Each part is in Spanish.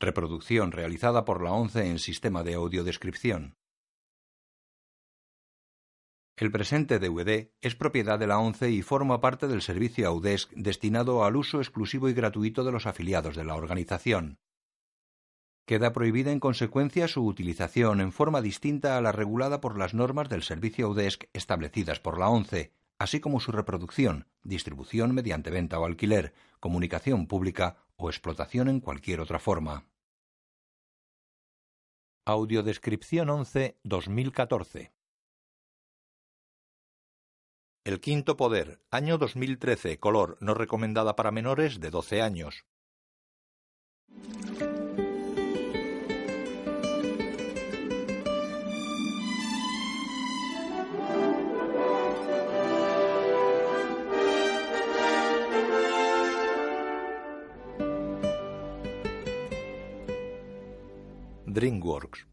Reproducción realizada por la ONCE en sistema de audiodescripción. El presente DVD es propiedad de la ONCE y forma parte del servicio AUDESC destinado al uso exclusivo y gratuito de los afiliados de la organización. Queda prohibida en consecuencia su utilización en forma distinta a la regulada por las normas del servicio AUDESC establecidas por la ONCE, así como su reproducción, distribución mediante venta o alquiler, comunicación pública o explotación en cualquier otra forma. Audiodescripción 11 2014 El quinto poder, año 2013, color, no recomendada para menores de 12 años. DreamWorks.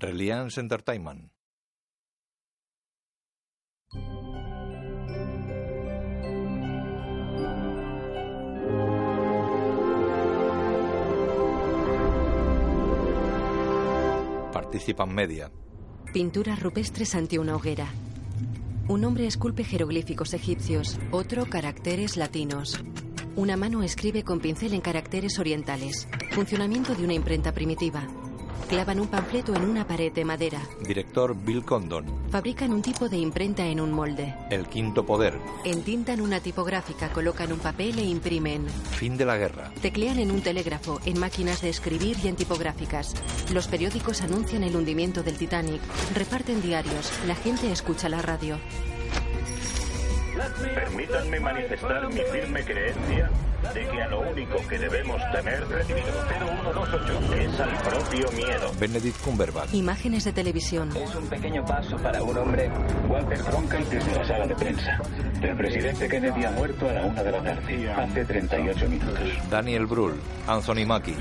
Reliance Entertainment. Participan Media Pinturas rupestres ante una hoguera. Un hombre esculpe jeroglíficos egipcios, otro caracteres latinos. Una mano escribe con pincel en caracteres orientales. Funcionamiento de una imprenta primitiva. Clavan un panfleto en una pared de madera. Director Bill Condon. Fabrican un tipo de imprenta en un molde. El quinto poder. Entintan una tipográfica, colocan un papel e imprimen. Fin de la guerra. Teclean en un telégrafo, en máquinas de escribir y en tipográficas. Los periódicos anuncian el hundimiento del Titanic. Reparten diarios. La gente escucha la radio. Permítanme manifestar mi firme creencia de que a lo único que debemos temer recibido 0128 es al propio miedo. Benedict Cumberbatch. Imágenes de televisión. Es un pequeño paso para un hombre. Walter Cronkite desde la sala de prensa. El presidente Kennedy ha muerto a la una de la tarde, hace 38 minutos. Daniel Brühl. Anthony Mackie.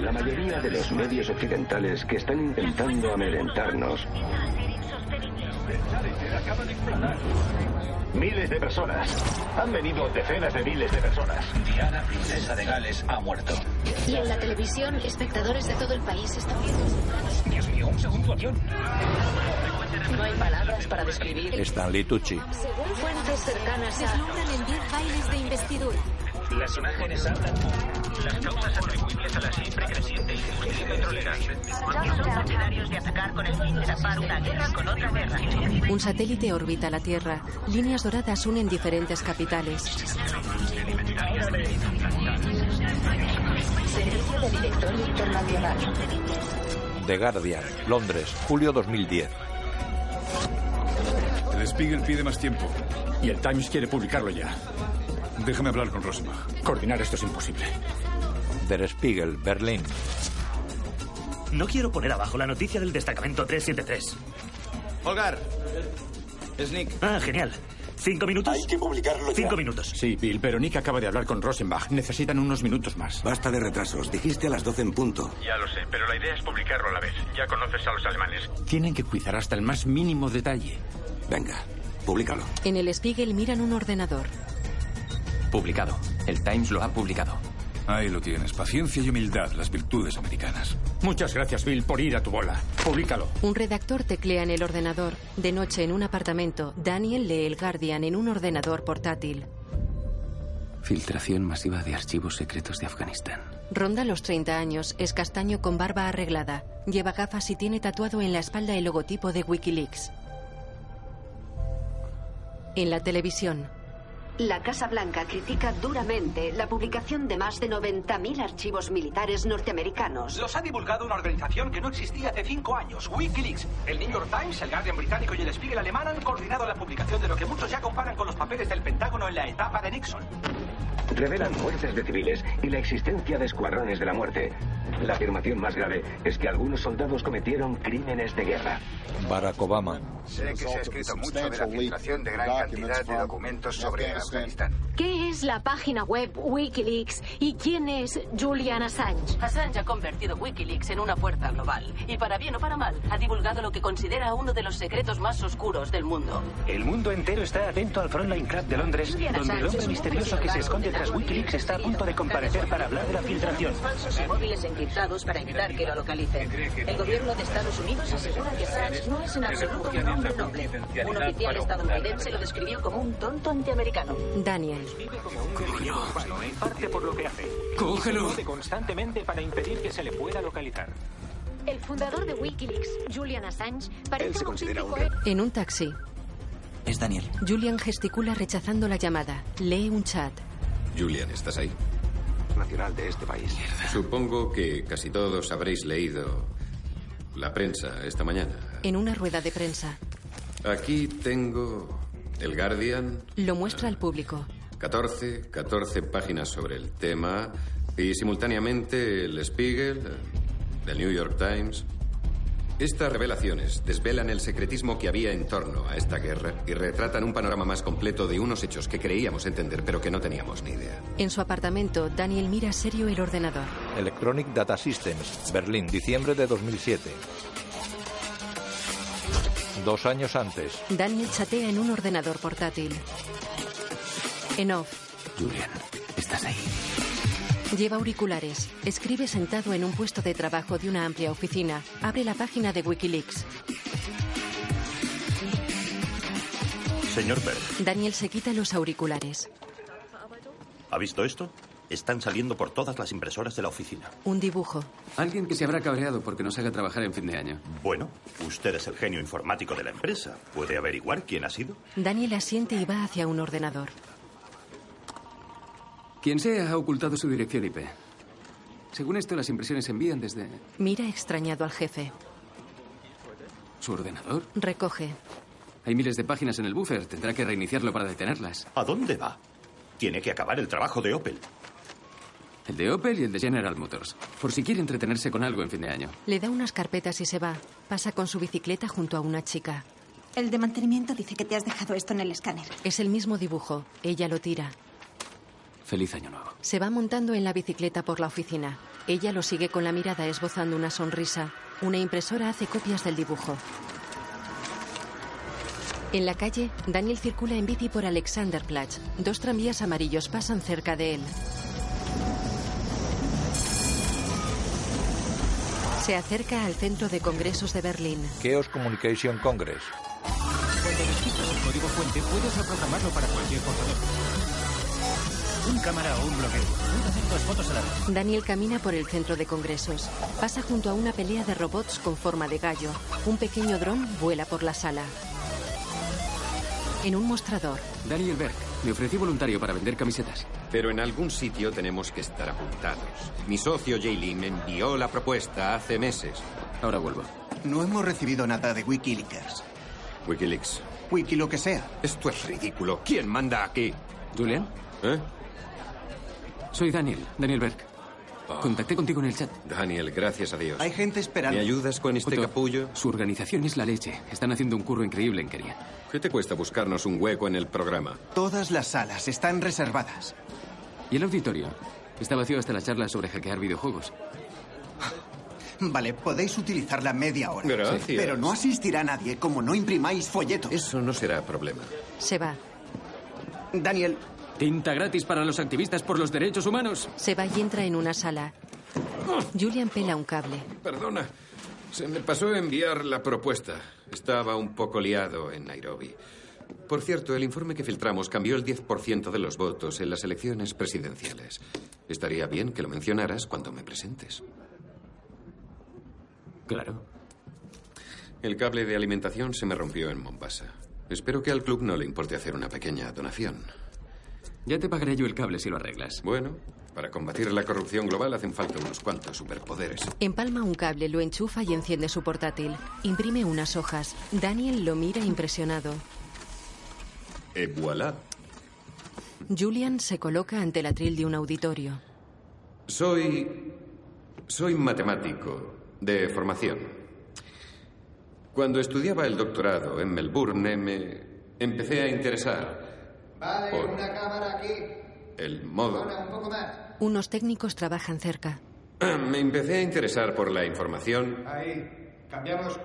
La mayoría de los medios occidentales que están intentando amedrentarnos Miles de personas. Han venido decenas de miles de personas. Diana, princesa de Gales, ha muerto. Y en la televisión, espectadores de todo el país están viendo. Dios mío, un segundo avión. No hay palabras para describir. Stanley Tucci. Según fuentes cercanas a. Deslumbran en 10 bailes de investidura. Las imágenes hablan. Las causas atribuibles a la siempre creciente industria petrolera. Son partidarios de atacar con el fin de tapar una guerra con otra guerra. Un satélite orbita la Tierra. Líneas doradas unen diferentes capitales. Servicio de directorio internacional. The Guardian. Londres. Julio 2010. El Spiegel pide más tiempo. Y el Times quiere publicarlo ya. Déjame hablar con Rosenbach. Coordinar esto es imposible. Der Spiegel. Berlín. No quiero poner abajo la noticia del destacamento 373. Holgar. Es Nick. Ah, genial. ¿Cinco minutos? Hay que publicarlo ya. Cinco minutos. Sí, Bill, pero Nick acaba de hablar con Rosenbach. Necesitan unos minutos más. Basta de retrasos. Dijiste a las 12 en punto. Ya lo sé, pero la idea es publicarlo a la vez. Ya conoces a los alemanes. Tienen que cuidar hasta el más mínimo detalle. Venga, públicalo. En el Spiegel miran un ordenador. Publicado. El Times lo ha publicado. Ahí lo tienes. Paciencia y humildad, las virtudes americanas. Muchas gracias, Bill, por ir a tu bola. Públicalo. Un redactor teclea en el ordenador. De noche en un apartamento, Daniel lee el Guardian en un ordenador portátil. Filtración masiva de archivos secretos de Afganistán. Ronda los 30 años, es castaño con barba arreglada. Lleva gafas y tiene tatuado en la espalda el logotipo de Wikileaks. En la televisión, La Casa Blanca critica duramente la publicación de más de 90.000 archivos militares norteamericanos. Los ha divulgado una organización que no existía hace cinco años, Wikileaks. El New York Times, el Guardian británico y el Spiegel alemán han coordinado la publicación de lo que muchos ya comparan con los papeles del Pentágono en la etapa de Nixon. Revelan muertes de civiles y la existencia de escuadrones de la muerte. La afirmación más grave es que algunos soldados cometieron crímenes de guerra. Barack Obama. Sé que se ha escrito mucho de la filtración de gran cantidad de documentos sobre Afganistán. ¿Qué es la página web Wikileaks y quién es Julian Assange? Assange ha convertido Wikileaks en una fuerza global y para bien o para mal ha divulgado lo que considera uno de los secretos más oscuros del mundo. El mundo entero está atento al Frontline Club de Londres, donde el hombre misterioso que se esconde tras Wikileaks está a punto de comparecer para hablar de la filtración. Falsos y móviles encriptados para evitar que lo localicen. El gobierno de Estados Unidos asegura que Assange no es en absoluto un hombre noble. Un oficial estadounidense lo describió como un tonto antiamericano. Daniel. Cógelo. En parte por lo que hace. Cógelo. Se constantemente para impedir que se le pueda localizar. El fundador de Wikileaks, Julian Assange, parece un auténtico En un taxi. Es Daniel. Julian gesticula rechazando la llamada. Lee un chat. Julian, ¿estás ahí? De este país. Supongo que casi todos habréis leído la prensa esta mañana. En una rueda de prensa. Aquí tengo el Guardian, Lo muestra al público. 14, 14 páginas sobre el tema y simultáneamente el Spiegel, el New York Times. Estas revelaciones desvelan el secretismo que había en torno a esta guerra y retratan un panorama más completo de unos hechos que creíamos entender pero que no teníamos ni idea. En su apartamento, Daniel mira serio el ordenador. Electronic Data Systems, Berlín, diciembre de 2007. Dos años antes. Daniel chatea en un ordenador portátil. En off. Julian, ¿estás ahí? Lleva auriculares. Escribe sentado en un puesto de trabajo de una amplia oficina. Abre la página de Wikileaks. Señor Berg, Daniel se quita los auriculares. ¿ha visto esto? Están saliendo por todas las impresoras de la oficina. Un dibujo. Alguien que se habrá cabreado porque nos haga trabajar en fin de año. Bueno, usted es el genio informático de la empresa. ¿Puede averiguar quién ha sido? Daniel asiente y va hacia un ordenador. Quien sea ha ocultado su dirección IP. Según esto, las impresiones se envían desde Mira extrañado al jefe. su ordenador. Recoge. Hay miles de páginas en el buffer. Tendrá que reiniciarlo para detenerlas. ¿A dónde va? Tiene que acabar el trabajo de Opel. El de Opel y el de General Motors. Por si quiere entretenerse con algo en fin de año. Le da unas carpetas y se va. Pasa con su bicicleta junto a una chica. El de mantenimiento dice que te has dejado esto en el escáner. Es el mismo dibujo. Ella lo tira. Feliz año nuevo. Se va montando en la bicicleta por la oficina. Ella lo sigue con la mirada esbozando una sonrisa. Una impresora hace copias del dibujo. En la calle, Daniel circula en bici por Alexanderplatz. Dos tranvías amarillos pasan cerca de él. Se acerca al centro de congresos de Berlín. Chaos Communication Congress. Cuando descifras el código fuente, puedes reprogramarlo para cualquier portador. Un cámara o un bloqueo. Dos fotos a la vez. Daniel camina por el centro de congresos. Pasa junto a una pelea de robots con forma de gallo. Un pequeño dron vuela por la sala. En un mostrador, Daniel Berg, me ofrecí voluntario para vender camisetas. Pero en algún sitio tenemos que estar apuntados. Mi socio Jaylin me envió la propuesta hace meses. Ahora vuelvo. No hemos recibido nada de Wikileaks. Wikileaks. Wiki lo que sea. Esto es ridículo. ¿Quién manda aquí? ¿Julian? ¿Eh? Soy Daniel, Daniel Berg. Contacté contigo en el chat. Daniel, gracias a Dios. Hay gente esperando. ¿Me ayudas con este Otto, capullo? Su organización es la leche. Están haciendo un curro increíble en Kenia. ¿Qué te cuesta buscarnos un hueco en el programa? Todas las salas están reservadas. ¿Y el auditorio? Está vacío hasta la charla sobre hackear videojuegos. Vale, podéis utilizarla media hora. Gracias. Pero no asistirá nadie como no imprimáis folletos. Eso no será problema. se va. Daniel, Tinta gratis para los activistas por los derechos humanos. Se va y entra en una sala. Julian pela un cable. Perdona. Se me pasó enviar la propuesta. Estaba un poco liado en Nairobi. Por cierto, el informe que filtramos cambió el 10% de los votos en las elecciones presidenciales. Estaría bien que lo mencionaras cuando me presentes. Claro. El cable de alimentación se me rompió en Mombasa. Espero que al club no le importe hacer una pequeña donación. Ya te pagaré yo el cable si lo arreglas. Bueno, para combatir la corrupción global hacen falta unos cuantos superpoderes. Empalma un cable, lo enchufa y enciende su portátil. Imprime unas hojas. Daniel lo mira impresionado. Et voilà. Julian se coloca ante el atril de un auditorio. Soy Soy matemático de formación. Cuando estudiaba el doctorado en Melbourne me empecé a interesar Vale, por una cámara aquí. el modo... Ahora, un poco más. Unos técnicos trabajan cerca. Me empecé a interesar por la información Ahí. Cambiamos.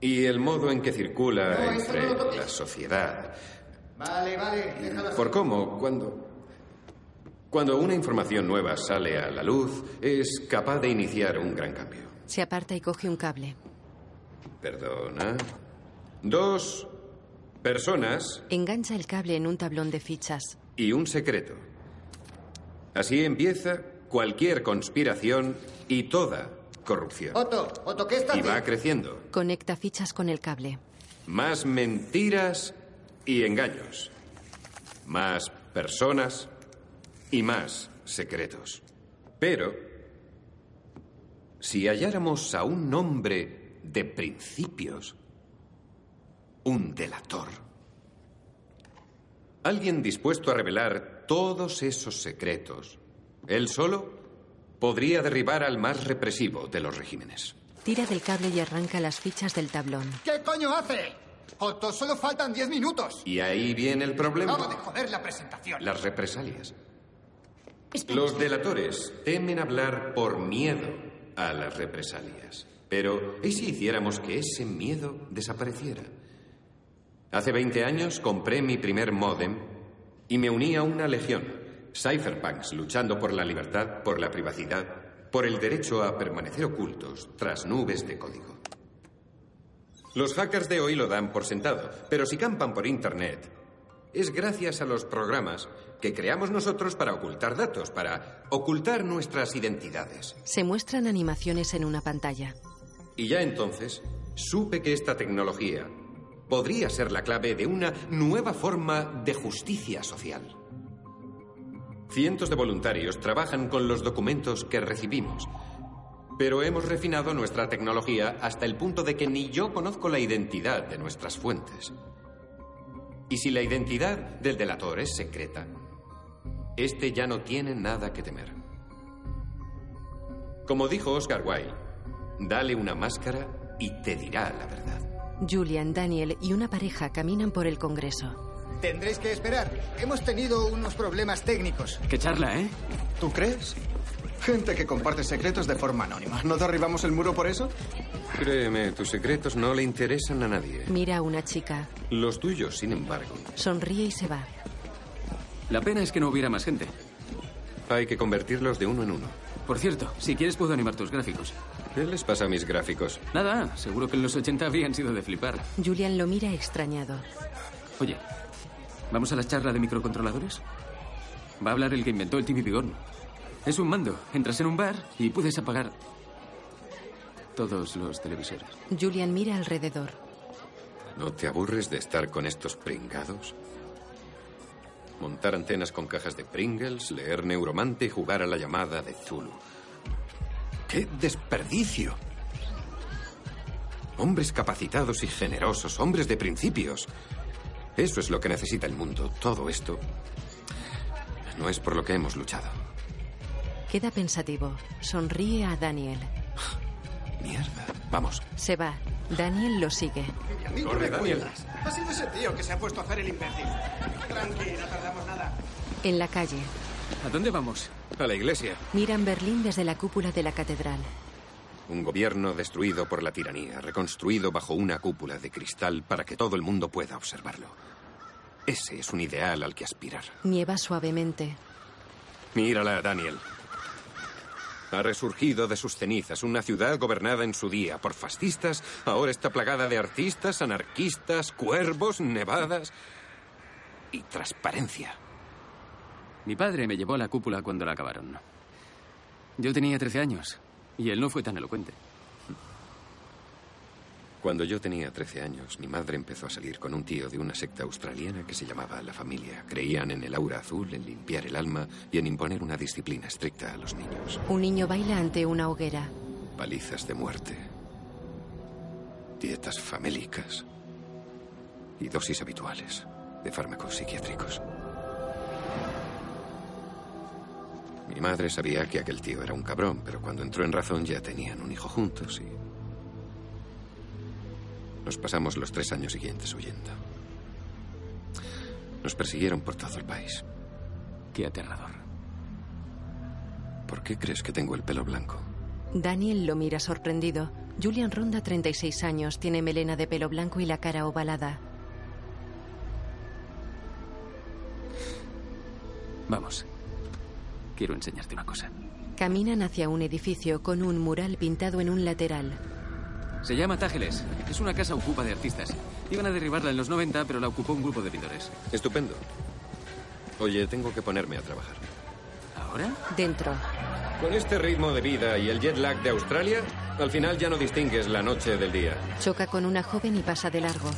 y el modo en que circula No, entre no la sociedad. Vale, vale. Déjalo. Por cómo, cuando. Cuando una información nueva sale a la luz, es capaz de iniciar un gran cambio. Se aparta y coge un cable. Perdona. Dos personas Engancha el cable en un tablón de fichas. y un secreto. Así empieza cualquier conspiración y toda corrupción. Otto, Otto, ¿qué estás Y va haciendo? creciendo. Conecta fichas con el cable. Más mentiras y engaños. Más personas y más secretos. Pero, si halláramos a un hombre de principios, un delator, alguien dispuesto a revelar todos esos secretos, él solo podría derribar al más represivo de los regímenes. Tira del cable y arranca las fichas del tablón. ¿Qué coño hace? Otto, solo faltan 10 minutos. Y ahí viene el problema. Acabo de joder la presentación. Las represalias. Los delatores temen hablar por miedo a las represalias. Pero, ¿y si hiciéramos que ese miedo desapareciera? Hace 20 años compré mi primer módem y me uní a una legión. Cypherpunks luchando por la libertad, por la privacidad, por el derecho a permanecer ocultos tras nubes de código. Los hackers de hoy lo dan por sentado, pero si campan por Internet, es gracias a los programas que creamos nosotros para ocultar datos, para ocultar nuestras identidades. Se muestran animaciones en una pantalla. Y ya entonces supe que esta tecnología podría ser la clave de una nueva forma de justicia social. Cientos de voluntarios trabajan con los documentos que recibimos, pero hemos refinado nuestra tecnología hasta el punto de que ni yo conozco la identidad de nuestras fuentes. Y si la identidad del delator es secreta, este ya no tiene nada que temer. Como dijo Oscar Wilde, dale una máscara y te dirá la verdad. Julian, Daniel y una pareja caminan por el Congreso. Tendréis que esperar. Hemos tenido unos problemas técnicos. Qué charla, ¿eh? ¿Tú crees? Gente que comparte secretos de forma anónima. ¿No derribamos el muro por eso? Créeme, tus secretos no le interesan a nadie. Mira a una chica. Los tuyos, sin embargo. Sonríe y se va. La pena es que no hubiera más gente. Hay que convertirlos de uno en uno. Por cierto, si quieres puedo animar tus gráficos. ¿Qué les pasa a mis gráficos? Nada, seguro que en los 80 habrían sido de flipar. Julian lo mira extrañado. Oye, ¿vamos a la charla de microcontroladores? Va a hablar el que inventó el TV Bigón. Es un mando. Entras en un bar y puedes apagar todos los televisores. Julian mira alrededor. ¿No te aburres de estar con estos pringados? Montar antenas con cajas de Pringles, leer Neuromante y jugar a la llamada de Zulu. ¡Qué desperdicio! Hombres capacitados y generosos, hombres de principios. Eso es lo que necesita el mundo. Todo esto no es por lo que hemos luchado. Queda pensativo. Sonríe a Daniel. Mierda. Vamos. Se va. Daniel lo sigue. ¿Y a mí qué Corre, me Daniel. Ha sido ese tío que se ha puesto a hacer el imbécil. Tranqui, no tardamos nada. En la calle. ¿A dónde vamos? A la iglesia. Miran Berlín desde la cúpula de la catedral. Un gobierno destruido por la tiranía, reconstruido bajo una cúpula de cristal para que todo el mundo pueda observarlo. Ese es un ideal al que aspirar. Nieva suavemente. Mírala, Daniel. Ha resurgido de sus cenizas una ciudad gobernada en su día por fascistas, ahora está plagada de artistas, anarquistas, cuervos, nevadas y transparencia. Mi padre me llevó a la cúpula cuando la acabaron. Yo tenía 13 años y él no fue tan elocuente. Cuando yo tenía 13 años, mi madre empezó a salir con un tío de una secta australiana que se llamaba La Familia. Creían en el aura azul, en limpiar el alma y en imponer una disciplina estricta a los niños. Un niño baila ante una hoguera. Palizas de muerte, dietas famélicas y dosis habituales de fármacos psiquiátricos. Mi madre sabía que aquel tío era un cabrón, pero cuando entró en razón ya tenían un hijo juntos y... Nos pasamos los tres años siguientes huyendo. Nos persiguieron por todo el país. Qué aterrador. ¿Por qué crees que tengo el pelo blanco? Daniel lo mira sorprendido. Julian ronda 36 años, tiene melena de pelo blanco y la cara ovalada. Vamos. Quiero enseñarte una cosa. Caminan hacia un edificio con un mural pintado en un lateral. Se llama Tágeles. Es una casa ocupa de artistas. Iban a derribarla en los 90, pero la ocupó un grupo de pintores. Estupendo. Oye, tengo que ponerme a trabajar. ¿Ahora? Dentro. Con este ritmo de vida y el jet lag de Australia, al final ya no distingues la noche del día. Choca con una joven y pasa de largo.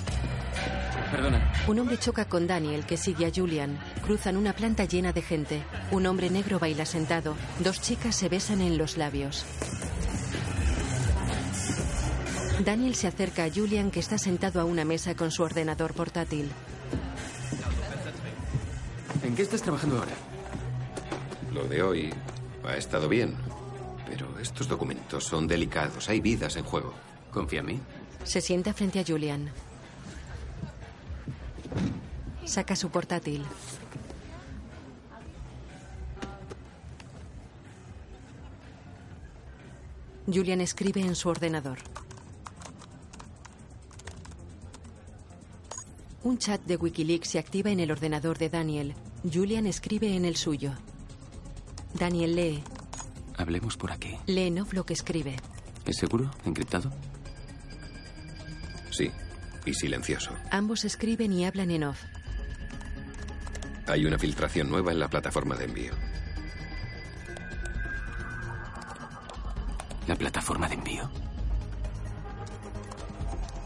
Perdona. Un hombre choca con Daniel, que sigue a Julian. Cruzan una planta llena de gente. Un hombre negro baila sentado. Dos chicas se besan en los labios. Daniel se acerca a Julian, que está sentado a una mesa con su ordenador portátil. ¿En qué estás trabajando ahora? Lo de hoy ha estado bien, pero estos documentos son delicados. Hay vidas en juego. ¿Confía en mí? Se sienta frente a Julian. Saca su portátil. Julian escribe en su ordenador. Un chat de Wikileaks se activa en el ordenador de Daniel. Julian escribe en el suyo. Daniel lee. Hablemos por aquí. Lee en off lo que escribe. ¿Es seguro? ¿Encriptado? Sí, y silencioso. Ambos escriben y hablan en off. Hay una filtración nueva en la plataforma de envío. ¿La plataforma de envío?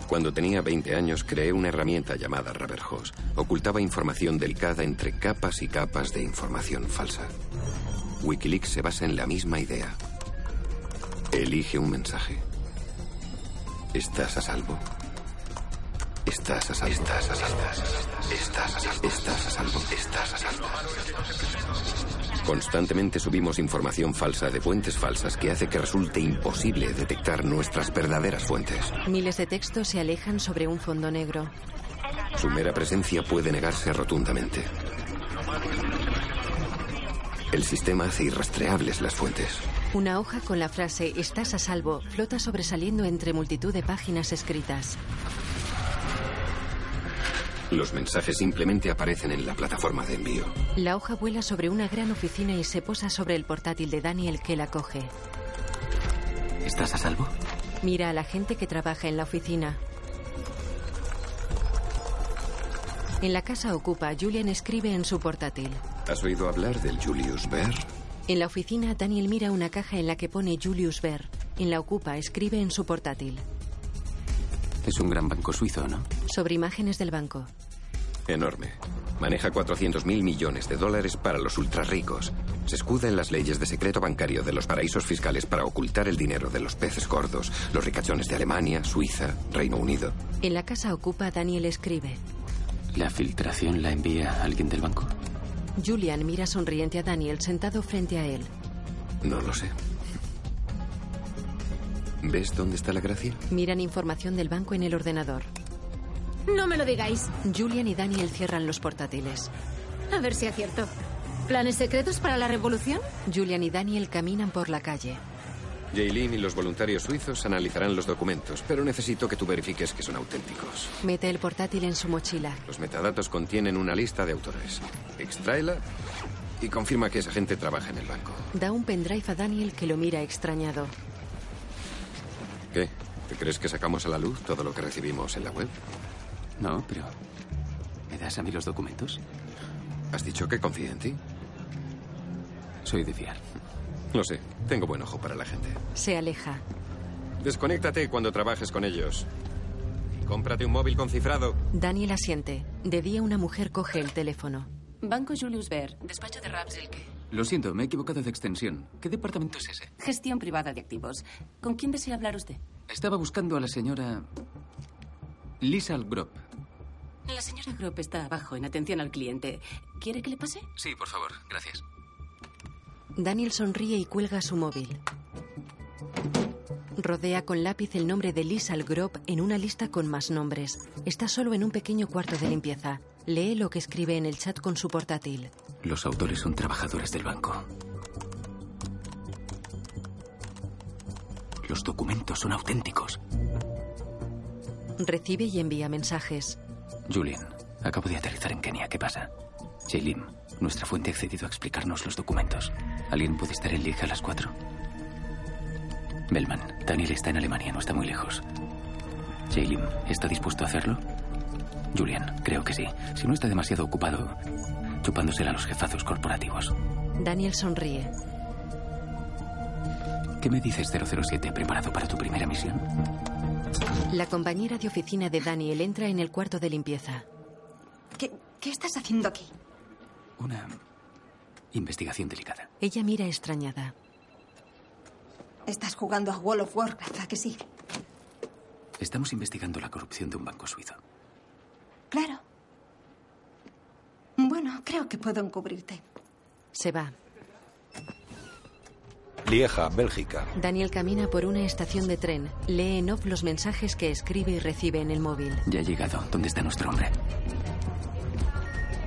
Cuando tenía 20 años creé una herramienta llamada Raverhost. Ocultaba información delicada entre capas y capas de información falsa. Wikileaks se basa en la misma idea. Elige un mensaje. ¿Estás a salvo? Estás a salvo. Estás a salvo. Estás a salvo. Estás a salvo. Estás a salvo. Constantemente subimos información falsa de fuentes falsas que hace que resulte imposible detectar nuestras verdaderas fuentes. Miles de textos se alejan sobre un fondo negro. Su mera presencia puede negarse rotundamente. El sistema hace irrastreables las fuentes. Una hoja con la frase Estás a salvo flota sobresaliendo entre multitud de páginas escritas. Los mensajes simplemente aparecen en la plataforma de envío. La hoja vuela sobre una gran oficina y se posa sobre el portátil de Daniel que la coge. ¿Estás a salvo? Mira a la gente que trabaja en la oficina. En la casa ocupa, Julian escribe en su portátil. ¿Has oído hablar del Julius Baer? En la oficina, Daniel mira una caja en la que pone Julius Baer. En la ocupa, escribe en su portátil. Es un gran banco suizo, ¿no? Sobre imágenes del banco. Enorme. Maneja 400 mil millones de dólares para los ultrarricos. Se escuda en las leyes de secreto bancario de los paraísos fiscales para ocultar el dinero de los peces gordos, los ricachones de Alemania, Suiza, Reino Unido. En la casa ocupa, Daniel escribe. ¿La filtración la envía alguien del banco? Julian mira sonriente a Daniel sentado frente a él. No lo sé. ¿Ves dónde está la gracia? Miran información del banco en el ordenador. No me lo digáis. Julian y Daniel cierran los portátiles. A ver si acierto. ¿Planes secretos para la revolución? Julian y Daniel caminan por la calle. Jaylin y los voluntarios suizos analizarán los documentos, pero necesito que tú verifiques que son auténticos. Mete el portátil en su mochila. Los metadatos contienen una lista de autores. Extráela y confirma que esa gente trabaja en el banco. Da un pendrive a Daniel que lo mira extrañado. ¿Qué? ¿Te crees que sacamos a la luz todo lo que recibimos en la web? No, pero... ¿Me das a mí los documentos? ¿Has dicho que confíe en ti? Soy de fiar. Lo sé, tengo buen ojo para la gente. Se aleja. Desconéctate cuando trabajes con ellos. Y cómprate un móvil con cifrado. Daniel asiente. De día una mujer coge el teléfono. Banco Julius Baer, despacho de Rapsilke. Lo siento, me he equivocado de extensión. ¿Qué departamento es ese? Gestión privada de activos. ¿Con quién desea hablar usted? Estaba buscando a la señora Lisa Algrop. La señora Grop está abajo en atención al cliente. ¿Quiere que le pase? Sí, por favor, gracias. Daniel sonríe y cuelga su móvil. Rodea con lápiz el nombre de Liz Algrove en una lista con más nombres. Está solo en un pequeño cuarto de limpieza. Lee lo que escribe en el chat con su portátil. Los autores son trabajadores del banco. Los documentos son auténticos. Recibe y envía mensajes. Julian, acabo de aterrizar en Kenia. ¿Qué pasa? Jaylin, nuestra fuente ha accedido a explicarnos los documentos. ¿Alguien puede estar en Liga a las 4? Bellman, Daniel está en Alemania, no está muy lejos. Jaylin, ¿está dispuesto a hacerlo? Julian, creo que sí. Si no está demasiado ocupado chupándosela a los jefazos corporativos. Daniel sonríe. ¿Qué me dices 007? ¿Preparado para tu primera misión? La compañera de oficina de Daniel entra en el cuarto de limpieza. ¿Qué, qué estás haciendo aquí? Una investigación delicada. Ella mira extrañada. Estás jugando a World of Warcraft, ¿a que sí? Estamos investigando la corrupción de un banco suizo. Claro. Bueno, creo que puedo encubrirte. Se va. Lieja, Bélgica. Daniel camina por una estación de tren. Lee en off los mensajes que escribe y recibe en el móvil. Ya ha llegado. ¿Dónde está nuestro hombre?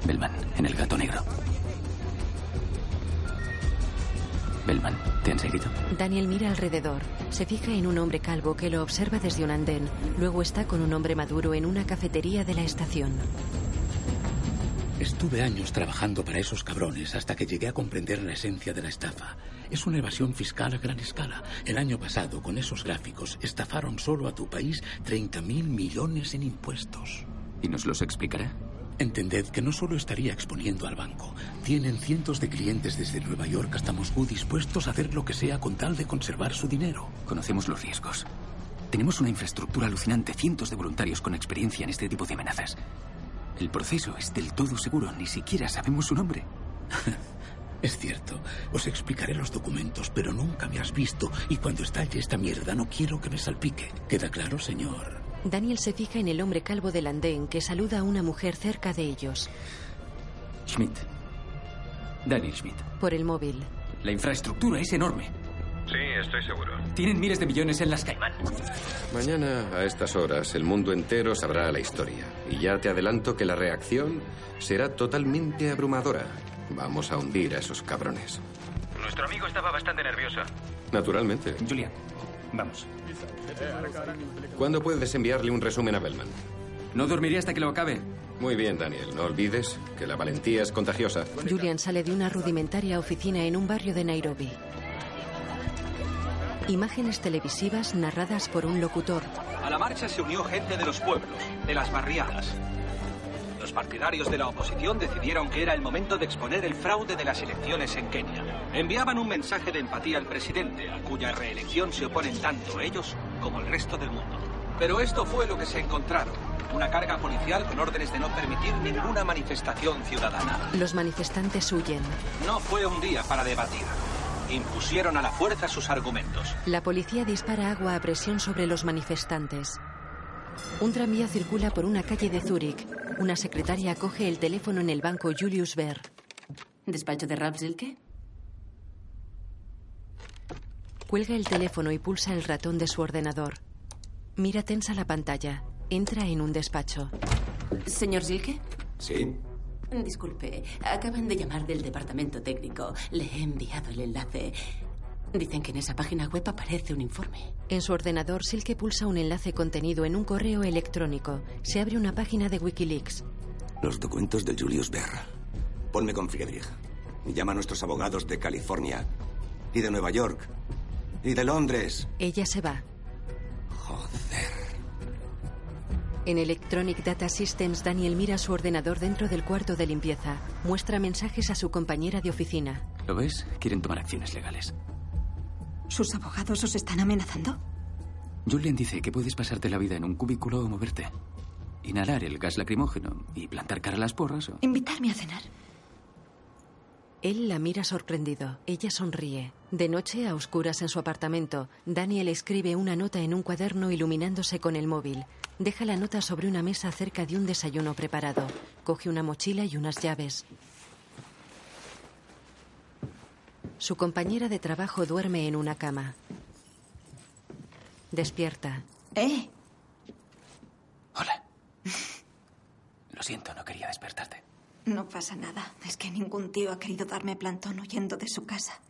Bellman, en el gato negro. Bellman, ¿te han seguido? Daniel mira alrededor. Se fija en un hombre calvo que lo observa desde un andén. Luego está con un hombre maduro en una cafetería de la estación. Estuve años trabajando para esos cabrones hasta que llegué a comprender la esencia de la estafa. Es una evasión fiscal a gran escala. El año pasado, con esos gráficos, estafaron solo a tu país 30 mil millones en impuestos. ¿Y nos los explicará? Entended que no solo estaría exponiendo al banco. Tienen cientos de clientes desde Nueva York hasta Moscú dispuestos a hacer lo que sea con tal de conservar su dinero. Conocemos los riesgos. Tenemos una infraestructura alucinante, cientos de voluntarios con experiencia en este tipo de amenazas. El proceso es del todo seguro, ni siquiera sabemos su nombre. Es cierto, os explicaré los documentos, pero nunca me has visto y cuando estalle esta mierda no quiero que me salpique. ¿Queda claro, señor? Daniel se fija en el hombre calvo del andén que saluda a una mujer cerca de ellos. Schmidt. Daniel Schmidt. Por el móvil. La infraestructura es enorme. Sí, estoy seguro. Tienen miles de millones en las Caimán. Mañana, a estas horas, el mundo entero sabrá la historia. Y ya te adelanto que la reacción será totalmente abrumadora. Vamos a hundir a esos cabrones. Nuestro amigo estaba bastante nervioso. Naturalmente. Julian, vamos. ¿Cuándo puedes enviarle un resumen a Bellman? No dormiré hasta que lo acabe. Muy bien, Daniel. No olvides que la valentía es contagiosa. Julian sale de una rudimentaria oficina en un barrio de Nairobi. Imágenes televisivas narradas por un locutor. A la marcha se unió gente de los pueblos, de las barriadas. Los partidarios de la oposición decidieron que era el momento de exponer el fraude de las elecciones en Kenia. Enviaban un mensaje de empatía al presidente, a cuya reelección se oponen tanto ellos como el resto del mundo. Pero esto fue lo que se encontraron. Una carga policial con órdenes de no permitir ninguna manifestación ciudadana. Los manifestantes huyen. No fue un día para debatir. Impusieron a la fuerza sus argumentos. La policía dispara agua a presión sobre los manifestantes. Un tranvía circula por una calle de Zúrich. Una secretaria coge el teléfono en el banco Julius Baer. ¿Despacho de Ralph Zilke? Cuelga el teléfono y pulsa el ratón de su ordenador. Mira tensa la pantalla. Entra en un despacho. ¿Señor Zilke? Sí. Disculpe, acaban de llamar del departamento técnico. Le he enviado el enlace. Dicen que en esa página web aparece un informe. En su ordenador, Silke pulsa un enlace contenido en un correo electrónico. Se abre una página de Wikileaks. Los documentos de Julius Baer. Ponme con Friedrich. Y llama a nuestros abogados de California. Y de Nueva York. Y de Londres. Ella se va. Joder. En Electronic Data Systems, Daniel mira su ordenador dentro del cuarto de limpieza. Muestra mensajes a su compañera de oficina. ¿Lo ves? Quieren tomar acciones legales. ¿Sus abogados os están amenazando? Julian dice que puedes pasarte la vida en un cubículo o moverte. Inhalar el gas lacrimógeno y plantar cara a las porras o... Invitarme a cenar. Él la mira sorprendido. Ella sonríe. De noche, a oscuras en su apartamento, Daniel escribe una nota en un cuaderno iluminándose con el móvil. Deja la nota sobre una mesa cerca de un desayuno preparado. Coge una mochila y unas llaves. Su compañera de trabajo duerme en una cama. Despierta. ¿Eh? Hola. Lo siento, no quería despertarte. No pasa nada. Es que ningún tío ha querido darme plantón huyendo de su casa.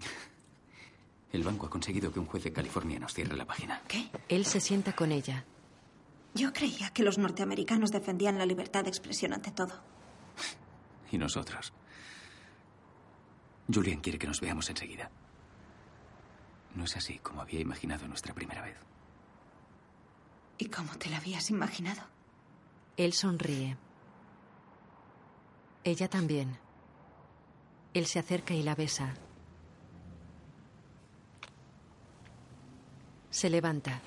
El banco ha conseguido que un juez de California nos cierre la página. ¿Qué? Él se sienta con ella. Yo creía que los norteamericanos defendían la libertad de expresión ante todo. Y nosotros. Julian quiere que nos veamos enseguida. No es así como había imaginado nuestra primera vez. ¿Y cómo te la habías imaginado? Él sonríe. Ella también. Él se acerca y la besa. Se levanta.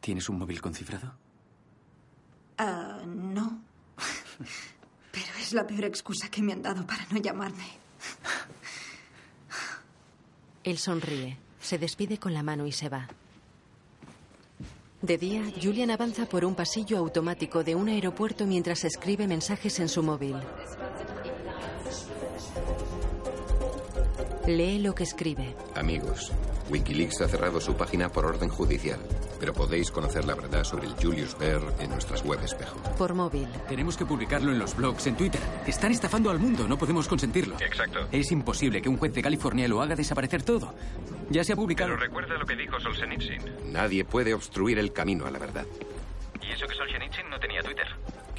¿Tienes un móvil con cifrado? Ah, no. Pero es la peor excusa que me han dado para no llamarme. Él sonríe, se despide con la mano y se va. De día, Julian avanza por un pasillo automático de un aeropuerto mientras escribe mensajes en su móvil. Lee lo que escribe. Amigos, Wikileaks ha cerrado su página por orden judicial, pero podéis conocer la verdad sobre el Julius Baer en nuestras web espejo. Por móvil. Tenemos que publicarlo en los blogs, en Twitter. Están estafando al mundo, no podemos consentirlo. Exacto. Es imposible que un juez de California lo haga desaparecer todo. Ya se ha publicado. Pero recuerda lo que dijo Solzhenitsyn. Nadie puede obstruir el camino a la verdad. Y eso que Solzhenitsyn no tenía Twitter.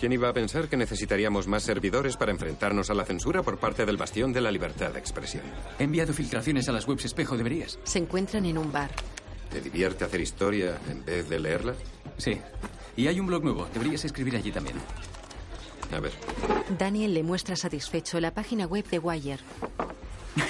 ¿Quién iba a pensar que necesitaríamos más servidores para enfrentarnos a la censura por parte del bastión de la libertad de expresión? He enviado filtraciones a las webs espejo, deberías. Se encuentran en un bar. ¿Te divierte hacer historia en vez de leerla? Sí. Y hay un blog nuevo, deberías escribir allí también. A ver. Daniel le muestra satisfecho la página web de Wire.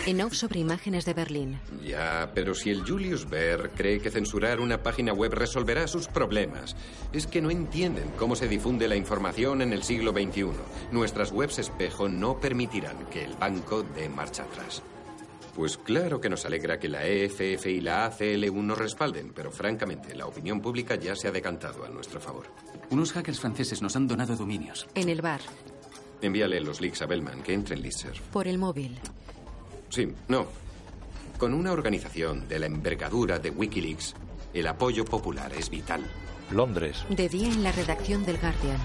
En off sobre imágenes de Berlín. Ya, pero si el Julius Baer cree que censurar una página web resolverá sus problemas, es que no entienden cómo se difunde la información en el siglo XXI. Nuestras webs espejo no permitirán que el banco dé marcha atrás. Pues claro que nos alegra que la EFF y la ACLU nos respalden, pero francamente la opinión pública ya se ha decantado a nuestro favor. Unos hackers franceses nos han donado dominios. En el bar. Envíale los leaks a Bellman, que entre en Listserv. Por el móvil. Sí, no. Con una organización de la envergadura de Wikileaks, el apoyo popular es vital. Londres. De día en la redacción del Guardian.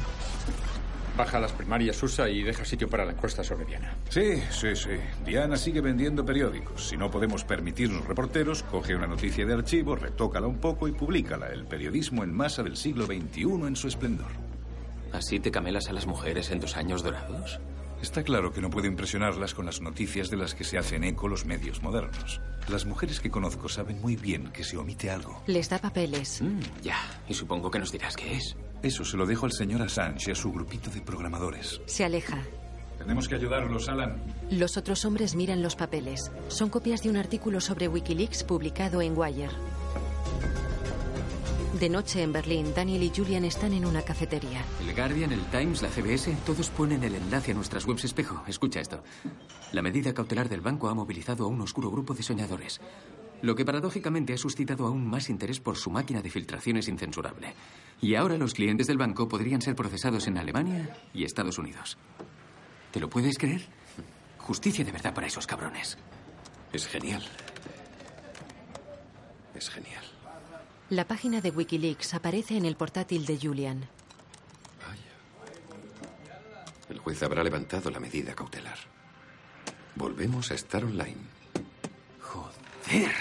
Baja las primarias USA y deja sitio para la encuesta sobre Diana. Sí, sí, sí. Diana sigue vendiendo periódicos. Si no podemos permitirnos reporteros, coge una noticia de archivo, retócala un poco y públicala. El periodismo en masa del siglo XXI en su esplendor. ¿Así te camelas a las mujeres en tus años dorados? Está claro que no puedo impresionarlas con las noticias de las que se hacen eco los medios modernos. Las mujeres que conozco saben muy bien que se omite algo. Les da papeles. Mm, ya, y supongo que nos dirás qué es. Eso se lo dejo al señor Assange y a su grupito de programadores. Se aleja. Tenemos que ayudarlos, Alan. Los otros hombres miran los papeles. Son copias de un artículo sobre Wikileaks publicado en Wire. De noche en Berlín, Daniel y Julian están en una cafetería. El Guardian, el Times, la CBS, todos ponen el enlace a nuestras webs espejo. Escucha esto. La medida cautelar del banco ha movilizado a un oscuro grupo de soñadores, lo que paradójicamente ha suscitado aún más interés por su máquina de filtraciones incensurable. Y ahora los clientes del banco podrían ser procesados en Alemania y Estados Unidos. ¿Te lo puedes creer? Justicia de verdad para esos cabrones. Es genial. Es genial. La página de Wikileaks aparece en el portátil de Julian. El juez habrá levantado la medida cautelar. Volvemos a estar online. ¡Joder!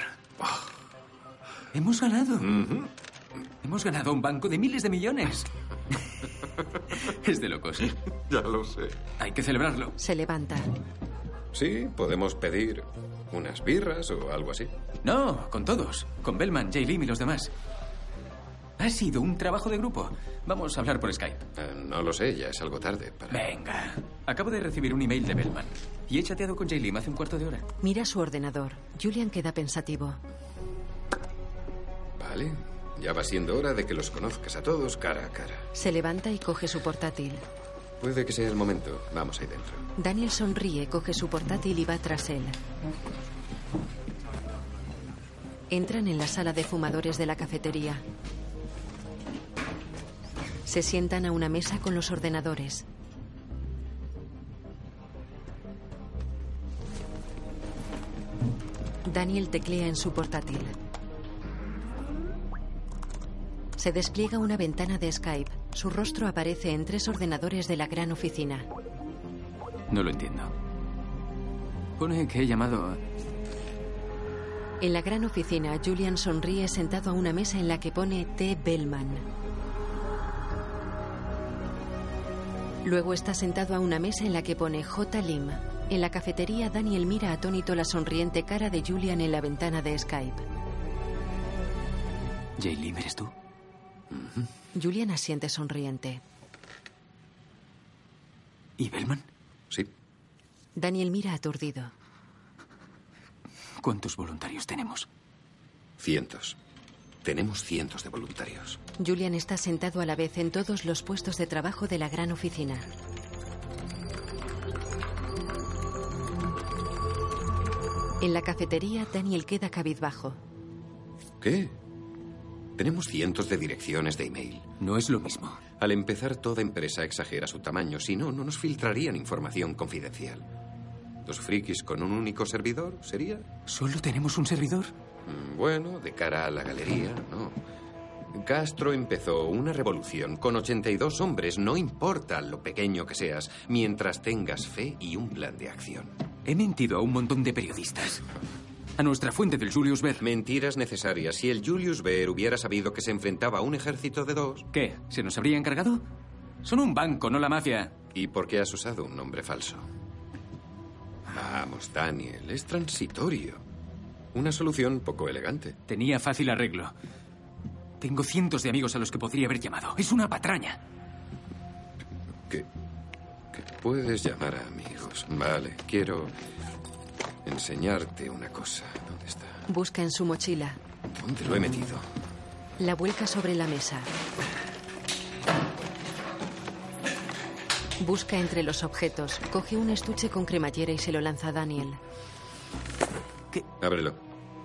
Hemos ganado. Hemos ganado un banco de miles de millones. es de locos. Ya lo sé. Hay que celebrarlo. Se levanta. Sí, podemos pedir unas birras o algo así. No, con todos. Con Bellman, Jay Lim y los demás. Ha sido un trabajo de grupo. Vamos a hablar por Skype. Eh, no lo sé, ya es algo tarde para... Venga. Acabo de recibir un email de Bellman. Y he chateado con Jay Lim hace un cuarto de hora. Mira su ordenador. Julian queda pensativo. Vale. Ya va siendo hora de que los conozcas a todos cara a cara. Se levanta y coge su portátil. Puede que sea el momento. Vamos ahí dentro. Daniel sonríe, coge su portátil y va tras él. Entran en la sala de fumadores de la cafetería. Se sientan a una mesa con los ordenadores. Daniel teclea en su portátil. Se despliega una ventana de Skype. Su rostro aparece en tres ordenadores de la gran oficina. No lo entiendo. Pone que he llamado a... En la gran oficina, Julian sonríe sentado a una mesa en la que pone T. Bellman. Luego está sentado a una mesa en la que pone J. Lim. En la cafetería, Daniel mira atónito la sonriente cara de Julian en la ventana de Skype. Jay Lim, ¿eres tú? Julian asiente sonriente. ¿Y Bellman? Sí. Daniel mira aturdido. ¿Cuántos voluntarios tenemos? Cientos. Tenemos cientos de voluntarios. Julian está sentado a la vez en todos los puestos de trabajo de la gran oficina. En la cafetería, Daniel queda cabizbajo. ¿Qué? Tenemos cientos de direcciones de email. No es lo mismo. Al empezar, toda empresa exagera su tamaño. Si no, no nos filtrarían información confidencial. ¿Dos frikis con un único servidor sería? ¿Solo tenemos un servidor? Mm, Bueno, de cara a la galería, no. Castro empezó una revolución con 82 hombres, no importa lo pequeño que seas, mientras tengas fe y un plan de acción. He mentido a un montón de periodistas. A nuestra fuente del Julius Baer. Mentiras necesarias. Si el Julius Baer hubiera sabido que se enfrentaba a un ejército de dos. ¿Qué? ¿Se nos habría encargado? Son un banco, no la mafia. ¿Y por qué has usado un nombre falso? Vamos, Daniel, es transitorio. Una solución poco elegante. Tenía fácil arreglo. Tengo cientos de amigos a los que podría haber llamado. Es una patraña. ¿Qué? ¿Qué puedes llamar a amigos? Vale, quiero enseñarte una cosa. ¿Dónde está? Busca en su mochila. ¿Dónde lo he metido? La vuelca sobre la mesa. Busca entre los objetos. Coge un estuche con cremallera y se lo lanza a Daniel. Ábrelo.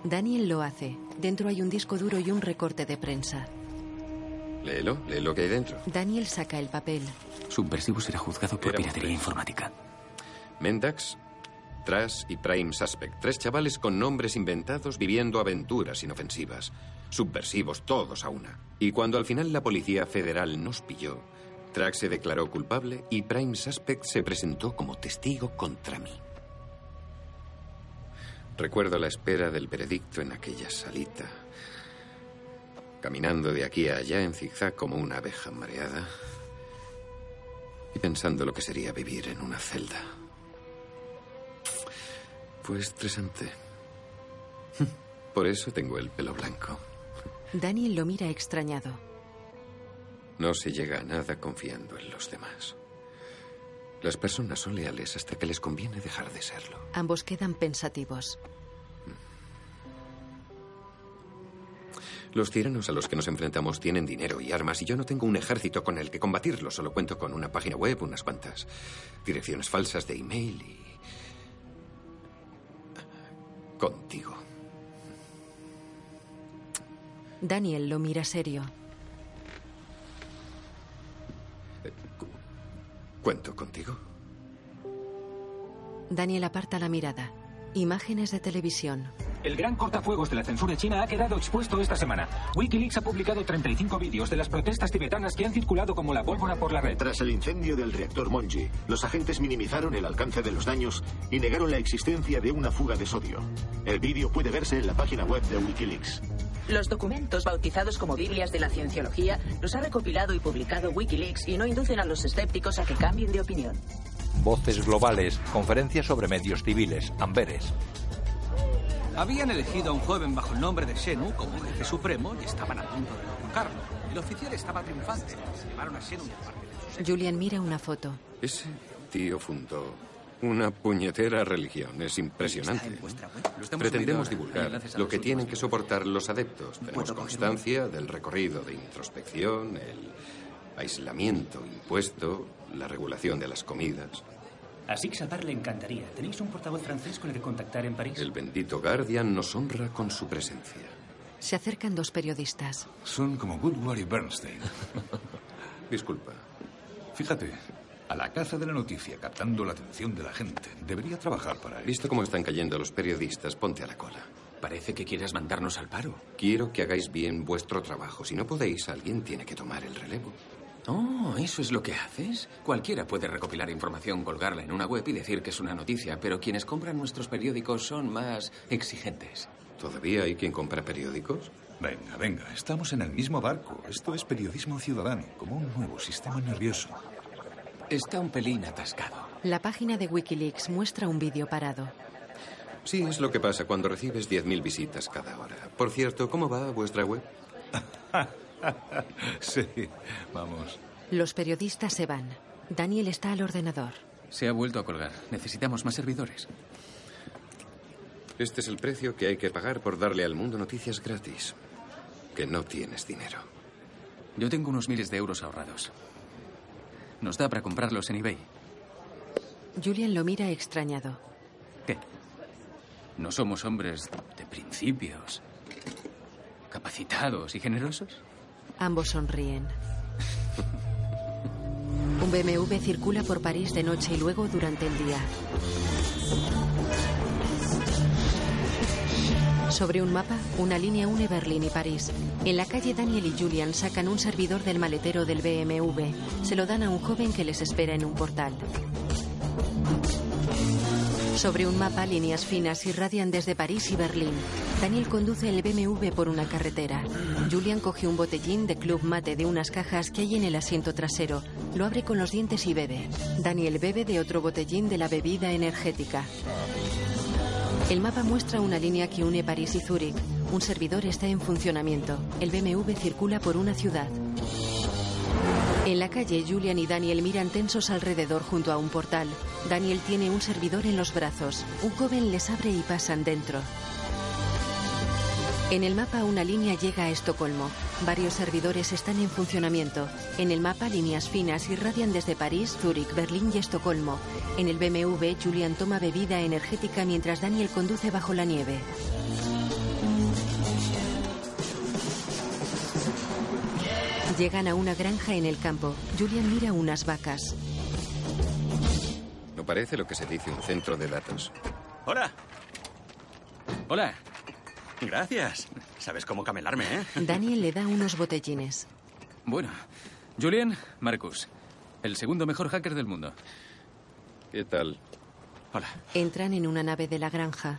Daniel lo hace. Dentro hay un disco duro y un recorte de prensa. Léelo, lee lo que hay dentro. Daniel saca el papel. Subversivo será juzgado por piratería informática. Mendax, Trash y Prime Suspect. Tres chavales con nombres inventados viviendo aventuras inofensivas. Subversivos todos a una. Y cuando al final la policía federal nos pilló, Trax se declaró culpable y Prime Suspect se presentó como testigo contra mí. Recuerdo la espera del veredicto en aquella salita. Caminando de aquí a allá en zigzag como una abeja mareada. Y pensando lo que sería vivir en una celda. Fue estresante. Por eso tengo el pelo blanco. Daniel lo mira extrañado. No se llega a nada confiando en los demás. Las personas son leales hasta que les conviene dejar de serlo. Ambos quedan pensativos. Los tiranos a los que nos enfrentamos tienen dinero y armas y yo no tengo un ejército con el que combatirlos. Solo cuento con una página web, unas cuantas direcciones falsas de email y... contigo. Daniel lo mira serio. ¿Cuento contigo? Daniel aparta la mirada. Imágenes de televisión. El gran cortafuegos de la censura china ha quedado expuesto esta semana. Wikileaks ha publicado 35 vídeos de las protestas tibetanas que han circulado como la pólvora por la red. Tras el incendio del reactor Monji, los agentes minimizaron el alcance de los daños y negaron la existencia de una fuga de sodio. El vídeo puede verse en la página web de Wikileaks. Los documentos bautizados como Biblias de la cienciología los ha recopilado y publicado Wikileaks y no inducen a los escépticos a que cambien de opinión. Voces globales, conferencias sobre medios civiles, Amberes. Habían elegido a un joven bajo el nombre de Shenu como jefe supremo y estaban a punto de derrocarlo. El oficial estaba triunfante. Llevaron a Shenu y a parte de sus Julian mira una foto. Ese tío fundó una puñetera religión. Es impresionante. Pretendemos divulgar lo que tienen que soportar los adeptos. Tenemos constancia del recorrido de introspección, el aislamiento impuesto, la regulación de las comidas. A Six Abar le encantaría. ¿Tenéis un portavoz francés con el que contactar en París? El bendito Guardian nos honra con su presencia. Se acercan dos periodistas. Son como Woodward y Bernstein. Disculpa. Fíjate, a la caza de la noticia, captando la atención de la gente. Debería trabajar para él. Visto cómo están cayendo los periodistas, ponte a la cola. Parece que quieres mandarnos al paro. Quiero que hagáis bien vuestro trabajo. Si no podéis, alguien tiene que tomar el relevo. Oh, ¿eso es lo que haces? Cualquiera puede recopilar información, colgarla en una web y decir que es una noticia, pero quienes compran nuestros periódicos son más exigentes. ¿Todavía hay quien compra periódicos? Venga, venga, estamos en el mismo barco. Esto es periodismo ciudadano, como un nuevo sistema nervioso. Está un pelín atascado. La página de Wikileaks muestra un vídeo parado. Sí, es lo que pasa cuando recibes 10.000 visitas cada hora. Por cierto, ¿cómo va vuestra web? sí, vamos. Los periodistas se van. Daniel está al ordenador. Se ha vuelto a colgar. Necesitamos más servidores. Este es el precio que hay que pagar por darle al mundo noticias gratis. Que no tienes dinero. Yo tengo unos miles de euros ahorrados. Nos da para comprarlos en eBay. Julian lo mira extrañado. ¿Qué? ¿No somos hombres de principios? ¿Capacitados y generosos? Ambos sonríen. Un BMW circula por París de noche y luego durante el día. Sobre un mapa, una línea une Berlín y París. En la calle Daniel y Julian sacan un servidor del maletero del BMW. Se lo dan a un joven que les espera en un portal. Sobre un mapa, líneas finas irradian desde París y Berlín. Daniel conduce el BMW por una carretera. Julian coge un botellín de Club Mate de unas cajas que hay en el asiento trasero. Lo abre con los dientes y bebe. Daniel bebe de otro botellín de la bebida energética. El mapa muestra una línea que une París y Zúrich. Un servidor está en funcionamiento. El BMW circula por una ciudad. En la calle, Julian y Daniel miran tensos alrededor junto a un portal. Daniel tiene un servidor en los brazos. Un joven les abre y pasan dentro. En el mapa una línea llega a Estocolmo. Varios servidores están en funcionamiento. En el mapa líneas finas irradian desde París, Zúrich, Berlín y Estocolmo. En el BMW Julian toma bebida energética mientras Daniel conduce bajo la nieve. Llegan a una granja en el campo. Julian mira unas vacas. No parece lo que se dice un centro de datos. Hola. Hola. Gracias. Sabes cómo camelarme, ¿eh? Daniel le da unos botellines. Bueno, Julian, Marcus, el segundo mejor hacker del mundo. ¿Qué tal? Hola. Entran en una nave de la granja.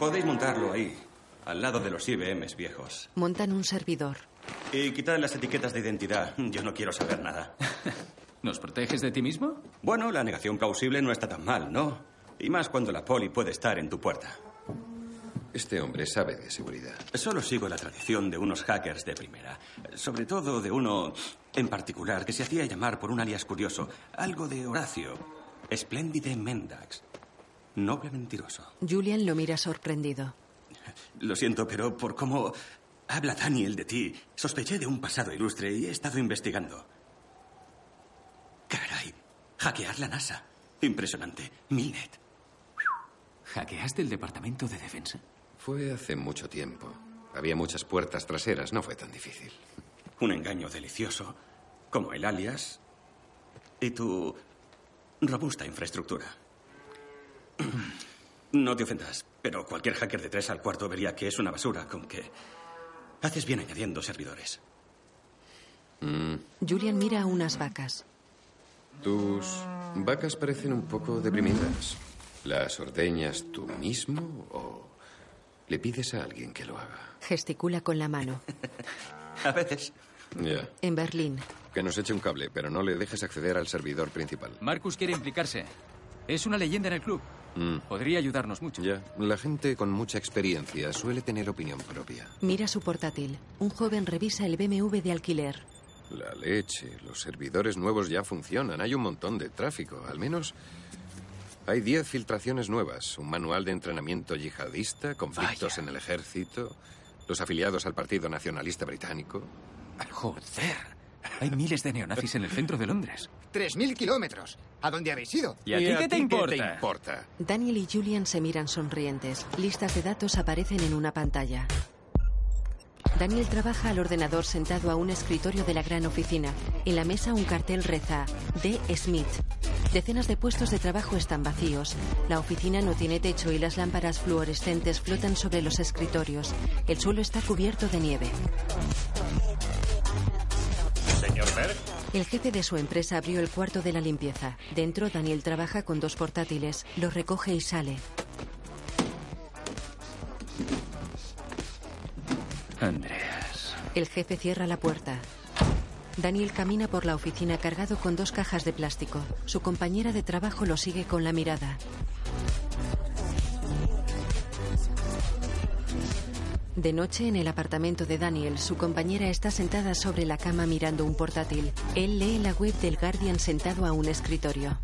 Podéis montarlo ahí, al lado de los IBMs viejos. Montan un servidor. Y quitad las etiquetas de identidad. Yo no quiero saber nada. ¿Nos proteges de ti mismo? Bueno, la negación plausible no está tan mal, ¿no? Y más cuando la poli puede estar en tu puerta. Este hombre sabe de seguridad. Solo sigo la tradición de unos hackers de primera. Sobre todo de uno en particular que se hacía llamar por un alias curioso. Algo de Horacio. Espléndide Mendax. Noble mentiroso. Julian lo mira sorprendido. Lo siento, pero por cómo habla Daniel de ti, sospeché de un pasado ilustre y he estado investigando. Caray, hackear la NASA. Impresionante. Milnet. ¿Hackeaste el Departamento de Defensa? Fue hace mucho tiempo. Había muchas puertas traseras, no fue tan difícil. Un engaño delicioso, como el alias y tu robusta infraestructura. No te ofendas, pero cualquier hacker de tres al cuarto vería que es una basura, con que haces bien añadiendo servidores. Mm, Julian mira a unas vacas. tus vacas parecen un poco deprimidas. ¿Las ordeñas tú mismo o le pides a alguien que lo haga? Gesticula con la mano. A veces. Ya. En Berlín. Que nos eche un cable, pero no le dejes acceder al servidor principal. Marcus quiere implicarse. Es una leyenda en el club. Mm, Podría ayudarnos mucho. ya. La gente con mucha experiencia suele tener opinión propia. Mira su portátil. Un joven revisa el BMW de alquiler. La leche. Los servidores nuevos ya funcionan. Hay un montón de tráfico. Al menos hay 10 filtraciones nuevas. Un manual de entrenamiento yihadista, conflictos en el ejército, los afiliados al Partido Nacionalista Británico. Joder. Hay miles de neonazis en el centro de Londres. ¡Tres mil kilómetros! ¿A dónde habéis ido? ¿Y a ti qué te importa? importa? Daniel y Julian se miran sonrientes. Listas de datos aparecen en una pantalla. Daniel trabaja al ordenador sentado a un escritorio de la gran oficina. En la mesa un cartel reza D. Smith. Decenas de puestos de trabajo están vacíos. La oficina no tiene techo y las lámparas fluorescentes flotan sobre los escritorios. El suelo está cubierto de nieve. Señor Berg. El jefe de su empresa abrió el cuarto de la limpieza. Dentro, Daniel trabaja con dos portátiles. Los recoge y sale. Andreas. El jefe cierra la puerta. Daniel camina por la oficina cargado con dos cajas de plástico. Su compañera de trabajo lo sigue con la mirada. De noche, en el apartamento de Daniel, su compañera está sentada sobre la cama mirando un portátil. Él lee la web del Guardian sentado a un escritorio.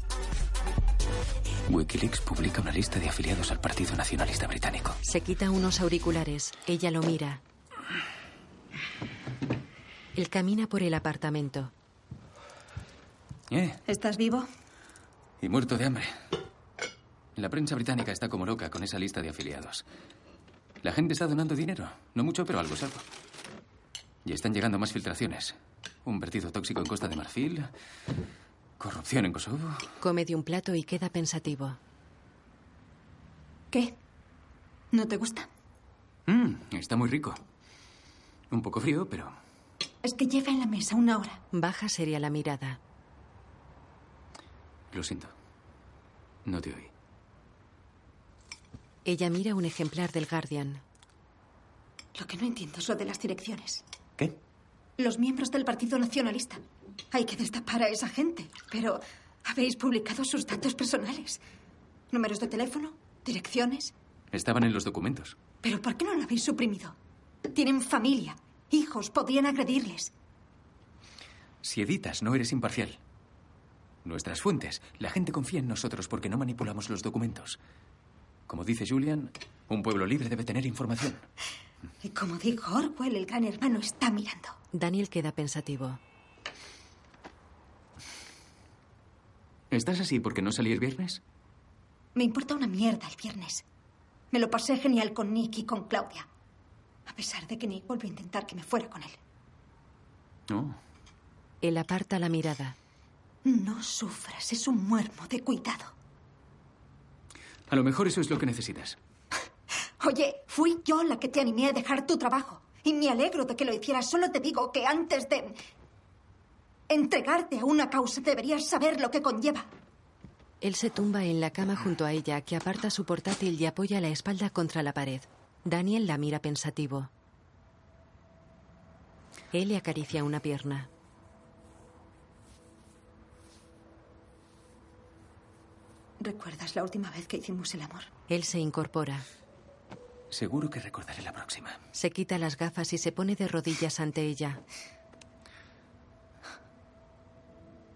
Wikileaks publica una lista de afiliados al Partido Nacionalista Británico. Se quita unos auriculares. Ella lo mira. Él camina por el apartamento. ¿Eh? ¿Estás vivo? Y muerto de hambre. La prensa británica está como loca con esa lista de afiliados. La gente está donando dinero. No mucho, pero algo es algo. Y están llegando más filtraciones. Un vertido tóxico en Costa de Marfil. Corrupción en Kosovo. Come de un plato y queda pensativo. ¿Qué? ¿No te gusta? Mm, está muy rico. Un poco frío, pero Es que lleva en la mesa una hora. Baja seria la mirada. lo siento. No te oí. Ella mira un ejemplar del Guardian. Lo que no entiendo es lo de las direcciones. ¿Qué? Los miembros del Partido Nacionalista. Hay que destapar a esa gente. Pero habéis publicado sus datos personales. Números de teléfono, direcciones. Estaban en los documentos. ¿Pero por qué no lo habéis suprimido? Tienen familia, hijos, podrían agredirles. Si editas, no eres imparcial. Nuestras fuentes. La gente confía en nosotros porque no manipulamos los documentos. Como dice Julian, un pueblo libre debe tener información. Y como dijo Orwell, el gran hermano está mirando. Daniel queda pensativo. ¿Estás así porque no salí el viernes? Me importa una mierda el viernes. Me lo pasé genial con Nick y con Claudia. A pesar de que Nick volvió a intentar que me fuera con él. No. Él aparta la mirada. No sufras, es un muermo de cuidado. A lo mejor eso es lo que necesitas. Oye, fui yo la que te animé a dejar tu trabajo. Y me alegro de que lo hicieras. Solo te digo que antes de entregarte a una causa deberías saber lo que conlleva. Él se tumba en la cama junto a ella, que aparta su portátil y apoya la espalda contra la pared. Daniel la mira pensativo. Él le acaricia una pierna. ¿Recuerdas la última vez que hicimos el amor? Él se incorpora. Seguro que recordaré la próxima. Se quita las gafas y se pone de rodillas ante ella.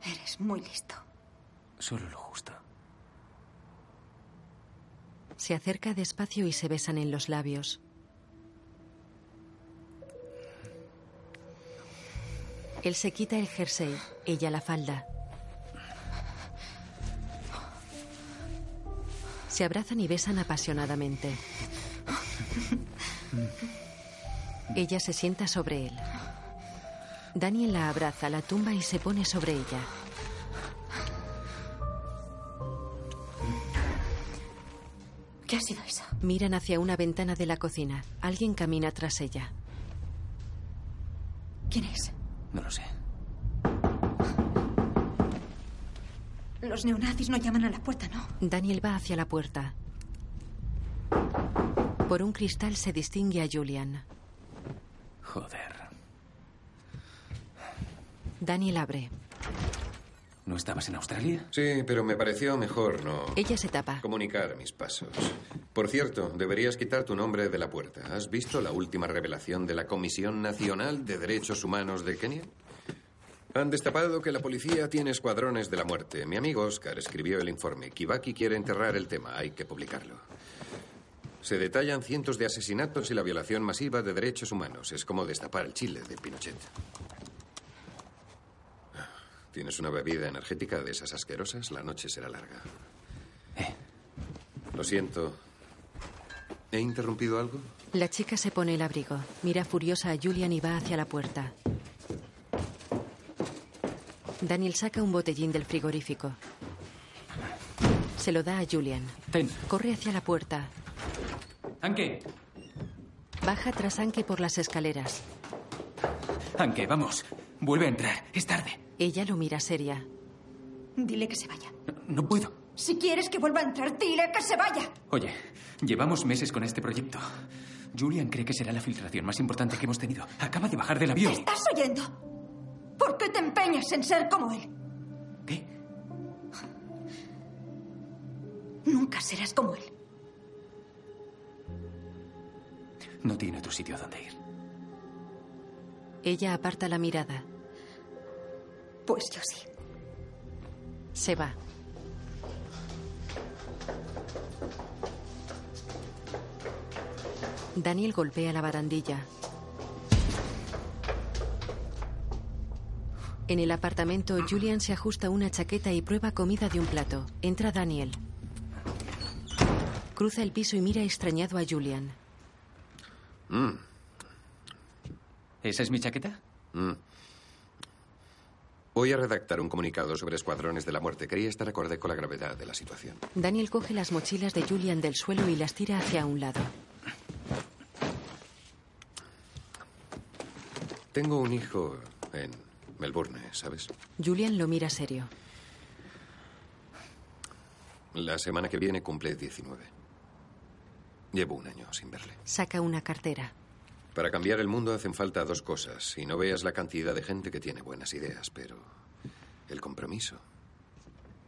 Eres muy listo. Solo lo justo. Se acerca despacio y se besan en los labios. Él se quita el jersey, ella la falda. Se abrazan y besan apasionadamente. Ella se sienta sobre él. Daniel la abraza, la tumba y se pone sobre ella. ¿Qué ha sido eso? Miran hacia una ventana de la cocina. Alguien camina tras ella. ¿Quién es? No lo sé. Los neonazis no llaman a la puerta, ¿no? Daniel va hacia la puerta. Por un cristal se distingue a Julian. Joder. Daniel abre. ¿No estabas en Australia? Sí, pero me pareció mejor no Ella se tapa. comunicar mis pasos. Por cierto, deberías quitar tu nombre de la puerta. ¿Has visto la última revelación de la Comisión Nacional de Derechos Humanos de Kenia? Han destapado que la policía tiene escuadrones de la muerte. Mi amigo Oscar escribió el informe. Kibaki quiere enterrar el tema. Hay que publicarlo. Se detallan cientos de asesinatos y la violación masiva de derechos humanos. Es como destapar el Chile de Pinochet. ¿Tienes una bebida energética de esas asquerosas? La noche será larga. Lo siento. ¿He interrumpido algo? La chica se pone el abrigo, mira furiosa a Julian y va hacia la puerta. Daniel saca un botellín del frigorífico. Se lo da a Julian. Ten. Corre hacia la puerta. Anke. Baja tras Anke por las escaleras. Anke, vamos. Vuelve a entrar. Es tarde. Ella lo mira seria. Dile que se vaya. No puedo. Si quieres que vuelva a entrar, dile que se vaya. Oye, llevamos meses con este proyecto. Julian cree que será la filtración más importante que hemos tenido. Acaba de bajar del avión. ¿Estás oyendo? ¿Por qué te empeñas en ser como él? ¿Qué? Nunca serás como él. No tiene otro sitio donde ir. Ella aparta la mirada. Pues yo sí. Se va. Daniel golpea la barandilla. En el apartamento, Julian se ajusta una chaqueta y prueba comida de un plato. Entra Daniel. Cruza el piso y mira extrañado a Julian. Mm, ¿Esa es mi chaqueta? mm. Voy a redactar un comunicado sobre escuadrones de la muerte. Quería estar acorde con la gravedad de la situación. Daniel coge las mochilas de Julian del suelo y las tira hacia un lado. Tengo un hijo en Melbourne, ¿sabes? Julian lo mira serio. La semana que viene cumple 19. Llevo un año sin verle. Saca una cartera. Para cambiar el mundo hacen falta dos cosas. Y no veas la cantidad de gente que tiene buenas ideas, pero el compromiso.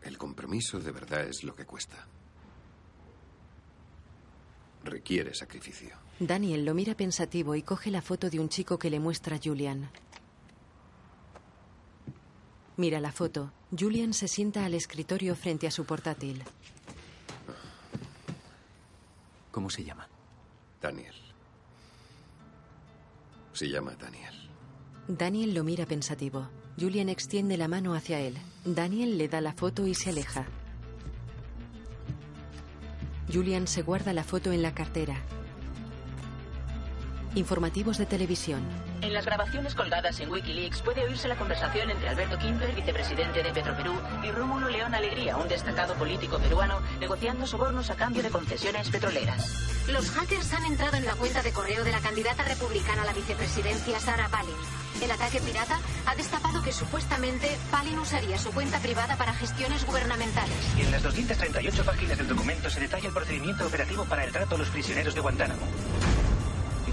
El compromiso de verdad es lo que cuesta. Requiere sacrificio. Daniel lo mira pensativo y coge la foto de un chico que le muestra a Julian. Mira la foto. Julian se sienta al escritorio frente a su portátil. ¿Cómo se llama? Daniel. Se llama Daniel. Daniel lo mira pensativo. Julian extiende la mano hacia él. Daniel le da la foto y se aleja. Julian se guarda la foto en la cartera. Informativos de televisión. En las grabaciones colgadas en Wikileaks puede oírse la conversación entre Alberto Kimber, vicepresidente de Petroperú, y Rómulo León Alegría, un destacado político peruano, negociando sobornos a cambio de concesiones petroleras. Los hackers han entrado en la cuenta de correo de la candidata republicana a la vicepresidencia, Sarah Palin. El ataque pirata ha destapado que supuestamente Palin usaría su cuenta privada para gestiones gubernamentales. Y en las 238 páginas del documento se detalla el procedimiento operativo para el trato a los prisioneros de Guantánamo.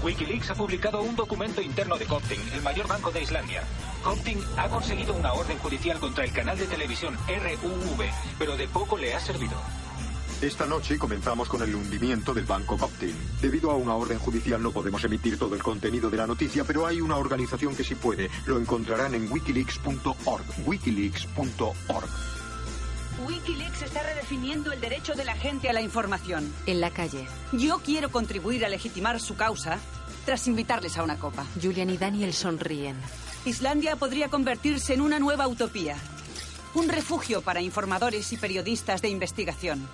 Wikileaks ha publicado un documento interno de Compting, el mayor banco de Islandia. Compting ha conseguido una orden judicial contra el canal de televisión RUV, pero de poco le ha servido. Esta noche comenzamos con el hundimiento del banco Coptin. Debido a una orden judicial no podemos emitir todo el contenido de la noticia, pero hay una organización que sí puede. Lo encontrarán en wikileaks.org. Wikileaks.org. Wikileaks está redefiniendo el derecho de la gente a la información. En la calle. Yo quiero contribuir a legitimar su causa tras invitarles a una copa. Julian y Daniel sonríen. Islandia podría convertirse en una nueva utopía. Un refugio para informadores y periodistas de investigación.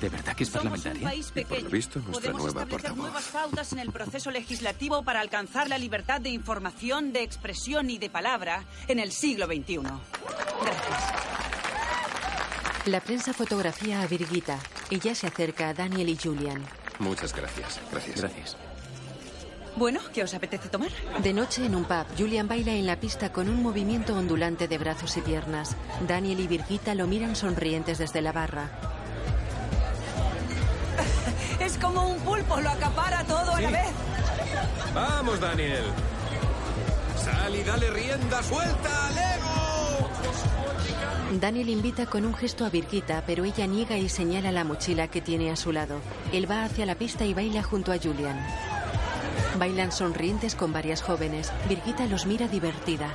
¿De verdad que es Somos un parlamentaria? país por lo pequeño. visto, nuestra Podemos nueva establecer portavoz. nuevas pautas en el proceso legislativo para alcanzar la libertad de información, de expresión y de palabra en el siglo XXI. La prensa fotografía a Virgita. Ella se acerca a Daniel y Julian. Muchas gracias. Gracias. Gracias. Bueno, ¿qué os apetece tomar? De noche en un pub, Julian baila en la pista con un movimiento ondulante de brazos y piernas. Daniel y Virgita lo miran sonrientes desde la barra. Es como un pulpo, lo acapara todo a la vez. Vamos, Daniel. Sal y dale rienda suelta al ego. Daniel invita con un gesto a Virgita, pero ella niega y señala la mochila que tiene a su lado. Él va hacia la pista y baila junto a Julian. Bailan sonrientes con varias jóvenes. Virgita los mira divertida.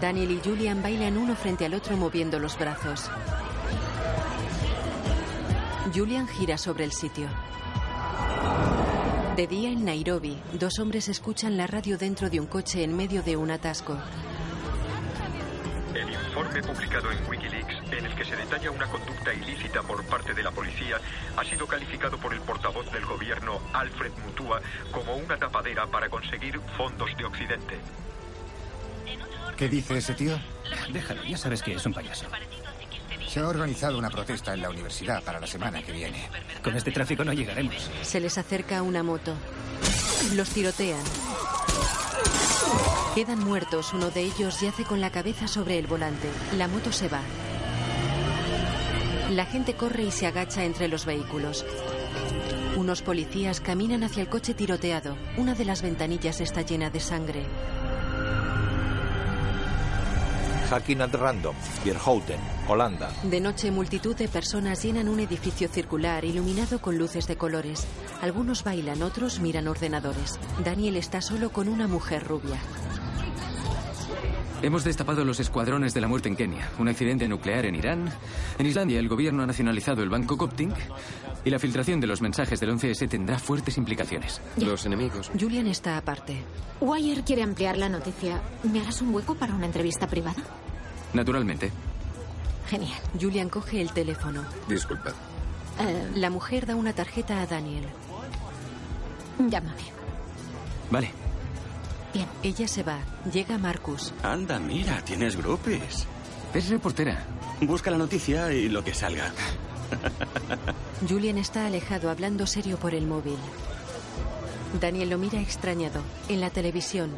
Daniel y Julian bailan uno frente al otro moviendo los brazos. Julian gira sobre el sitio. De día en Nairobi, dos hombres escuchan la radio dentro de un coche en medio de un atasco. El informe publicado en Wikileaks, en el que se detalla una conducta ilícita por parte de la policía, ha sido calificado por el portavoz del gobierno, Alfred Mutua, como una tapadera para conseguir fondos de Occidente. ¿Qué dice ese tío? Déjalo, ya sabes que es un payaso. Se ha organizado una protesta en la universidad para la semana que viene. Con este tráfico no llegaremos. Se les acerca una moto. Los tirotean. Quedan muertos. Uno de ellos yace con la cabeza sobre el volante. La moto se va. La gente corre y se agacha entre los vehículos. Unos policías caminan hacia el coche tiroteado. Una de las ventanillas está llena de sangre. Hacking at Random, Bierhouten, Holanda. De noche, multitud de personas llenan un edificio circular iluminado con luces de colores. Algunos bailan, otros miran ordenadores. Daniel está solo con una mujer rubia. Hemos destapado los escuadrones de la muerte en Kenia, un accidente nuclear en Irán. En Islandia, el gobierno ha nacionalizado el banco Copting y la filtración de los mensajes del 11S tendrá fuertes implicaciones. Los enemigos. Julian está aparte. Wire quiere ampliar la noticia. ¿Me harás un hueco para una entrevista privada? Naturalmente. Genial. Julian coge el teléfono. Disculpad. Eh, La mujer da una tarjeta a Daniel. llámame. Vale. Bien. Ella se va. Llega Marcus. Anda, mira, tienes grupos. Es reportera. Busca la noticia y lo que salga. Julian está alejado hablando serio por el móvil. Daniel lo mira extrañado. En la televisión,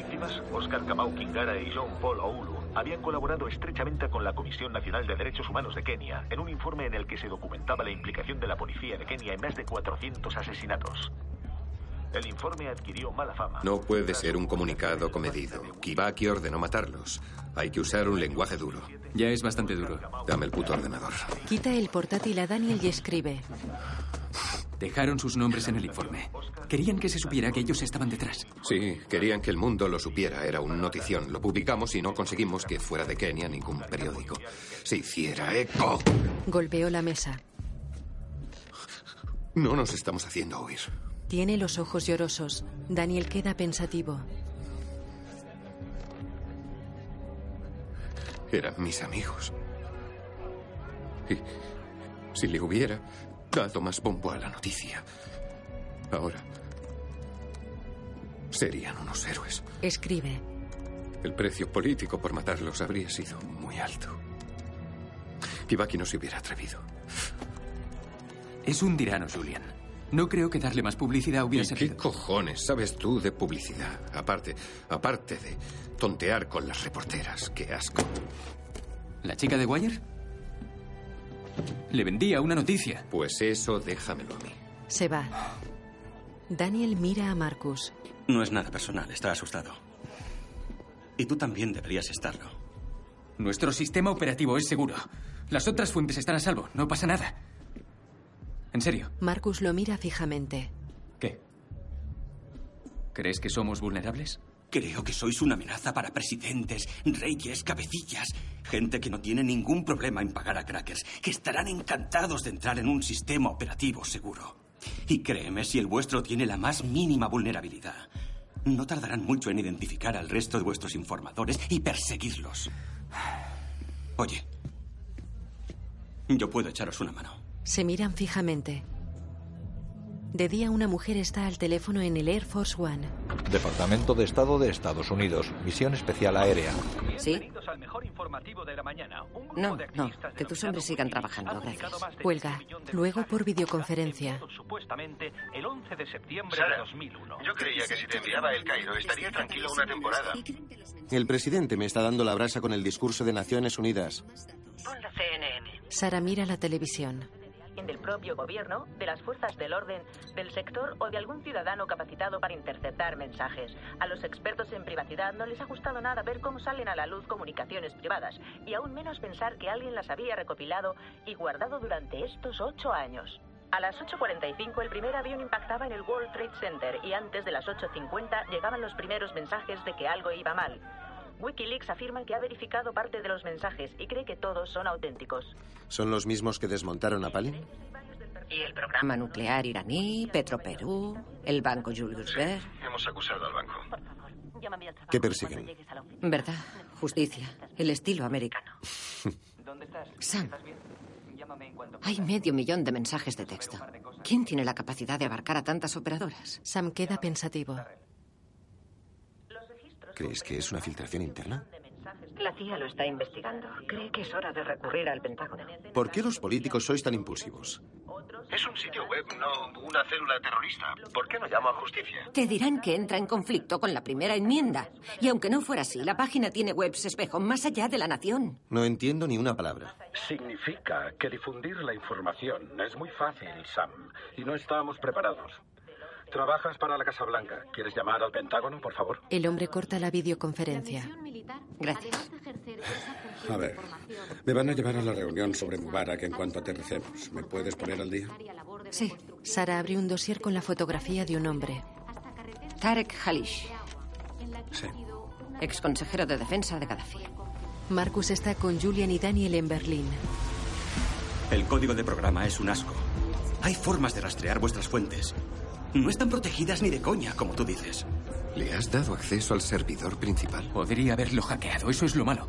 víctimas, Oscar Kamau Kingara y John Paul Oulu, habían colaborado estrechamente con la Comisión Nacional de Derechos Humanos de Kenia en un informe en el que se documentaba la implicación de la policía de Kenia en más de 400 asesinatos. El informe adquirió mala fama. No puede ser un comunicado comedido. Kibaki ordenó matarlos. Hay que usar un lenguaje duro. Ya es bastante duro. Dame el puto ordenador. quita el portátil a Daniel y escribe. Dejaron sus nombres en el informe. Querían que se supiera que ellos estaban detrás. Sí, querían que el mundo lo supiera. Era una notición. Lo publicamos y no conseguimos que fuera de Kenia ningún periódico se hiciera eco. Golpeó la mesa. No nos estamos haciendo oír. Tiene los ojos llorosos. Daniel queda pensativo. Eran mis amigos. Y si le hubiera dado más bombo a la noticia, ahora serían unos héroes. Escribe. El precio político por matarlos habría sido muy alto. Kibaki no se hubiera atrevido. Es un tirano, Julian. No creo que darle más publicidad hubiera ¿Y qué cojones sabes tú de publicidad? Aparte, aparte de tontear con las reporteras. Qué asco. ¿La chica de Wire? Le vendía una noticia. Pues eso déjamelo a mí. Se va. Daniel mira a Marcus. No es nada personal, está asustado. Y tú también deberías estarlo. Nuestro sistema operativo es seguro. Las otras fuentes están a salvo. No pasa nada. En serio. Marcus lo mira fijamente. ¿Qué? ¿Crees que somos vulnerables? Creo que sois una amenaza para presidentes, reyes, cabecillas. Gente que no tiene ningún problema en pagar a crackers, que estarán encantados de entrar en un sistema operativo seguro. Y créeme, si el vuestro tiene la más mínima vulnerabilidad, no tardarán mucho en identificar al resto de vuestros informadores y perseguirlos. Oye, yo puedo echaros una mano. Se miran fijamente. De día una mujer está al teléfono en el Air Force One. Departamento de Estado de Estados Unidos. Misión Especial Aérea. ¿Sí? al mejor informativo de la mañana. Un grupo No, de no, activistas que tus hombres sigan trabajando, gracias. Cuelga. Luego por videoconferencia. supuestamente el 11 de septiembre Sara, de 2001. Yo creía que si te enviaba el Cairo estaría tranquilo una temporada. El presidente me está dando la brasa con el discurso de Naciones Unidas. Pon la CNN. Sara mira la televisión. Del propio gobierno, de las fuerzas del orden, del sector o de algún ciudadano capacitado para interceptar mensajes. A los expertos en privacidad no les ha gustado nada ver cómo salen a la luz comunicaciones privadas y aún menos pensar que alguien las había recopilado y guardado durante estos ocho años. A las 8.45 el primer avión impactaba en el World Trade Center y antes de las 8.50 llegaban los primeros mensajes de que algo iba mal. Wikileaks afirman que ha verificado parte de los mensajes y cree que todos son auténticos. ¿Son los mismos que desmontaron a Palin? Y el programa nuclear iraní, Petroperú, el banco Julius Baer. Hemos acusado al banco. ¿Qué persiguen? ¿Verdad? Justicia. El estilo americano. Sam, hay medio millón de mensajes de texto. ¿Quién tiene la capacidad de abarcar a tantas operadoras? Sam queda pensativo. ¿Crees que es una filtración interna? La CIA lo está investigando. Cree que es hora de recurrir al Pentágono. ¿Por qué los políticos sois tan impulsivos? Es un sitio web, no una célula terrorista. ¿Por qué no llamo a justicia? Te dirán que entra en conflicto con la primera enmienda. Y aunque no fuera así, la página tiene webs espejo más allá de la nación. No entiendo ni una palabra. Significa que difundir la información es muy fácil, Sam, y no estamos preparados. Trabajas para la Casa Blanca. ¿Quieres llamar al Pentágono, por favor? El hombre corta la videoconferencia. Gracias. A ver, me van a llevar a la reunión sobre Mubarak en cuanto aterricemos. ¿Me puedes poner al día? Sí. Sara abrió un dossier con la fotografía de un hombre. Tarek Halish, Sí. ex consejero de defensa de Gaddafi. Marcus está con Julian y Daniel en Berlín. El código de programa es un asco. Hay formas de rastrear vuestras fuentes. No están protegidas ni de coña, como tú dices. ¿Le has dado acceso al servidor principal? Podría haberlo hackeado, eso es lo malo.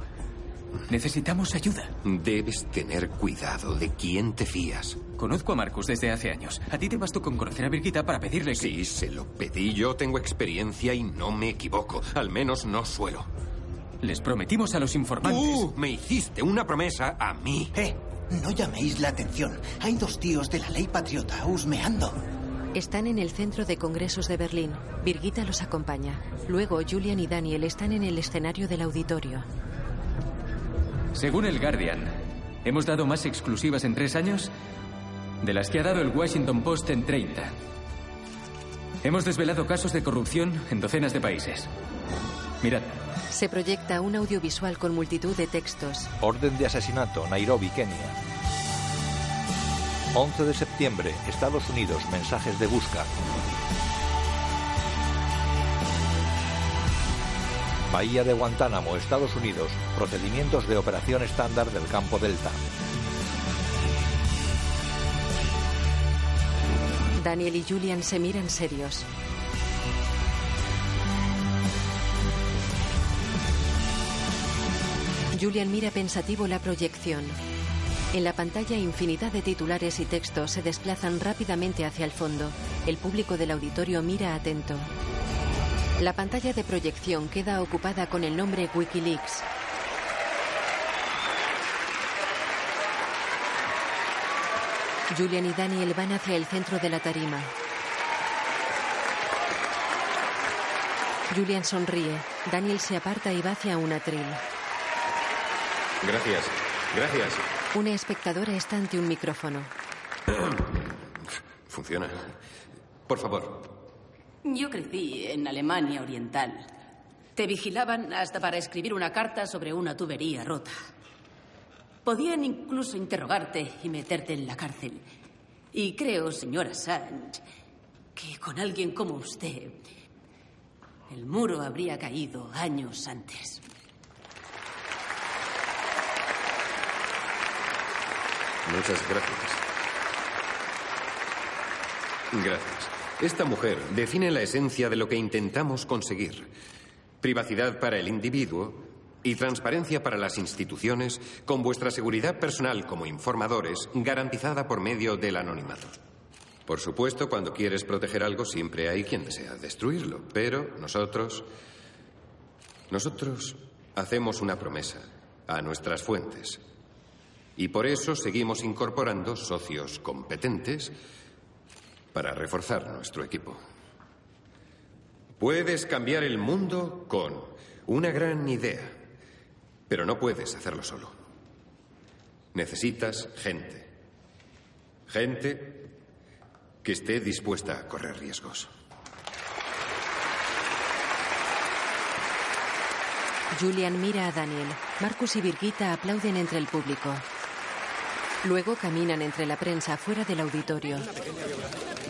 Necesitamos ayuda. Debes tener cuidado de quién te fías. Conozco a Marcus desde hace años. A ti te bastó con conocer a Birgitta para pedirle que... Sí, se lo pedí. Yo tengo experiencia y no me equivoco. Al menos no suelo. Les prometimos a los informantes. Tú me hiciste una promesa a mí. Eh, no llaméis la atención. Hay dos tíos de la ley patriota husmeando. Están en el centro de congresos de Berlín. Birgitta los acompaña. Luego Julian y Daniel están en el escenario del auditorio. Según el Guardian, hemos dado más exclusivas en tres años de las que ha dado el Washington Post en 30. Hemos desvelado casos de corrupción en docenas de países. Mirad, Se proyecta un audiovisual con multitud de textos. Orden de asesinato, Nairobi, Kenia. 11 de septiembre, Estados Unidos, mensajes de busca. Bahía de Guantánamo, Estados Unidos, procedimientos de operación estándar del campo Delta. Daniel y Julian se miran serios. Julian mira pensativo la proyección. En la pantalla infinidad de titulares y textos se desplazan rápidamente hacia el fondo. El público del auditorio mira atento. La pantalla de proyección queda ocupada con el nombre Wikileaks. Julian y Daniel van hacia el centro de la tarima. Julian sonríe. Daniel se aparta y va hacia un atril. Gracias. Gracias. Una espectadora está ante un micrófono. Funciona. Por favor. Yo crecí en Alemania Oriental. Te vigilaban hasta para escribir una carta sobre una tubería rota. Podían incluso interrogarte y meterte en la cárcel. Y creo, señora Assange, que con alguien como usted, el muro habría caído años antes. Muchas gracias. Gracias. Esta mujer define la esencia de lo que intentamos conseguir. Privacidad para el individuo y transparencia para las instituciones con vuestra seguridad personal como informadores garantizada por medio del anonimato. Por supuesto, cuando quieres proteger algo siempre hay quien desea destruirlo, pero nosotros... Nosotros hacemos una promesa a nuestras fuentes. Y por eso seguimos incorporando socios competentes para reforzar nuestro equipo. Puedes cambiar el mundo con una gran idea, pero no puedes hacerlo solo. Necesitas gente. Gente que esté dispuesta a correr riesgos. Julian mira a Daniel. Marcus y Birgitta aplauden entre el público. Luego caminan entre la prensa fuera del auditorio.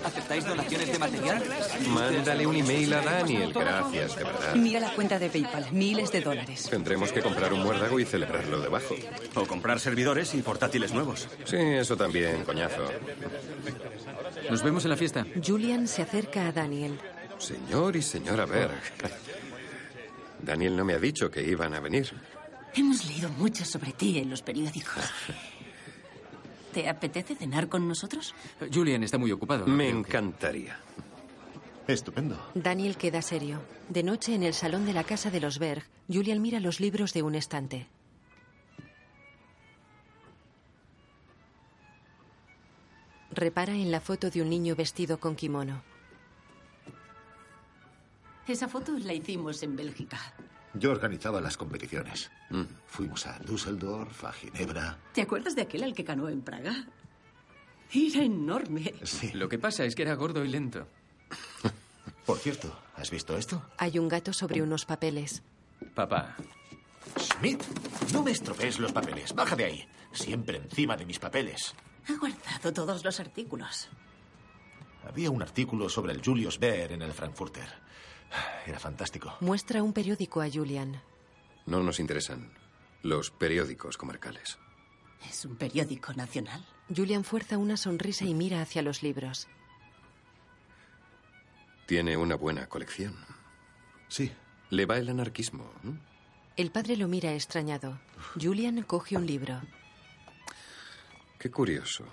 ¿Aceptáis donaciones de material? Mándale un email a Daniel. Gracias, de verdad. Mira la cuenta de PayPal, miles de dólares. Tendremos que comprar un muérdago y celebrarlo debajo. O comprar servidores y portátiles nuevos. Sí, eso también, coñazo. Nos vemos en la fiesta. Julian se acerca a Daniel. Señor y señora Berg. Daniel no me ha dicho que iban a venir. Hemos leído mucho sobre ti en los periódicos. ¿Te apetece cenar con nosotros? Julian está muy ocupado. Me encantaría. Estupendo. Daniel queda serio. De noche, en el salón de la casa de los Berg, Julian mira los libros de un estante. Repara en la foto de un niño vestido con kimono. Esa foto la hicimos en Bélgica. Yo organizaba las competiciones. Mm. Fuimos a Düsseldorf, a Ginebra. ¿Te acuerdas de aquel al que ganó en Praga? Era enorme. Sí. Lo que pasa es que era gordo y lento. Por cierto, ¿has visto esto? Hay un gato sobre unos papeles. Papá. Smith, no me estropees los papeles. Baja de ahí. Siempre encima de mis papeles. Ha guardado todos los artículos. Había un artículo sobre el Julius Baer en el Frankfurter. Era fantástico. Muestra un periódico a Julian. No nos interesan los periódicos comarcales. ¿Es un periódico nacional? Julian fuerza una sonrisa y mira hacia los libros. Tiene una buena colección. Sí. Le va el anarquismo. El padre lo mira extrañado. Julian coge un libro. Qué curioso.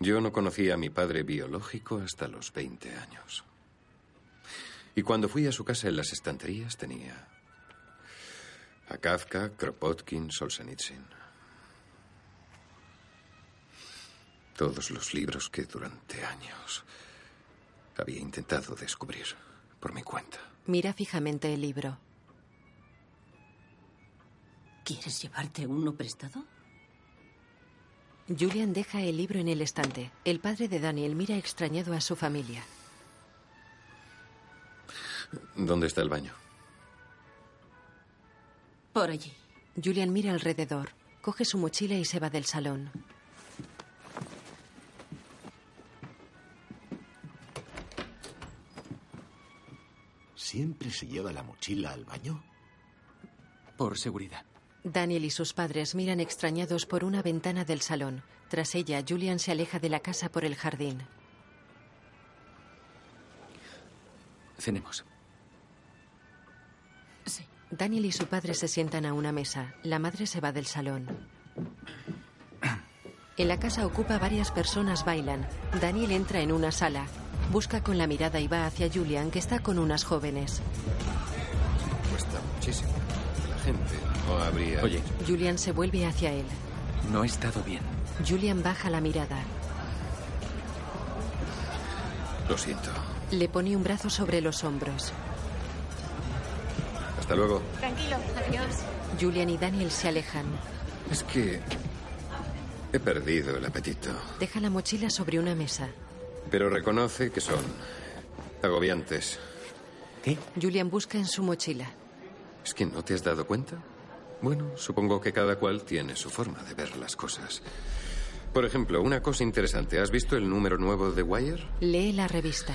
Yo no conocía a mi padre biológico hasta los 20 años. Y cuando fui a su casa en las estanterías tenía a Kafka, Kropotkin, Solzhenitsyn. Todos los libros que durante años había intentado descubrir por mi cuenta. Mira fijamente el libro. ¿Quieres llevarte uno prestado? Julian deja el libro en el estante. El padre de Daniel mira extrañado a su familia. ¿Dónde está el baño? Por allí. Julian mira alrededor, coge su mochila y se va del salón. ¿Siempre se lleva la mochila al baño? Por seguridad. Daniel y sus padres miran extrañados por una ventana del salón. Tras ella, Julian se aleja de la casa por el jardín. Cenemos. Daniel y su padre se sientan a una mesa. La madre se va del salón. En la casa ocupa varias personas bailan. Daniel entra en una sala. Busca con la mirada y va hacia Julian, que está con unas jóvenes. Cuesta muchísimo. La gente no habría... Oye. Julian se vuelve hacia él. No he estado bien. Julian baja la mirada. Lo siento. Le pone un brazo sobre los hombros. Hasta luego. Tranquilo, adiós. Julian y Daniel se alejan. Es que he perdido el apetito. Deja la mochila sobre una mesa. Pero reconoce que son agobiantes. ¿Qué? Julian busca en su mochila. ¿Es que no te has dado cuenta? Bueno, supongo que cada cual tiene su forma de ver las cosas. Por ejemplo, una cosa interesante. ¿Has visto el número nuevo de Wire? Lee la revista.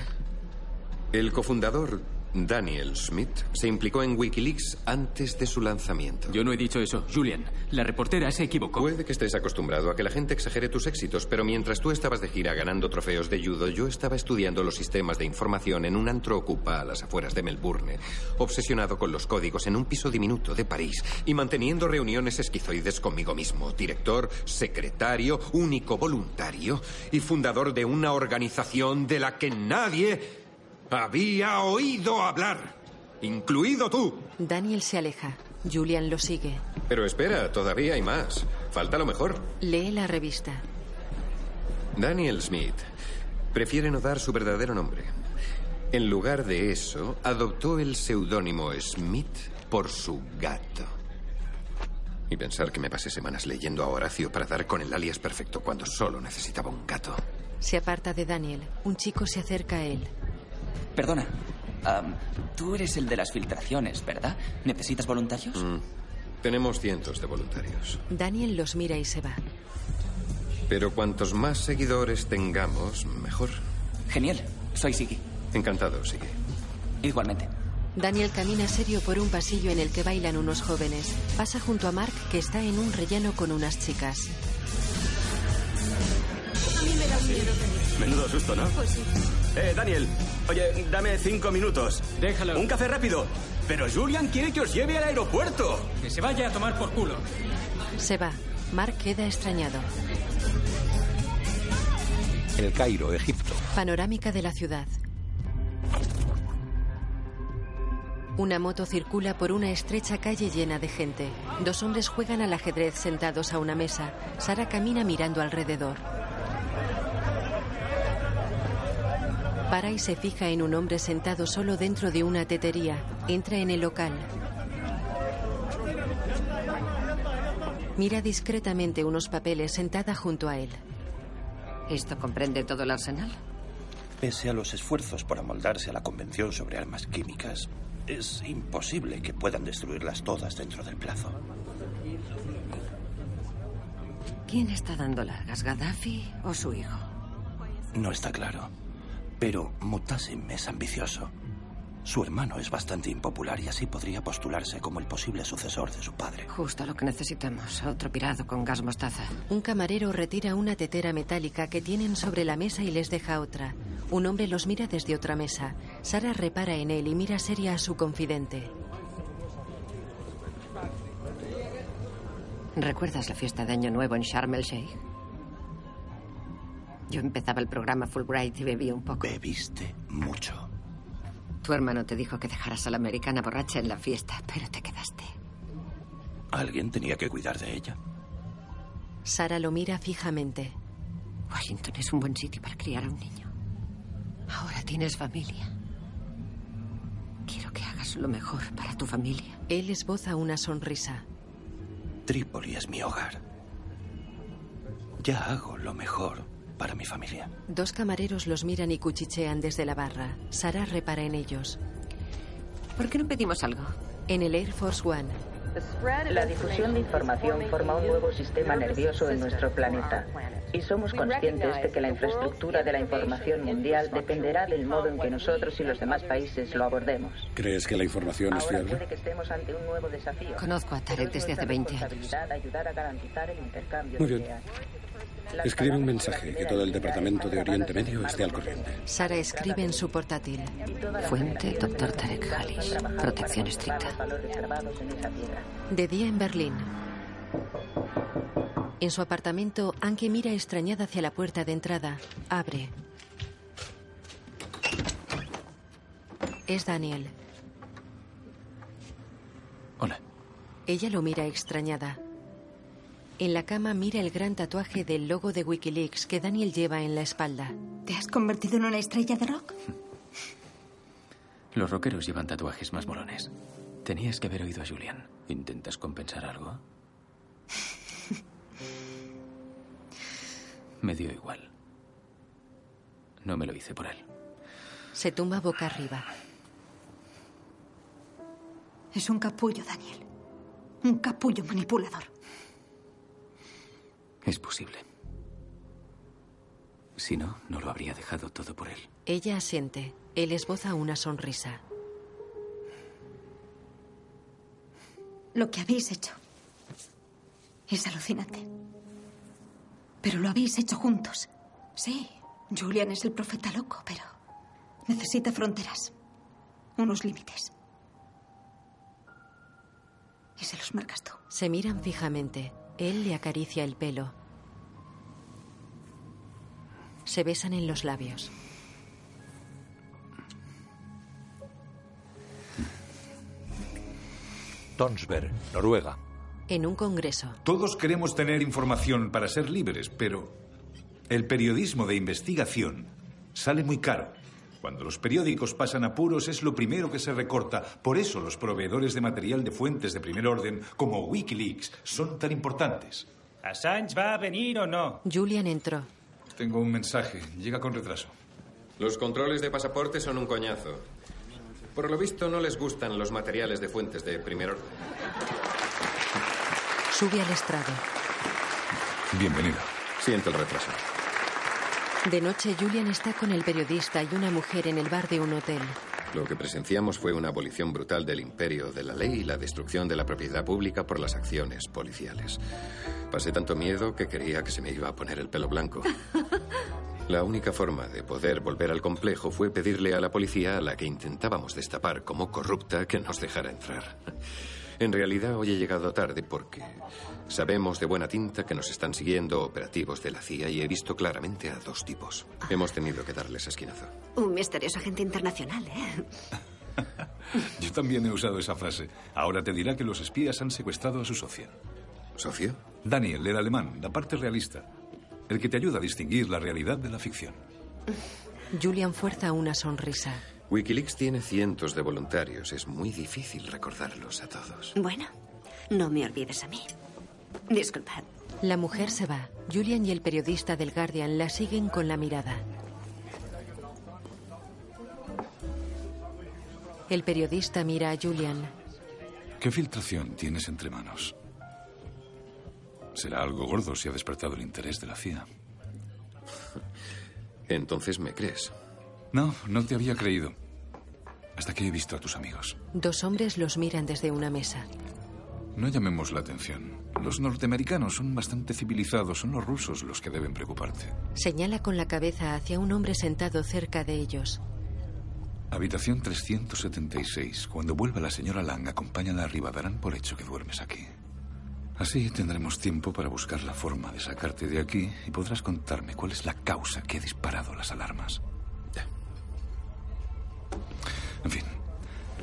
El cofundador Daniel Smith se implicó en Wikileaks antes de su lanzamiento. Yo no he dicho eso, Julian. La reportera se equivocó. Puede que estés acostumbrado a que la gente exagere tus éxitos, pero mientras tú estabas de gira ganando trofeos de judo, yo estaba estudiando los sistemas de información en un antro ocupa a las afueras de Melbourne, obsesionado con los códigos en un piso diminuto de París y manteniendo reuniones esquizoides conmigo mismo, director, secretario, único voluntario y fundador de una organización de la que nadie había oído hablar, incluido tú. Daniel se aleja. Julian lo sigue. Pero espera, todavía hay más. Falta lo mejor. Lee la revista. Daniel Smith prefiere no dar su verdadero nombre. En lugar de eso, adoptó el seudónimo Smith por su gato. Y pensar que me pasé semanas leyendo a Horacio para dar con el alias perfecto cuando solo necesitaba un gato. Se aparta de Daniel. Un chico se acerca a él. Perdona. tú eres el de las filtraciones, ¿verdad? ¿Necesitas voluntarios? Mm. Tenemos cientos de voluntarios. Daniel los mira y se va. Pero cuantos más seguidores tengamos, mejor. Genial. Soy Siki. Encantado, Siki. Igualmente. Daniel camina serio por un pasillo en el que bailan unos jóvenes. Pasa junto a Mark, que está en un rellano con unas chicas. A mí me da miedo. Menudo susto, ¿no? Pues sí. Eh, Daniel, oye, dame cinco minutos. Déjalo. Un café rápido. Pero Julian quiere que os lleve al aeropuerto. Que se vaya a tomar por culo. Se va. Mark queda extrañado. El Cairo, Egipto. Panorámica de la ciudad. Una moto circula por una estrecha calle llena de gente. Dos hombres juegan al ajedrez sentados a una mesa. Sara camina mirando alrededor. Para y se fija en un hombre sentado solo dentro de una tetería. Entra en el local. Mira discretamente unos papeles sentada junto a él. ¿Esto comprende todo el arsenal? Pese a los esfuerzos por amoldarse a la Convención sobre Armas Químicas, es imposible que puedan destruirlas todas dentro del plazo. ¿Quién está dando largas, Gaddafi o su hijo? No está claro. Pero Mutasim es ambicioso. Su hermano es bastante impopular y así podría postularse como el posible sucesor de su padre. Justo lo que necesitamos. Otro pirado con gas mostaza. Un camarero retira una tetera metálica que tienen sobre la mesa y les deja otra. Un hombre los mira desde otra mesa. Sara repara en él y mira seria a su confidente. ¿Recuerdas la fiesta de Año Nuevo en Sharm el Sheikh? Yo empezaba el programa Fulbright y bebí un poco. Bebiste mucho. Tu hermano te dijo que dejaras a la americana borracha en la fiesta, pero te quedaste. Alguien tenía que cuidar de ella. Sara lo mira fijamente. Washington es un buen sitio para criar a un niño. Ahora tienes familia. Quiero que hagas lo mejor para tu familia. Él esboza una sonrisa. Trípoli es mi hogar. Ya hago lo mejor para mi familia. Dos camareros los miran y cuchichean desde la barra. Sara repara en ellos. ¿Por qué no pedimos algo? En el Air Force One. La difusión de información forma un nuevo sistema nervioso en nuestro planeta. Y somos conscientes de que la infraestructura de la información mundial dependerá del modo en que nosotros y los demás países lo abordemos. ¿Crees que la información es Ahora fiable? puede que estemos ante un nuevo desafío. Conozco a Tarek desde hace 20 años. Responsabilidad ayudar a garantizar el intercambio Muy bien. Escribe un mensaje que todo el Departamento de Oriente Medio esté al corriente. Sara escribe en su portátil. Fuente, doctor Tarek Halish. Protección estricta. De día en Berlín. En su apartamento, Anke mira extrañada hacia la puerta de entrada. Abre. Es Daniel. Hola. Ella lo mira extrañada. En la cama mira el gran tatuaje del logo de Wikileaks que Daniel lleva en la espalda. ¿Te has convertido en una estrella de rock? Los rockeros llevan tatuajes más molones. Tenías que haber oído a Julian. ¿Intentas compensar algo? Me dio igual. No me lo hice por él. Se tumba boca arriba. Es un capullo, Daniel. Un capullo manipulador. Es posible. Si no, no lo habría dejado todo por él. Ella asiente. Él esboza una sonrisa. Lo que habéis hecho es alucinante. Pero lo habéis hecho juntos. Sí, Julian es el profeta loco, pero necesita fronteras, unos límites. Y se los marcas tú. Se miran fijamente. Él le acaricia el pelo. Se besan en los labios. Tonsberg, Noruega. En un congreso. Todos queremos tener información para ser libres, pero el periodismo de investigación sale muy caro. Cuando los periódicos pasan apuros es lo primero que se recorta. Por eso los proveedores de material de fuentes de primer orden, como Wikileaks, son tan importantes. ¿Assange va a venir o no? Julian entró. Tengo un mensaje. Llega con retraso. Los controles de pasaporte son un coñazo. Por lo visto no les gustan los materiales de fuentes de primer orden. Sube al estrado. Bienvenido. Siento el retraso. De noche, Julian está con el periodista y una mujer en el bar de un hotel. Lo que presenciamos fue una abolición brutal del imperio de la ley y la destrucción de la propiedad pública por las acciones policiales. Pasé tanto miedo que creía que se me iba a poner el pelo blanco. La única forma de poder volver al complejo fue pedirle a la policía a la que intentábamos destapar como corrupta que nos dejara entrar. En realidad hoy he llegado tarde porque sabemos de buena tinta que nos están siguiendo operativos de la CIA y he visto claramente a dos tipos. Hemos tenido que darles esquinazo. Un misterioso agente internacional, ¿eh? Yo también he usado esa frase. Ahora te dirá que los espías han secuestrado a su socia. ¿Socio? Daniel, el alemán, la parte realista. El que te ayuda a distinguir la realidad de la ficción. Julian fuerza una sonrisa. Wikileaks tiene cientos de voluntarios. Es muy difícil recordarlos a todos. Bueno, no me olvides a mí. Disculpad. La mujer se va. Julian y el periodista del Guardian la siguen con la mirada. El periodista mira a Julian. ¿Qué filtración tienes entre manos? Será algo gordo si ha despertado el interés de la CIA. Entonces me crees. No, no te había creído. Hasta que he visto a tus amigos. Dos hombres los miran desde una mesa. No llamemos la atención. Los norteamericanos son bastante civilizados. Son los rusos los que deben preocuparte. Señala con la cabeza hacia un hombre sentado cerca de ellos. Habitación 376. Cuando vuelva la señora Lang, acompáñala arriba. Darán por hecho que duermes aquí. Así tendremos tiempo para buscar la forma de sacarte de aquí y podrás contarme cuál es la causa que ha disparado las alarmas. En fin.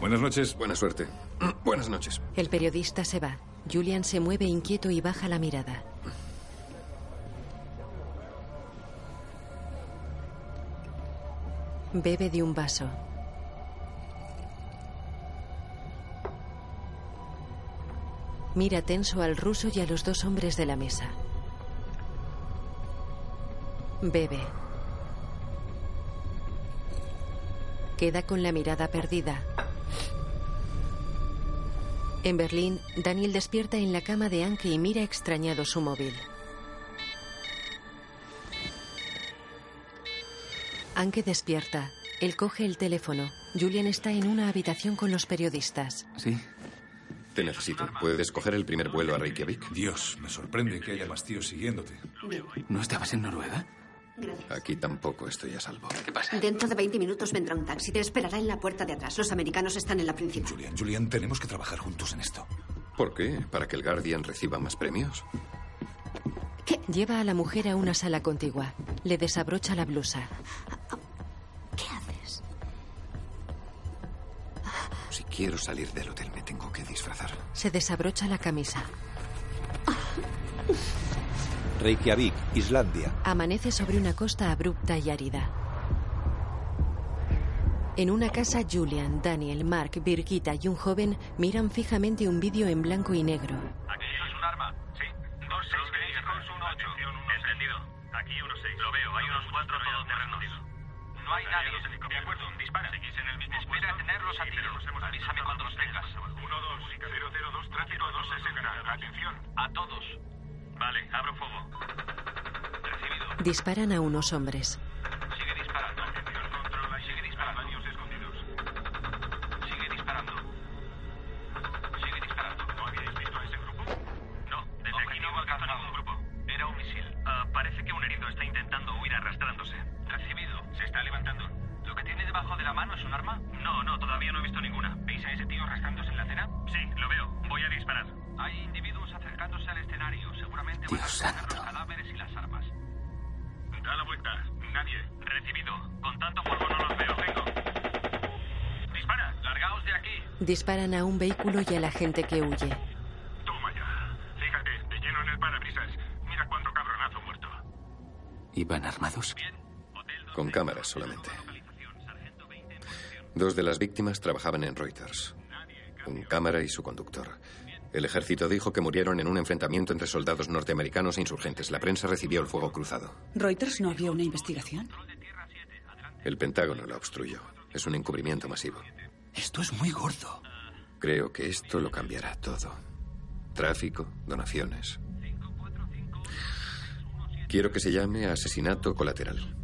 Buenas noches. Buena suerte. Buenas noches. El periodista se va. Julian se mueve inquieto y baja la mirada. Bebe de un vaso. Mira tenso al ruso y a los dos hombres de la mesa. Bebe. Queda con la mirada perdida. En Berlín, Daniel despierta en la cama de Anke y mira extrañado su móvil. Anke despierta. Él coge el teléfono. Julian está en una habitación con los periodistas. Sí. Te necesito. ¿Puedes coger el primer vuelo a Reykjavik? Dios, me sorprende que haya más tíos siguiéndote. ¿No estabas en Noruega? Aquí tampoco estoy a salvo. ¿Qué pasa? Dentro de 20 minutos vendrá un taxi. Te esperará en la puerta de atrás. Los americanos están en la principal. Julian, Julian, tenemos que trabajar juntos en esto. ¿Por qué? ¿Para que el Guardian reciba más premios? Lleva a la mujer a una sala contigua. Le desabrocha la blusa. ¿Qué haces? Si quiero salir del hotel, me tengo que disfrazar. Se desabrocha la camisa. Reykjavik, Islandia. Amanece sobre una costa abrupta y árida. En una casa, Julian, Daniel, Mark, Birgitta y un joven miran fijamente un vídeo en blanco y negro. ¿Aquello es un arma? Sí. 26 con 18. Entendido. Aquí 16. Lo veo. Hay unos cuatro todoterrenos. No hay nadie. De acuerdo. Dispara. Seguís en el mismo Espera a tenerlos a tiros. Avísame cuando los tengas. 1-2. 002. Tráfico 260. Atención. A todos. Vale. Abro fuego. Recibido. Disparan a unos hombres. Sigue disparando. Controla. Sigue disparando. Baños escondidos. Sigue disparando. Sigue disparando. ¿No habíais visto a ese grupo? No. Desde aquí no alcanza ningún grupo. Era un misil. Ah, parece que un herido está intentando huir arrastrándose. Recibido. Se está levantando. ¿Lo que tiene debajo de la mano es un arma? No, no, todavía no he visto ninguna. ¿Veis a ese tío arrastrándose en la acera? Sí, lo veo. Voy a disparar. Hay individuos acercándose al escenario. Seguramente van a recoger los cadáveres y las armas. Da la vuelta. Nadie. Recibido. Con tanto polvo no los veo. Vengo. Dispara. Largaos de aquí. Disparan a un vehículo y a la gente que huye. Toma ya. Fíjate, de lleno en el parabrisas. Mira cuánto cabronazo muerto. ¿Iban armados? Con cámaras solamente. Dos de las víctimas trabajaban en Reuters. Un cámara y su conductor. El ejército dijo que murieron en un enfrentamiento entre soldados norteamericanos e insurgentes. La prensa recibió el fuego cruzado. ¿Reuters no había una investigación? El Pentágono la obstruyó. Es un encubrimiento masivo. Esto es muy gordo. Creo que esto lo cambiará todo. Tráfico, donaciones. Quiero que se llame asesinato colateral.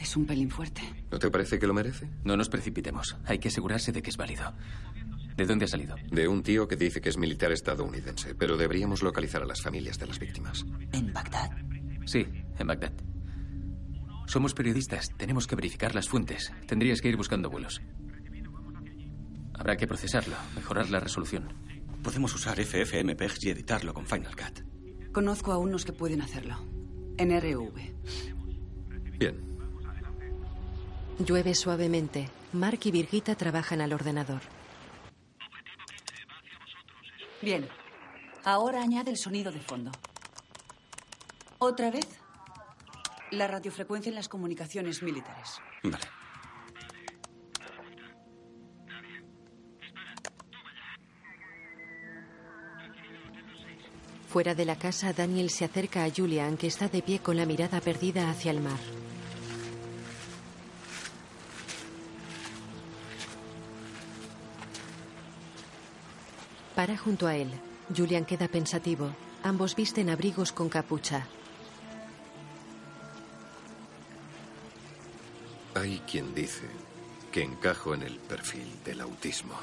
Es un pelín fuerte. ¿No te parece que lo merece? No nos precipitemos. Hay que asegurarse de que es válido. ¿De dónde ha salido? De un tío que dice que es militar estadounidense, pero deberíamos localizar a las familias de las víctimas. ¿En Bagdad? Sí, en Bagdad. Somos periodistas. Tenemos que verificar las fuentes. Tendrías que ir buscando vuelos. Habrá que procesarlo, mejorar la resolución. Podemos usar FFmpeg y editarlo con Final Cut. Conozco a unos que pueden hacerlo. En RV. Bien. Llueve suavemente. Mark y Virgita trabajan al ordenador. Bien. Ahora añade el sonido de fondo. Otra vez. La radiofrecuencia en las comunicaciones militares. Vale. Fuera de la casa, Daniel se acerca a Julian, que está de pie con la mirada perdida hacia el mar. Para junto a él. Julian queda pensativo. Ambos visten abrigos con capucha. Hay quien dice que encajo en el perfil del autismo.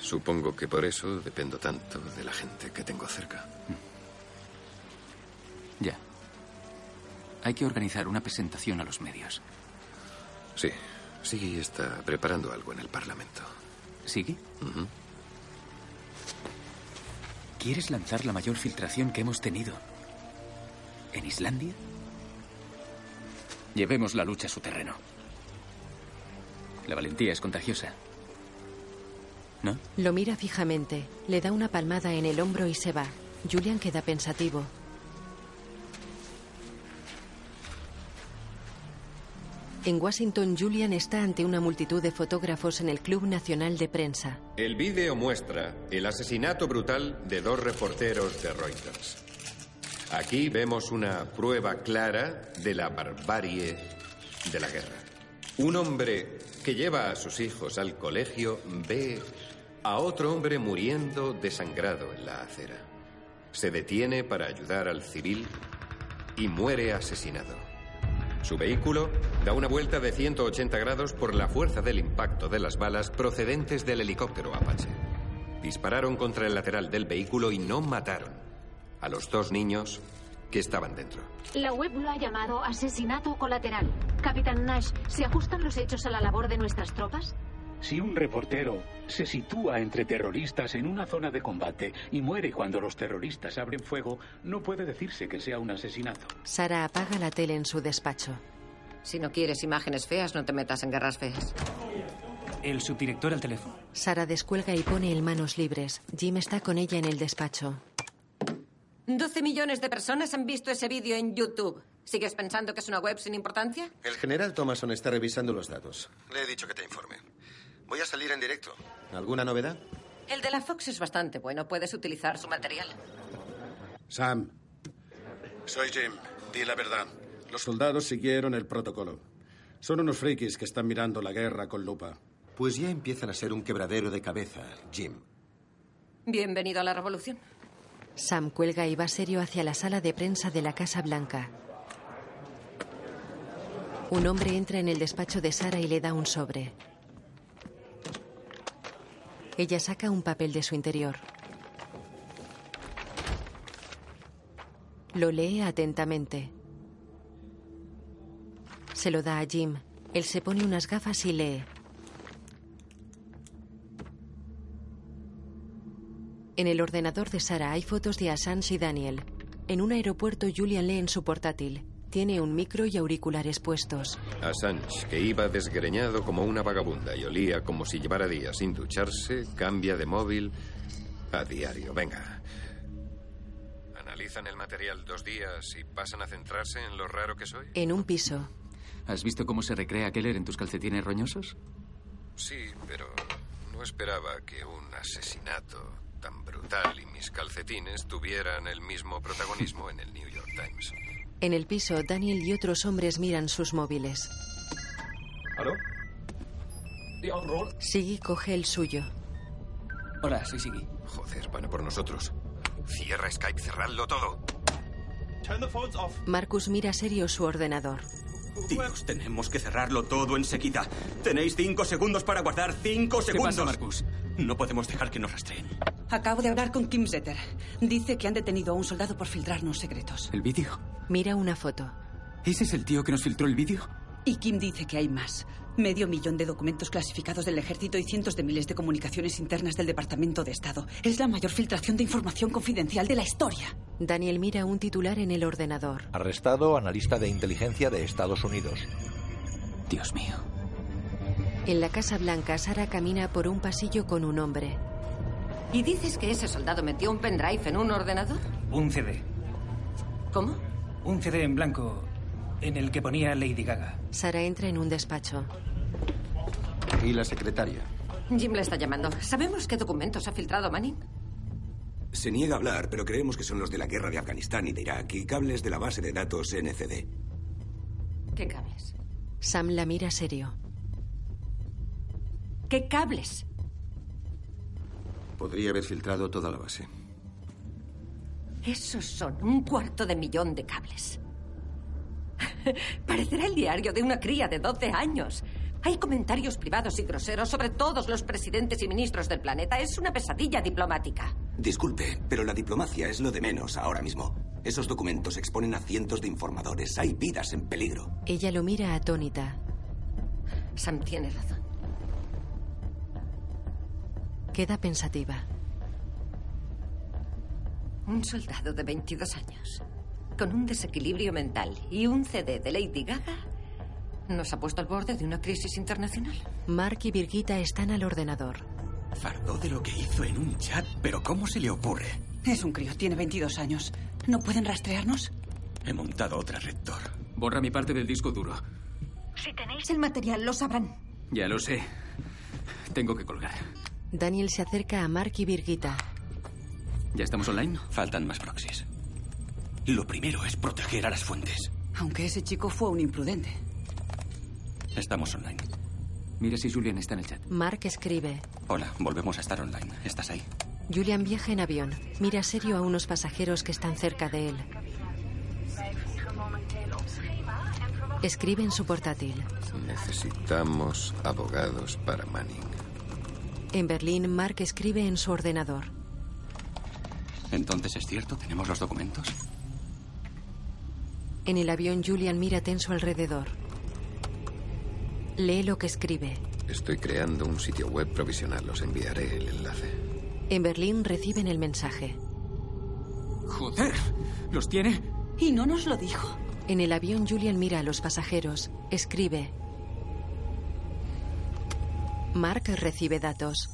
Supongo que por eso dependo tanto de la gente que tengo cerca. Ya. Hay que organizar una presentación a los medios. Sí, sí está preparando algo en el Parlamento. ¿Sigue? ¿Quieres lanzar la mayor filtración que hemos tenido en Islandia? Llevemos la lucha a su terreno. La valentía es contagiosa. ¿No? Lo mira fijamente, le da una palmada en el hombro y se va. Julian queda pensativo. En Washington, Julian está ante una multitud de fotógrafos en el Club Nacional de Prensa. El vídeo muestra el asesinato brutal de dos reporteros de Reuters. Aquí vemos una prueba clara de la barbarie de la guerra. Un hombre que lleva a sus hijos al colegio ve a otro hombre muriendo desangrado en la acera. Se detiene para ayudar al civil y muere asesinado. Su vehículo da una vuelta de 180 grados por la fuerza del impacto de las balas procedentes del helicóptero Apache. Dispararon contra el lateral del vehículo y no mataron a los dos niños que estaban dentro. La web lo ha llamado asesinato colateral. Capitán Nash, ¿se ajustan los hechos a la labor de nuestras tropas? Si un reportero se sitúa entre terroristas en una zona de combate y muere cuando los terroristas abren fuego, no puede decirse que sea un asesinato. Sara apaga la tele en su despacho. Si no quieres imágenes feas, no te metas en guerras feas. El subdirector al teléfono. Sara descuelga y pone en manos libres. Jim está con ella en el despacho. 12 millones de personas han visto ese vídeo en YouTube. ¿Sigues pensando que es una web sin importancia? El general Thomason está revisando los datos. Le he dicho que te informe. Voy a salir en directo. ¿Alguna novedad? El de la Fox es bastante bueno. Puedes utilizar su material. Sam, soy Jim. Di la verdad. Los soldados siguieron el protocolo. Son unos frikis que están mirando la guerra con lupa. Pues ya empiezan a ser un quebradero de cabeza, Jim. Bienvenido a la revolución. Sam cuelga y va serio hacia la sala de prensa de la Casa Blanca. Un hombre entra en el despacho de Sara y le da un sobre. Ella saca un papel de su interior. Lo lee atentamente. Se lo da a Jim. Él se pone unas gafas y lee. En el ordenador de Sara hay fotos de Assange y Daniel. En un aeropuerto, Julian lee en su portátil. Tiene un micro y auriculares puestos. Assange, que iba desgreñado como una vagabunda y olía como si llevara días sin ducharse, cambia de móvil a diario. Venga. Analizan el material dos días y pasan a centrarse en lo raro que soy. En un piso. ¿Has visto cómo se recrea Keller en tus calcetines roñosos? Sí, pero no esperaba que un asesinato tan brutal y mis calcetines tuvieran el mismo protagonismo en el New York Times. En el piso, Daniel y otros hombres miran sus móviles. ¿Aló? Siggy coge el suyo. Hola, soy Siggy. Joder, van a por nosotros. Cierra Skype, cerradlo todo. Marcus mira serio su ordenador. Dios, tenemos que cerrarlo todo enseguida. Tenéis cinco segundos para guardar cinco ¿Qué segundos. pasa, Marcus? No podemos dejar que nos rastreen. Acabo de hablar con Kim Zetter. Dice que han detenido a un soldado por filtrarnos secretos. ¿El vídeo? Mira una foto. ¿Ese es el tío que nos filtró el vídeo? Y Kim dice que hay más. Medio millón de documentos clasificados del ejército y cientos de miles de comunicaciones internas del Departamento de Estado. Es la mayor filtración de información confidencial de la historia. Daniel mira un titular en el ordenador. Arrestado analista de inteligencia de Estados Unidos. Dios mío. En la Casa Blanca, Sara camina por un pasillo con un hombre. ¿Y dices que ese soldado metió un pendrive en un ordenador? Un CD. ¿Cómo? Un CD en blanco en el que ponía Lady Gaga. Sara entra en un despacho. ¿Y la secretaria? Jim le está llamando. ¿Sabemos qué documentos ha filtrado Manning? Se niega a hablar, pero creemos que son los de la guerra de Afganistán y de Irak y cables de la base de datos NCD. ¿Qué cables? Sam la mira serio. ¿Qué cables? Podría haber filtrado toda la base. Esos son un cuarto de millón de cables. Parecerá el diario de una cría de 12 años. Hay comentarios privados y groseros sobre todos los presidentes y ministros del planeta. Es una pesadilla diplomática. Disculpe, pero la diplomacia es lo de menos ahora mismo. Esos documentos exponen a cientos de informadores. Hay vidas en peligro. Ella lo mira atónita. Sam tiene razón. Queda pensativa. Un soldado de 22 años, con un desequilibrio mental y un CD de Lady Gaga, nos ha puesto al borde de una crisis internacional. Mark y Virgita están al ordenador. Fardó de lo que hizo en un chat, pero ¿cómo se le ocurre? Es un crío, tiene 22 años. ¿No pueden rastrearnos? He montado otra rector. Borra mi parte del disco duro. Si tenéis el material, lo sabrán. Ya lo sé. Tengo que colgar. Daniel se acerca a Mark y Virgita. ¿Ya estamos online? Faltan más proxies. Lo primero es proteger a las fuentes. Aunque ese chico fue un imprudente. Estamos online. Mira si Julian está en el chat. Mark escribe. Hola, volvemos a estar online. ¿Estás ahí? Julian viaja en avión. Mira serio a unos pasajeros que están cerca de él. Escribe en su portátil. Necesitamos abogados para Manning. En Berlín, Mark escribe en su ordenador. Entonces es cierto, tenemos los documentos. En el avión, Julian mira tenso alrededor. Lee lo que escribe. Estoy creando un sitio web provisional. Os enviaré el enlace. En Berlín reciben el mensaje. Joder, ¿los tiene? Y no nos lo dijo. En el avión, Julian mira a los pasajeros. Escribe. Mark recibe datos.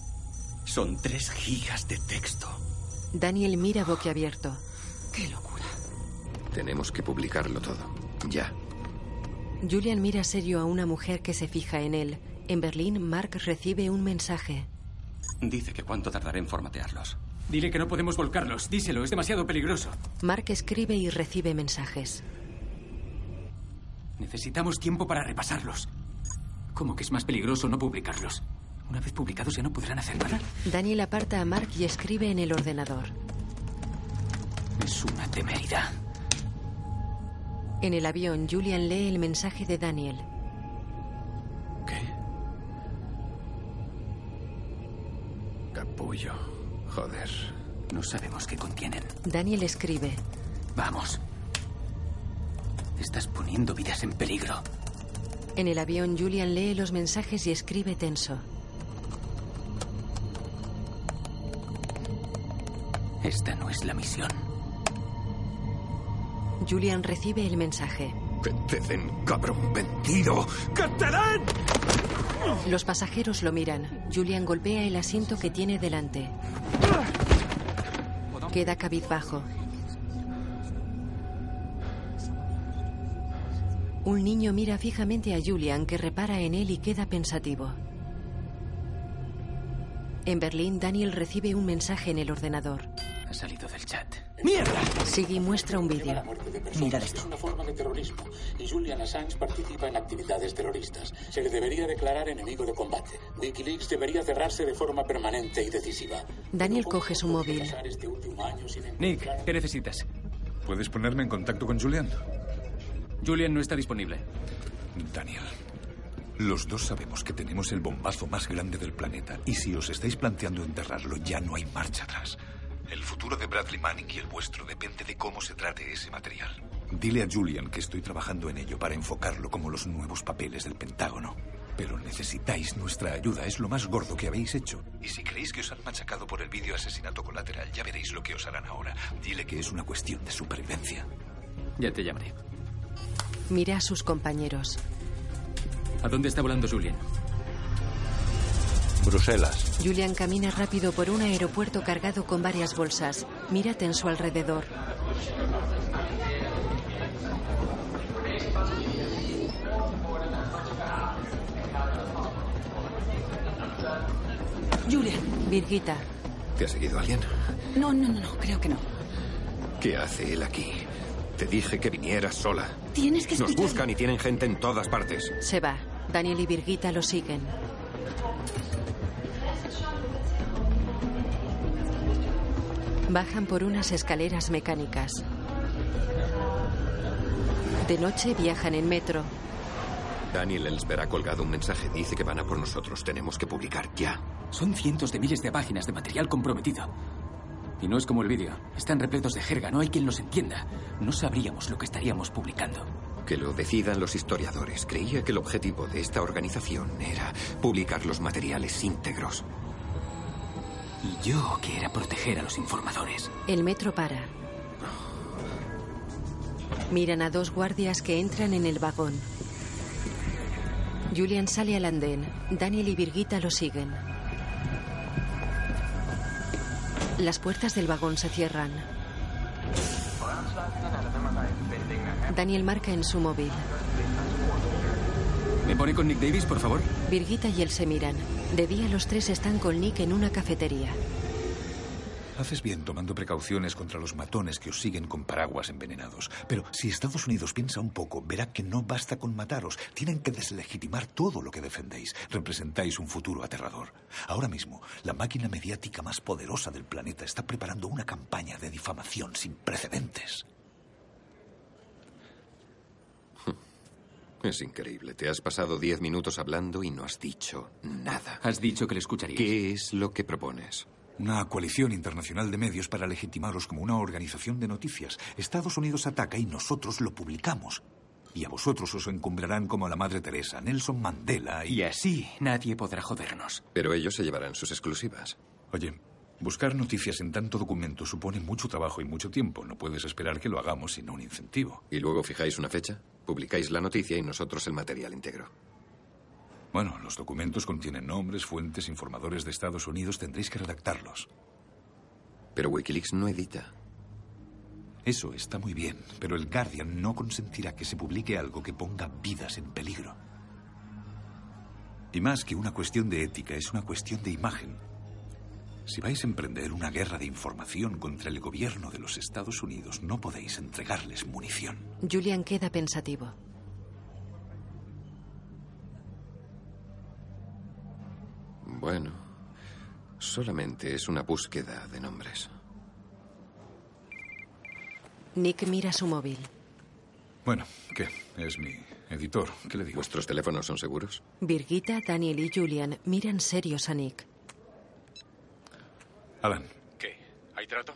Son tres gigas de texto. Daniel mira boquiabierto. ¡Qué locura! Tenemos que publicarlo todo. Ya. Julian mira serio a una mujer que se fija en él. En Berlín, Mark recibe un mensaje. Dice que cuánto tardaré en formatearlos. Dile que no podemos volcarlos. Díselo, es demasiado peligroso. Mark escribe y recibe mensajes. Necesitamos tiempo para repasarlos. ¿Cómo que es más peligroso no publicarlos? Una vez publicados ya no podrán hacer nada. Daniel aparta a Mark y escribe en el ordenador. Es una temeridad. En el avión, Julian lee el mensaje de Daniel. ¿Qué? Capullo. Joder. No sabemos qué contienen. Daniel escribe. Vamos. Estás poniendo vidas en peligro. En el avión, Julian lee los mensajes y escribe tenso. Esta no es la misión. Julian recibe el mensaje. ¡Que te den, cabrón vendido! ¡Que te den! Los pasajeros lo miran. Julian golpea el asiento que tiene delante. Queda cabizbajo. Un niño mira fijamente a Julian que repara en él y queda pensativo. En Berlín, Daniel recibe un mensaje en el ordenador. Ha salido del chat. ¡Mierda! Siggy muestra un vídeo. Mira esto. Es una forma de terrorismo y Julian Assange participa en actividades terroristas. Se le debería declarar enemigo de combate. Wikileaks debería cerrarse de forma permanente y decisiva. Daniel coge su móvil. Este año sin Nick, ¿qué necesitas? ¿Puedes ponerme en contacto con Julian? Julian no está disponible. Daniel, los dos sabemos que tenemos el bombazo más grande del planeta y si os estáis planteando enterrarlo ya no hay marcha atrás. El futuro de Bradley Manning y el vuestro depende de cómo se trate ese material. Dile a Julian que estoy trabajando en ello para enfocarlo como los nuevos papeles del Pentágono. Pero necesitáis nuestra ayuda. Es lo más gordo que habéis hecho. Y si creéis que os han machacado por el vídeo asesinato colateral, ya veréis lo que os harán ahora. Dile que es una cuestión de supervivencia. Ya te llamaré. Mira a sus compañeros. ¿A dónde está volando Julian? Bruselas. Julian camina rápido por un aeropuerto cargado con varias bolsas. Mírate en su alrededor. Julian. Virgita. ¿Te ha seguido alguien? No, no, no, no, creo que no. ¿Qué hace él aquí? Te dije que vinieras sola. Tienes que Nos buscan y tienen gente en todas partes. Se va. Daniel y Virgita lo siguen. Bajan por unas escaleras mecánicas. De noche viajan en metro. Daniel Ellsberg ha colgado un mensaje. Dice que van a por nosotros. Tenemos que publicar ya. Son cientos de miles de páginas de material comprometido. Y no es como el vídeo. Están repletos de jerga. No hay quien los entienda. No sabríamos lo que estaríamos publicando. Que lo decidan los historiadores. Creía que el objetivo de esta organización era publicar los materiales íntegros. Y yo, que era proteger a los informadores. El metro para. Miran a dos guardias que entran en el vagón. Julian sale al andén. Daniel y Virgita lo siguen. Las puertas del vagón se cierran. Daniel marca en su móvil. ¿Me pone con Nick Davis, por favor? Virgita y él se miran. De día los tres están con Nick en una cafetería. Haces bien tomando precauciones contra los matones que os siguen con paraguas envenenados. Pero si Estados Unidos piensa un poco, verá que no basta con mataros. Tienen que deslegitimar todo lo que defendéis. Representáis un futuro aterrador. Ahora mismo, la máquina mediática más poderosa del planeta está preparando una campaña de difamación sin precedentes. Es increíble. Te has pasado diez minutos hablando y no has dicho nada. Has dicho que le escucharías. ¿Qué es lo que propones? Una coalición internacional de medios para legitimaros como una organización de noticias. Estados Unidos ataca y nosotros lo publicamos. Y a vosotros os encumbrarán como a la Madre Teresa, Nelson Mandela y... Y así nadie podrá jodernos. Pero ellos se llevarán sus exclusivas. Oye, buscar noticias en tanto documento supone mucho trabajo y mucho tiempo. No puedes esperar que lo hagamos sin un incentivo. ¿Y luego fijáis una fecha? Publicáis la noticia y nosotros el material íntegro. Bueno, los documentos contienen nombres, fuentes, informadores de Estados Unidos. Tendréis que redactarlos. Pero Wikileaks no edita. Eso está muy bien, pero el Guardian no consentirá que se publique algo que ponga vidas en peligro. Y más que una cuestión de ética, es una cuestión de imagen. Si vais a emprender una guerra de información contra el gobierno de los Estados Unidos, no podéis entregarles munición. Julian queda pensativo. Bueno, solamente es una búsqueda de nombres. Nick mira su móvil. Bueno, ¿qué? Es mi editor. ¿Qué le digo? ¿Vuestros teléfonos son seguros? Virgita, Daniel y Julian miran serios a Nick. Alan. ¿Qué? ¿Hay trato?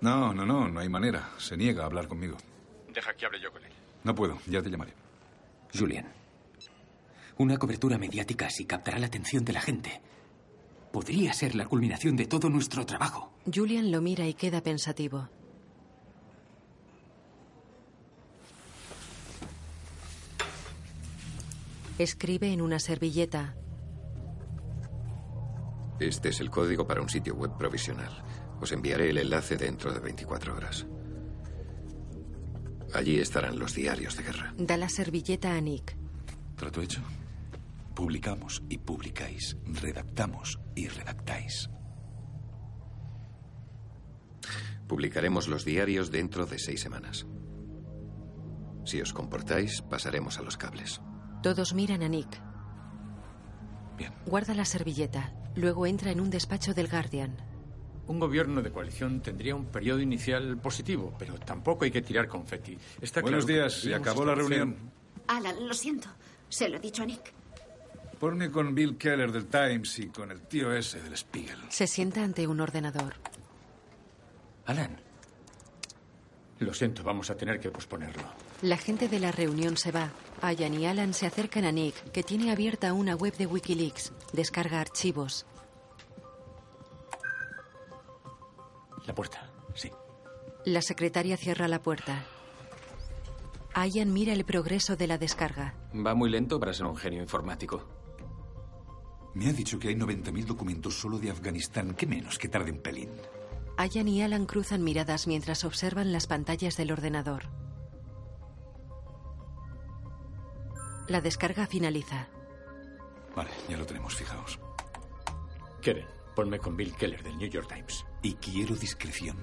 No, no, no, no hay manera. Se niega a hablar conmigo. Deja que hable yo con él. No puedo, ya te llamaré. Julian, una cobertura mediática así captará la atención de la gente. Podría ser la culminación de todo nuestro trabajo. Julian lo mira y queda pensativo. Escribe en una servilleta. Este es el código para un sitio web provisional. Os enviaré el enlace dentro de 24 horas. Allí estarán los diarios de guerra. Da la servilleta a Nick. ¿Trato hecho? Publicamos y publicáis. Redactamos y redactáis. Publicaremos los diarios dentro de seis semanas. Si os comportáis, pasaremos a los cables. Todos miran a Nick. Bien. Guarda la servilleta. Luego entra en un despacho del Guardian. Un gobierno de coalición tendría un periodo inicial positivo, pero tampoco hay que tirar confeti. Está Buenos claro días, se acabó la reunión. Alan, lo siento. Se lo he dicho a Nick. Ponme con Bill Keller del Times y con el tío ese del Spiegel. Se sienta ante un ordenador. Alan. Lo siento, vamos a tener que posponerlo. La gente de la reunión se va. Ayan y Alan se acercan a Nick, que tiene abierta una web de Wikileaks. Descarga archivos. La puerta, sí. La secretaria cierra la puerta. Ayan mira el progreso de la descarga. Va muy lento para ser un genio informático. Me ha dicho que hay 90.000 documentos solo de Afganistán. ¿Qué menos que tarde un pelín? Ayan y Alan cruzan miradas mientras observan las pantallas del ordenador. La descarga finaliza. Vale, ya lo tenemos, fijaos. Keren, ponme con Bill Keller del New York Times. Y quiero discreción.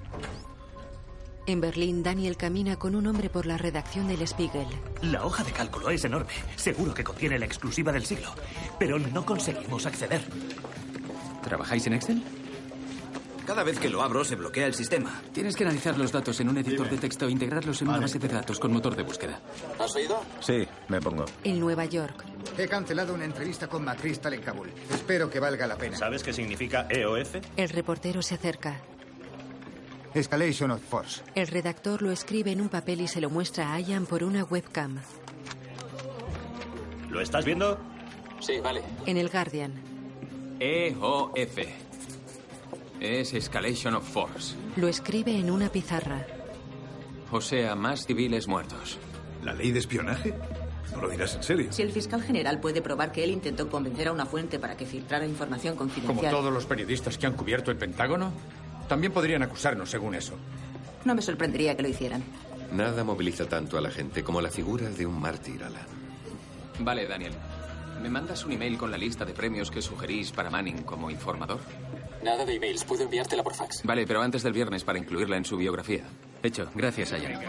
En Berlín, Daniel camina con un hombre por la redacción del Spiegel. La hoja de cálculo es enorme. Seguro que contiene la exclusiva del siglo. Pero no conseguimos acceder. ¿Trabajáis en Excel? Cada vez que lo abro se bloquea el sistema. Tienes que analizar los datos en un editor de texto e integrarlos en una base de datos con motor de búsqueda. ¿Has oído? Sí, me pongo. En Nueva York. He cancelado una entrevista con McChrystal en Kabul. Espero que valga la pena. ¿Sabes qué significa EOF? El reportero se acerca. Escalation of Force. El redactor lo escribe en un papel y se lo muestra a Ayan por una webcam. ¿Lo estás viendo? Sí, vale. En el Guardian. EOF. Es Escalation of Force. Lo escribe en una pizarra. O sea, más civiles muertos. ¿La ley de espionaje? ¿No lo dirás en serio? Si el fiscal general puede probar que él intentó convencer a una fuente para que filtrara información Como confidencial. todos los periodistas que han cubierto el Pentágono, también podrían acusarnos según eso. No me sorprendería que lo hicieran. Nada moviliza tanto a la gente como la figura de un mártir, Alan. Vale, Daniel. ¿Me mandas un email con la lista de premios que sugerís para Manning como informador? Nada de emails, puedo enviártela por fax. Vale, pero antes del viernes para incluirla en su biografía. Hecho, gracias, Ayan.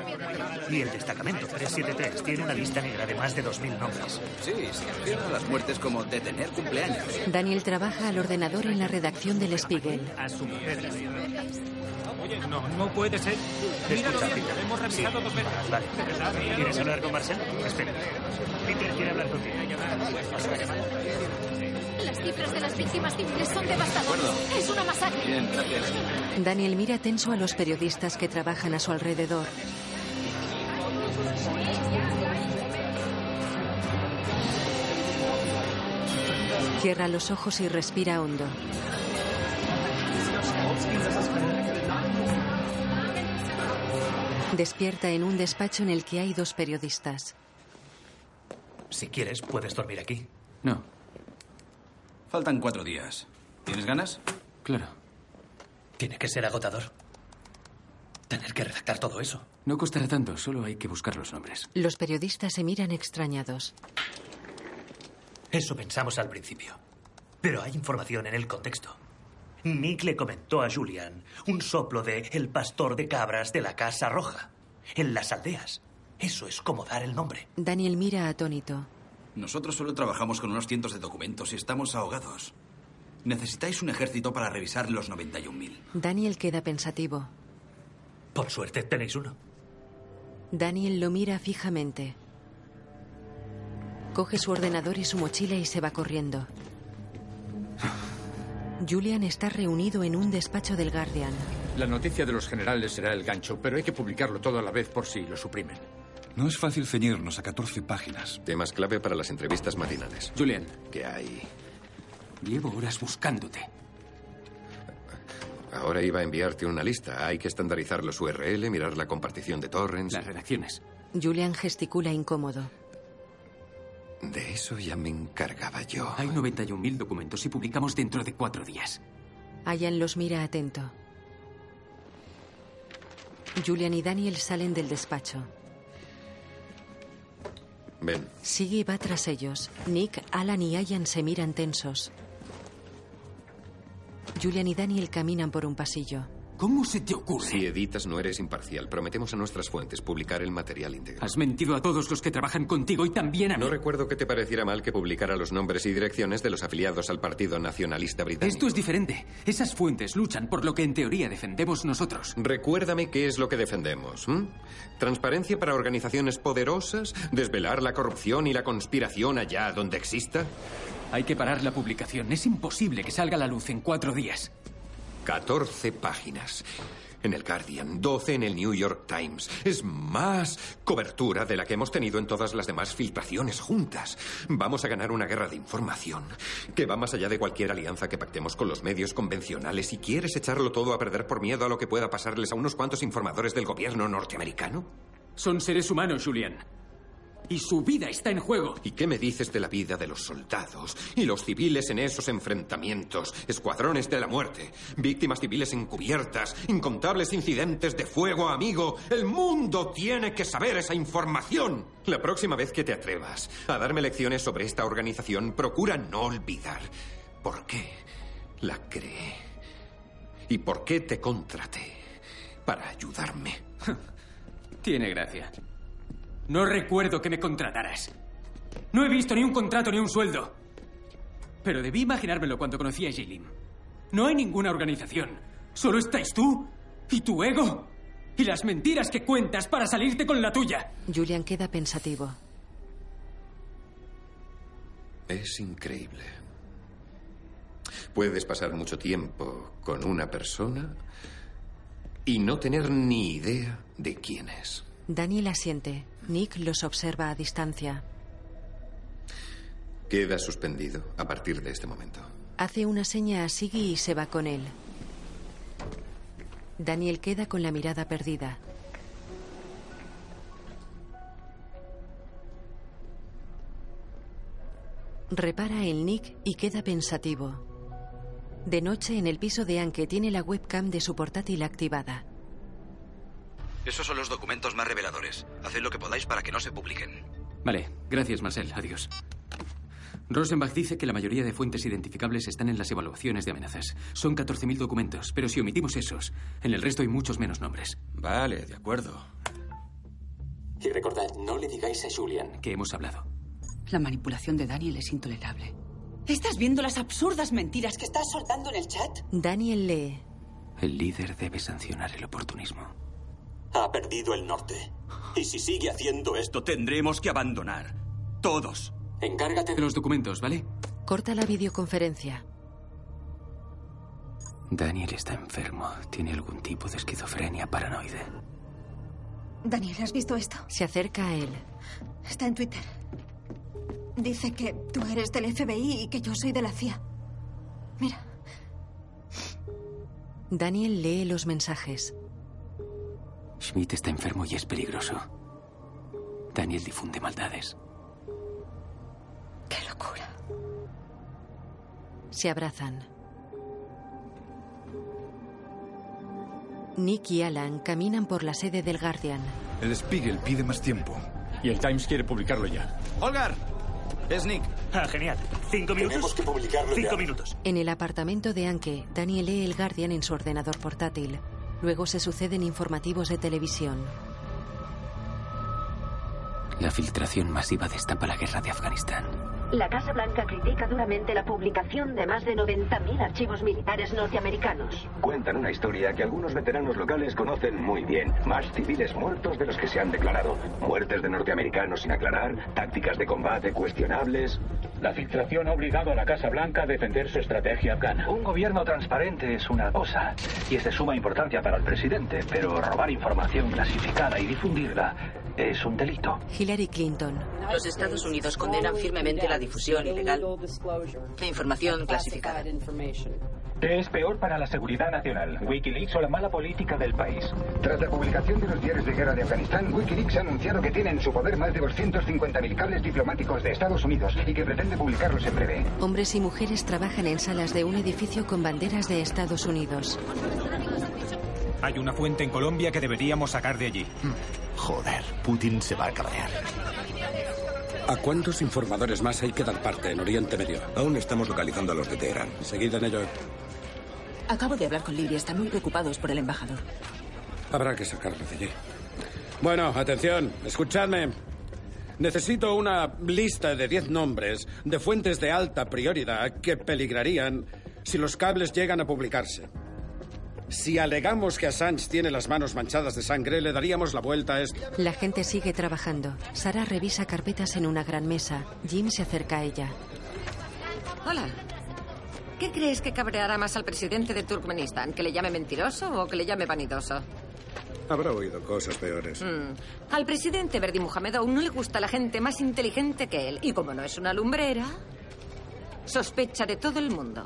Y el destacamento 373 tiene una lista negra de más de 2.000 nombres. Sí, se refieren a las muertes como detener cumpleaños. Daniel trabaja al ordenador en la redacción del Spiegel. A su mujer. Oye, no, no puede ser. Escucha, Peter, Peter. hemos revisado Sí. dos veces. Vale. ¿Quieres hablar con Marcel? Espera. Peter quiere hablar contigo. Las cifras de las víctimas civiles son devastadoras. Es una masacre. Bien, gracias. Daniel mira tenso a los periodistas que trabajan a su alrededor. Cierra los ojos y respira hondo. Despierta en un despacho en el que hay dos periodistas. Si quieres, puedes dormir aquí. No. Faltan cuatro días. ¿Tienes ganas? Claro. Tiene que ser agotador. Tener que redactar todo eso. No costará tanto, solo hay que buscar los nombres. Los periodistas se miran extrañados. Eso pensamos al principio. Pero hay información en el contexto. Nick le comentó a Julian un soplo de el pastor de cabras de la Casa Roja. En las aldeas. Eso es como dar el nombre. Daniel mira atónito. Nosotros solo trabajamos con unos cientos de documentos y estamos ahogados. Necesitáis un ejército para revisar los 91.000. Daniel queda pensativo. Por suerte tenéis uno. Daniel lo mira fijamente. Coge su ordenador y su mochila y se va corriendo. Julian está reunido en un despacho del Guardian. La noticia de los generales será el gancho, pero hay que publicarlo todo a la vez por si lo suprimen. No es fácil ceñirnos a 14 páginas. Temas clave para las entrevistas matinales. Julian. ¿Qué hay? Llevo horas buscándote. Ahora iba a enviarte una lista. Hay que estandarizar los URL, mirar la compartición de torrents. Las redacciones. Julian gesticula incómodo. De eso ya me encargaba yo. Hay 91.000 documentos y publicamos dentro de cuatro días. Ayan los mira atento. Julian y Daniel salen del despacho. Ven. Siggy va tras ellos. Nick, Alan y Ayan se miran tensos. Julian y Daniel caminan por un pasillo. ¿Cómo se te ocurre? Si editas no eres imparcial. Prometemos a nuestras fuentes publicar el material íntegro. Has mentido a todos los que trabajan contigo y también a mí. No recuerdo que te pareciera mal que publicara los nombres y direcciones de los afiliados al Partido Nacionalista Británico. Esto es diferente. Esas fuentes luchan por lo que en teoría defendemos nosotros. Recuérdame qué es lo que defendemos. ¿Transparencia para organizaciones poderosas? ¿Desvelar la corrupción y la conspiración allá donde exista? Hay que parar la publicación. Es imposible que salga a la luz en cuatro días. 14 páginas. en el Guardian, 12 en el New York Times. Es más cobertura de la que hemos tenido en todas las demás filtraciones juntas. Vamos a ganar una guerra de información que va más allá de cualquier alianza que pactemos con los medios convencionales. ¿Y quieres echarlo todo a perder por miedo a lo que pueda pasarles a unos cuantos informadores del gobierno norteamericano? Son seres humanos, Julian. Y su vida está en juego. ¿Y qué me dices de la vida de los soldados y los civiles en esos enfrentamientos? Escuadrones de la muerte, víctimas civiles encubiertas, incontables incidentes de fuego, amigo. El mundo tiene que saber esa información. La próxima vez que te atrevas a darme lecciones sobre esta organización, procura no olvidar por qué la creé y por qué te contraté para ayudarme. Tiene gracia. No recuerdo que me contrataras. No he visto ni un contrato ni un sueldo. Pero debí imaginármelo cuando conocí a Jaylin. No hay ninguna organización. Solo estáis tú y tu ego. Y las mentiras que cuentas para salirte con la tuya. Julian queda pensativo. Es increíble. Puedes pasar mucho tiempo con una persona y no tener ni idea de quién es. Daniel asiente. Nick los observa a distancia. Queda suspendido a partir de este momento. Hace una seña a Siggy y se va con él. Daniel queda con la mirada perdida. Repara en Nick y queda pensativo. De noche, en el piso de Anke, tiene la webcam de su portátil activada. Esos son los documentos más reveladores. Haced lo que podáis para que no se publiquen. Vale, gracias, Marcel. Adiós. Rosenbach dice que la mayoría de fuentes identificables están en las evaluaciones de amenazas. Son 14.000 documentos, pero si omitimos esos, en el resto hay muchos menos nombres. Vale, de acuerdo. Y recordad, no le digáis a Julian que hemos hablado. La manipulación de Daniel es intolerable. ¿Estás viendo las absurdas mentiras que estás soltando en el chat? Daniel lee. El líder debe sancionar el oportunismo. Ha perdido el norte. Y si sigue haciendo esto, tendremos que abandonar. Todos. Encárgate de los documentos, ¿vale? Corta la videoconferencia. Daniel está enfermo. Tiene algún tipo de esquizofrenia paranoide. Daniel, ¿has visto esto? Se acerca a él. Está en Twitter. Dice que tú eres del FBI y que yo soy de la CIA. Mira. Daniel lee los mensajes. Schmidt está enfermo y es peligroso. Daniel difunde maldades. ¡Qué locura! Se abrazan. Nick y Alan caminan por la sede del Guardian. El Spiegel pide más tiempo. Y el Times quiere publicarlo ya. ¡Holgar! Es Nick. Ah, genial. ¿Cinco minutos? Tenemos que publicarlo Cinco ya. minutos. En el apartamento de Anke, Daniel lee el Guardian en su ordenador portátil. Luego se suceden informativos de televisión. La filtración masiva destapa la guerra de Afganistán. La Casa Blanca critica duramente la publicación de más de 90.000 archivos militares norteamericanos. Cuentan una historia que algunos veteranos locales conocen muy bien. Más civiles muertos de los que se han declarado. Muertes de norteamericanos sin aclarar, tácticas de combate cuestionables. La filtración ha obligado a la Casa Blanca a defender su estrategia afgana. Un gobierno transparente es una cosa y es de suma importancia para el presidente, pero robar información clasificada y difundirla es un delito. Hillary Clinton. Los Estados Unidos condenan firmemente la difusión ilegal de información clasificada. ¿Qué es peor para la seguridad nacional? ¿Wikileaks o la mala política del país? Tras la publicación de los diarios de guerra de Afganistán, Wikileaks ha anunciado que tiene en su poder más de 250.000 cables diplomáticos de Estados Unidos y que pretende publicarlos en breve. Hombres y mujeres trabajan en salas de un edificio con banderas de Estados Unidos. Hay una fuente en Colombia que deberíamos sacar de allí. Joder, Putin se va a cabrear. ¿A cuántos informadores más hay que dar parte en Oriente Medio? Aún estamos localizando a los de Teherán. Seguid en ello. Acabo de hablar con Libia. Están muy preocupados por el embajador. Habrá que sacarlo de allí. Bueno, atención, escuchadme. Necesito una lista de 10 nombres de fuentes de alta prioridad que peligrarían si los cables llegan a publicarse. Si alegamos que Assange tiene las manos manchadas de sangre, le daríamos la vuelta a esto. La gente sigue trabajando. Sara revisa carpetas en una gran mesa. Jim se acerca a ella. Hola. ¿Qué crees que cabreará más al presidente de Turkmenistán? ¿Que le llame mentiroso o que le llame vanidoso? Habrá oído cosas peores. Mm. Al presidente Berdi Mohamedov no le gusta la gente más inteligente que él. Y como no es una lumbrera, sospecha de todo el mundo.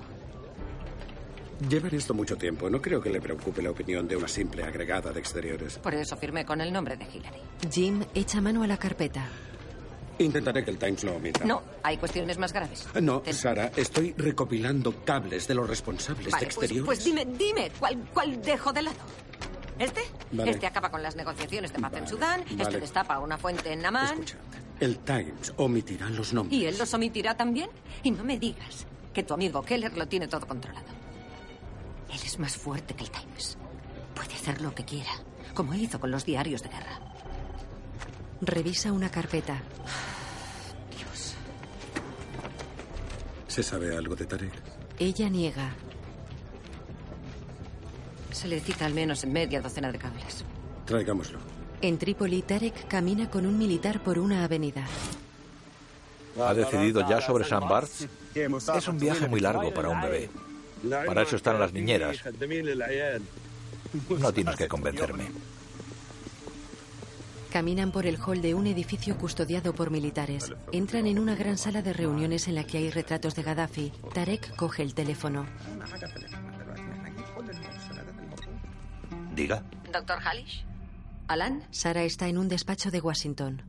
Lleva en esto mucho tiempo. No creo que le preocupe la opinión de una simple agregada de exteriores. Por eso firmé con el nombre de Hillary. Jim echa mano a la carpeta. Intentaré que el Times lo omita. No, hay cuestiones más graves. No, Sara, estoy recopilando cables de los responsables Vale, de pues, exteriores. pues dime, dime, ¿cuál, ¿cuál dejo de lado? ¿Este? Vale. Este acaba con las negociaciones de paz en Sudán. Este destapa una fuente en Namán. El Times omitirá los nombres. ¿Y él los omitirá también? Y no me digas que tu amigo Keller lo tiene todo controlado. Él es más fuerte que el Times. Puede hacer lo que quiera, como hizo con los diarios de guerra. Revisa una carpeta. ¿Se sabe algo de Tarek? Ella niega. Se le cita al menos en media docena de cables. Traigámoslo. En Trípoli, Tarek camina con un militar por una avenida. ¿Ha decidido ya sobre San Bart? Es un viaje muy largo para un bebé. Para eso están las niñeras. No tienes que convencerme. Caminan por el hall de un edificio custodiado por militares. Entran en una gran sala de reuniones en la que hay retratos de Gaddafi. Tarek coge el teléfono. Diga. Doctor Halish. Alan. Sara está en un despacho de Washington.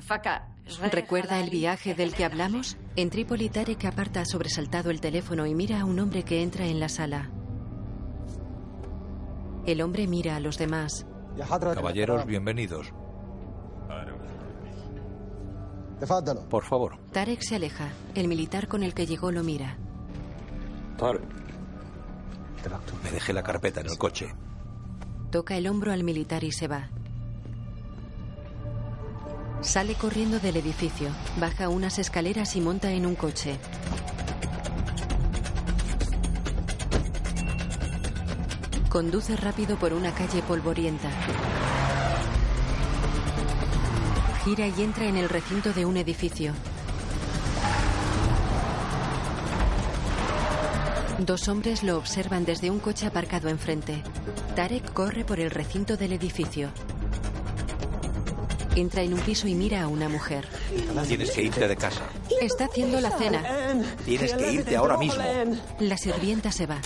Faka. ¿Recuerda el viaje del que hablamos? En Trípoli, Tarek aparta sobresaltado el teléfono y mira a un hombre que entra en la sala. El hombre mira a los demás. Caballeros, bienvenidos. Por favor. Tarek se aleja. El militar con el que llegó lo mira. Me dejé la carpeta en el coche. Toca el hombro al militar y se va. Sale corriendo del edificio, baja unas escaleras y monta en un coche. Conduce rápido por una calle polvorienta. Gira y entra en el recinto de un edificio. Dos hombres lo observan desde un coche aparcado enfrente. Tarek corre por el recinto del edificio. Entra en un piso y mira a una mujer. Tienes que irte de casa. Está haciendo la cena. Tienes que irte ahora mismo. La sirvienta se va.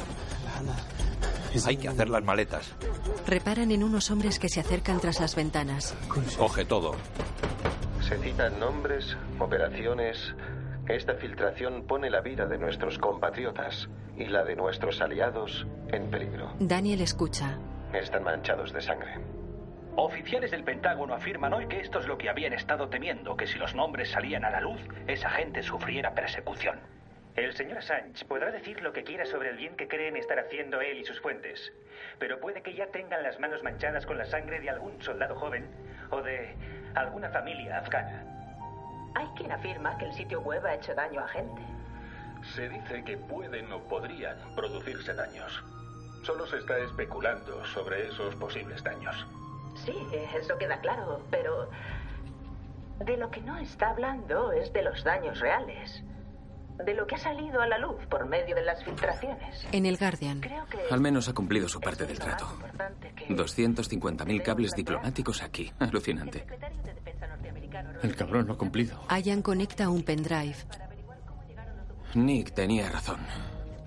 Hay que hacer las maletas. Reparan en unos hombres que se acercan tras las ventanas. Coge todo. Se citan nombres, operaciones. Esta filtración pone la vida de nuestros compatriotas y la de nuestros aliados en peligro. Daniel escucha. Están manchados de sangre. Oficiales del Pentágono afirman hoy que esto es lo que habían estado temiendo, que si los nombres salían a la luz, esa gente sufriera persecución. El señor Assange podrá decir lo que quiera sobre el bien que creen estar haciendo él y sus fuentes, pero puede que ya tengan las manos manchadas con la sangre de algún soldado joven o de alguna familia afgana. Hay quien afirma que el sitio web ha hecho daño a gente. Se dice que pueden o podrían producirse daños. Solo se está especulando sobre esos posibles daños. Sí, eso queda claro, pero de lo que no está hablando es de los daños reales. De lo que ha salido a la luz por medio de las filtraciones. En el Guardian. Al menos ha cumplido su parte del trato. 250.000 cables diplomáticos aquí. Alucinante. El cabrón lo ha cumplido. Ayan conecta un pendrive. Nick tenía razón.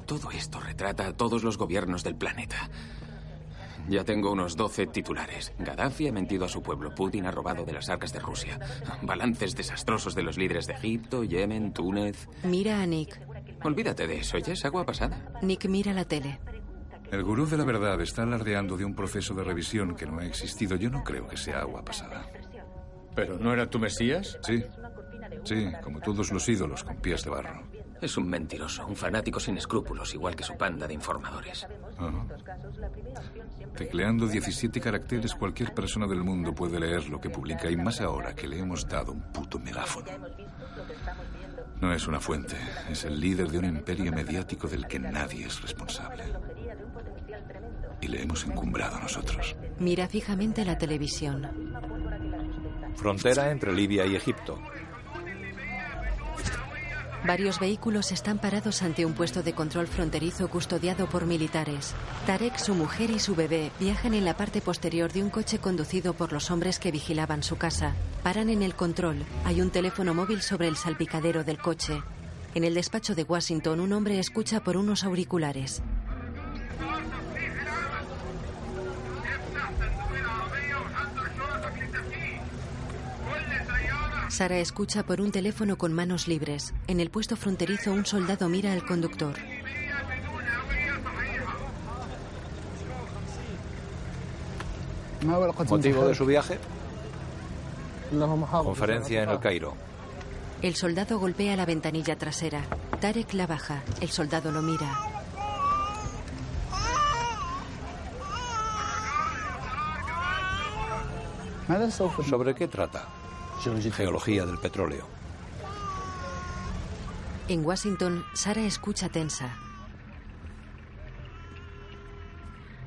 Todo esto retrata a todos los gobiernos del planeta. Ya tengo unos 12 titulares. Gaddafi ha mentido a su pueblo. Putin ha robado de las arcas de Rusia. Balances desastrosos de los líderes de Egipto, Yemen, Túnez. Mira a Nick. Olvídate de eso, ya es agua pasada. Nick mira la tele. El gurú de la verdad está alardeando de un proceso de revisión que no ha existido. Yo no creo que sea agua pasada. ¿Pero no era tu Mesías? Sí. Sí, como todos los ídolos con pies de barro. Es un mentiroso, un fanático sin escrúpulos, igual que su panda de informadores. Ajá. Tecleando 17 caracteres, cualquier persona del mundo puede leer lo que publica, y más ahora que le hemos dado un puto megáfono. No es una fuente, es el líder de un imperio mediático del que nadie es responsable. Y le hemos encumbrado nosotros. Mira fijamente la televisión. Frontera entre Libia y Egipto. Varios vehículos están parados ante un puesto de control fronterizo custodiado por militares. Tarek, su mujer y su bebé viajan en la parte posterior de un coche conducido por los hombres que vigilaban su casa. Paran en el control. Hay un teléfono móvil sobre el salpicadero del coche. En el despacho de Washington, un hombre escucha por unos auriculares. Sara escucha por un teléfono con manos libres. En el puesto fronterizo un soldado mira al conductor. ¿Motivo de su viaje? Conferencia en el Cairo. El soldado golpea la ventanilla trasera. Tarek la baja. El soldado lo mira. ¿Sobre qué trata? Geología del petróleo. En Washington, Sara escucha tensa.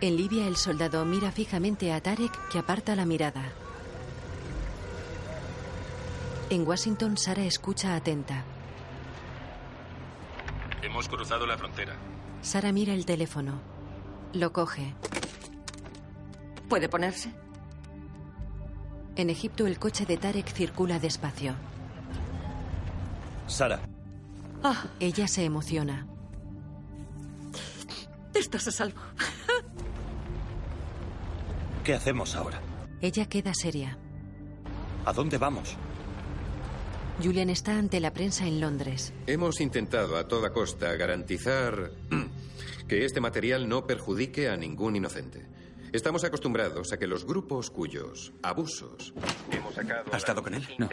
En Libia, el soldado mira fijamente a Tarek, que aparta la mirada. En Washington, Sara escucha atenta. Hemos cruzado la frontera. Sara mira el teléfono. Lo coge. ¿Puede ponerse? En Egipto, el coche de Tarek circula despacio. Sara. Ah, Ella se emociona. estás a salvo. ¿Qué hacemos ahora? Ella queda seria. ¿A dónde vamos? Julian está ante la prensa en Londres. Hemos intentado a toda costa garantizar que este material no perjudique a ningún inocente. Estamos acostumbrados a que los grupos cuyos abusos hemos sacado ¿Ha estado con él? No.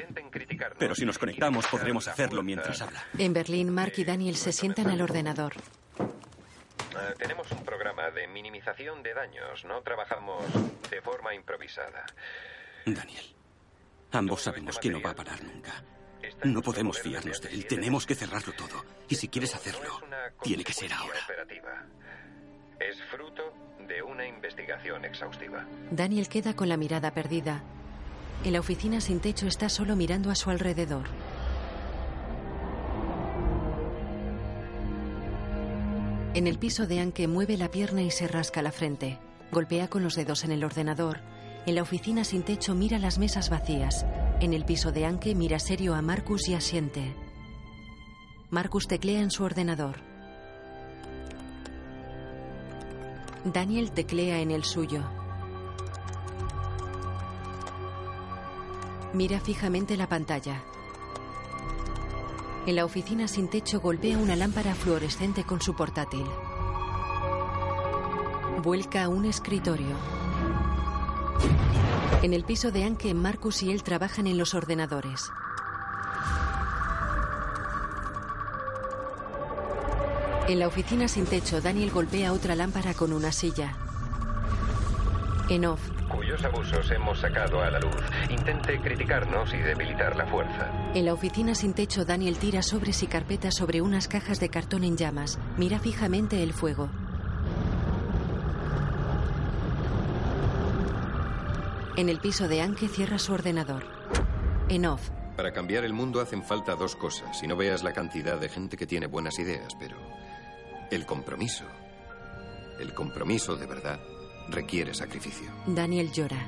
Pero si nos conectamos podremos hacerlo mientras habla. En Berlín, Mark y Daniel se sientan al ordenador. Eh, tenemos un programa de minimización de daños. No trabajamos de forma improvisada. Daniel, ambos sabemos que no va a parar nunca. No podemos fiarnos de él. Tenemos que cerrarlo todo. Y si quieres hacerlo, tiene que ser ahora. Operativa. Es fruto de una investigación exhaustiva. Daniel queda con la mirada perdida. En la oficina sin techo está solo mirando a su alrededor. En el piso de Anke mueve la pierna y se rasca la frente. Golpea con los dedos en el ordenador. En la oficina sin techo mira las mesas vacías. En el piso de Anke mira serio a Marcus y asiente. Marcus teclea en su ordenador. Daniel teclea en el suyo. Mira fijamente la pantalla. En la oficina sin techo golpea una lámpara fluorescente con su portátil. Vuelca a un escritorio. En el piso de Anke, Marcus y él trabajan en los ordenadores. En la oficina sin techo, Daniel golpea otra lámpara con una silla. En off, Cuyos abusos hemos sacado a la luz. Intente criticarnos y debilitar la fuerza. en la oficina sin techo, Daniel tira sobres y carpetas sobre unas cajas de cartón en llamas. Mira fijamente el fuego. En el piso de Anke cierra su ordenador. En off, Para cambiar el mundo hacen falta dos cosas. Y no veas la cantidad de gente que tiene buenas ideas, pero el compromiso, el compromiso de verdad, requiere sacrificio. Daniel llora.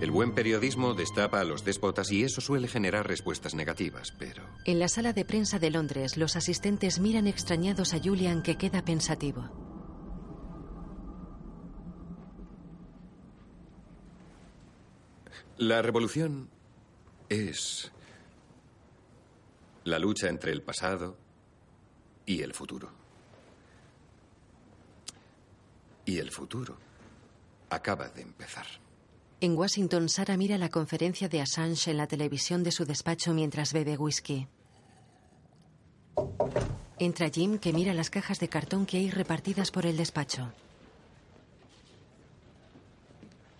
El buen periodismo destapa a los déspotas y eso suele generar respuestas negativas, pero En la sala de prensa de Londres, los asistentes miran extrañados a Julian que queda pensativo. la revolución es la lucha entre el pasado y el futuro. Y el futuro acaba de empezar. En Washington, Sara mira la conferencia de Assange en la televisión de su despacho mientras bebe whisky. Entra Jim, que mira las cajas de cartón que hay repartidas por el despacho.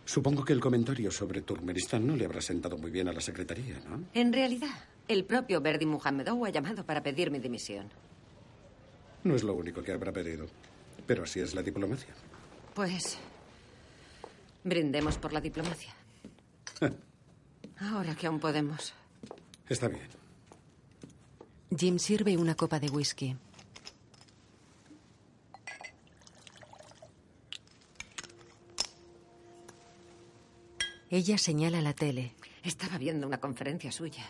Supongo que el comentario sobre Turkmenistán no le habrá sentado muy bien a la secretaría, ¿no? En realidad, el propio Berdi Muhamedov ha llamado para pedir mi dimisión. No es lo único que habrá pedido. Pero así es la diplomacia. Pues. Brindemos por la diplomacia. Ahora que aún podemos. Está bien. Jim sirve una copa de whisky. Ella señala la tele. Estaba viendo una conferencia suya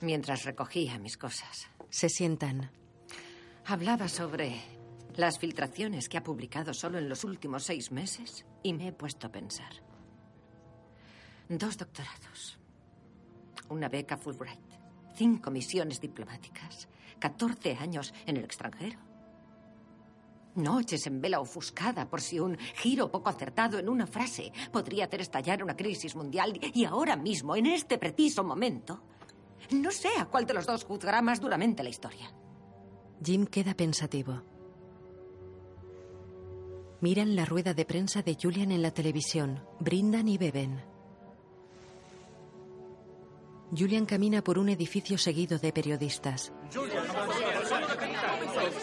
mientras recogía mis cosas. Se sientan. Hablaba sobre las filtraciones que ha publicado solo en los últimos seis meses y me he puesto a pensar. Dos doctorados, una beca Fulbright, cinco misiones diplomáticas, 14 años en el extranjero. Noches en vela ofuscada por si un giro poco acertado en una frase podría hacer estallar una crisis mundial y ahora mismo, en este preciso momento, no sé a cuál de los dos juzgará más duramente la historia. Jim queda pensativo. Miran la rueda de prensa de Julian en la televisión, brindan y beben. Julian camina por un edificio seguido de periodistas.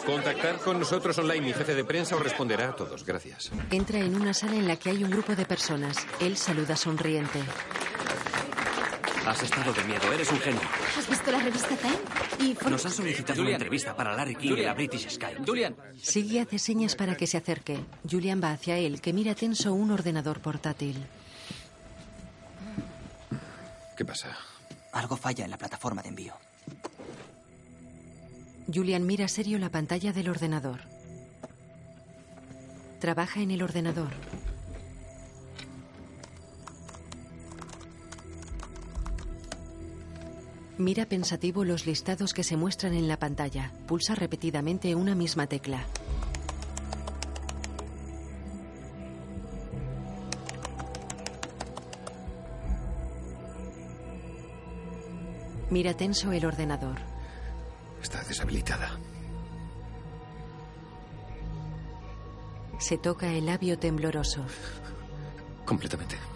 Contactar con nosotros online. Mi jefe de prensa os responderá a todos. Gracias. Entra en una sala en la que hay un grupo de personas. Él saluda sonriente. Has estado de miedo, eres un genio. ¿Has visto la revista Time? Y Nos han solicitado una entrevista para Larry King de la British Sky. Julian. Sigue hace señas para que se acerque. Julian va hacia él, que mira tenso un ordenador portátil. ¿Qué pasa? Algo falla en la plataforma de envío. Julian mira serio la pantalla del ordenador. Trabaja en el ordenador. Mira pensativo los listados que se muestran en la pantalla. Pulsa repetidamente una misma tecla. Mira tenso el ordenador. Está deshabilitada. Se toca el labio tembloroso. Completamente.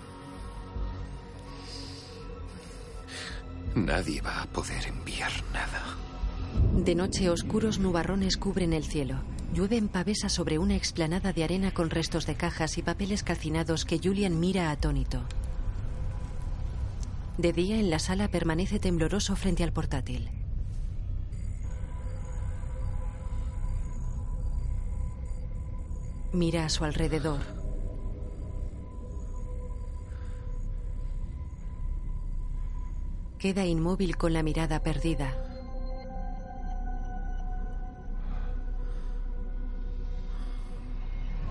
Nadie va a poder enviar nada. De noche, oscuros nubarrones cubren el cielo. Llueven pavesas sobre una explanada de arena con restos de cajas y papeles calcinados que Julian mira atónito. De día, en la sala permanece tembloroso frente al portátil. Mira a su alrededor. Queda inmóvil con la mirada perdida.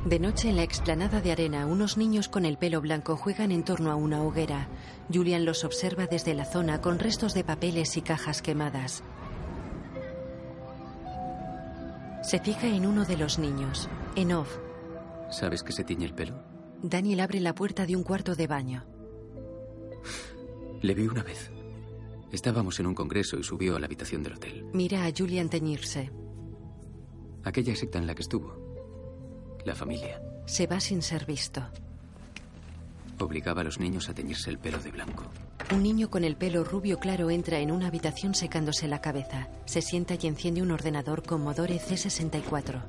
De noche en la explanada de arena, unos niños con el pelo blanco juegan en torno a una hoguera. Julian los observa desde la zona con restos de papeles y cajas quemadas. Se fija en uno de los niños, en off. ¿Sabes que se tiñe el pelo? Daniel abre la puerta de un cuarto de baño. Le vi una vez. Estábamos en un congreso y subió a la habitación del hotel. Mira a Julian teñirse. Aquella secta en la que estuvo. La familia. Se va sin ser visto. Obligaba a los niños a teñirse el pelo de blanco. Un niño con el pelo rubio claro entra en una habitación secándose la cabeza. Se sienta y enciende un ordenador Commodore C64.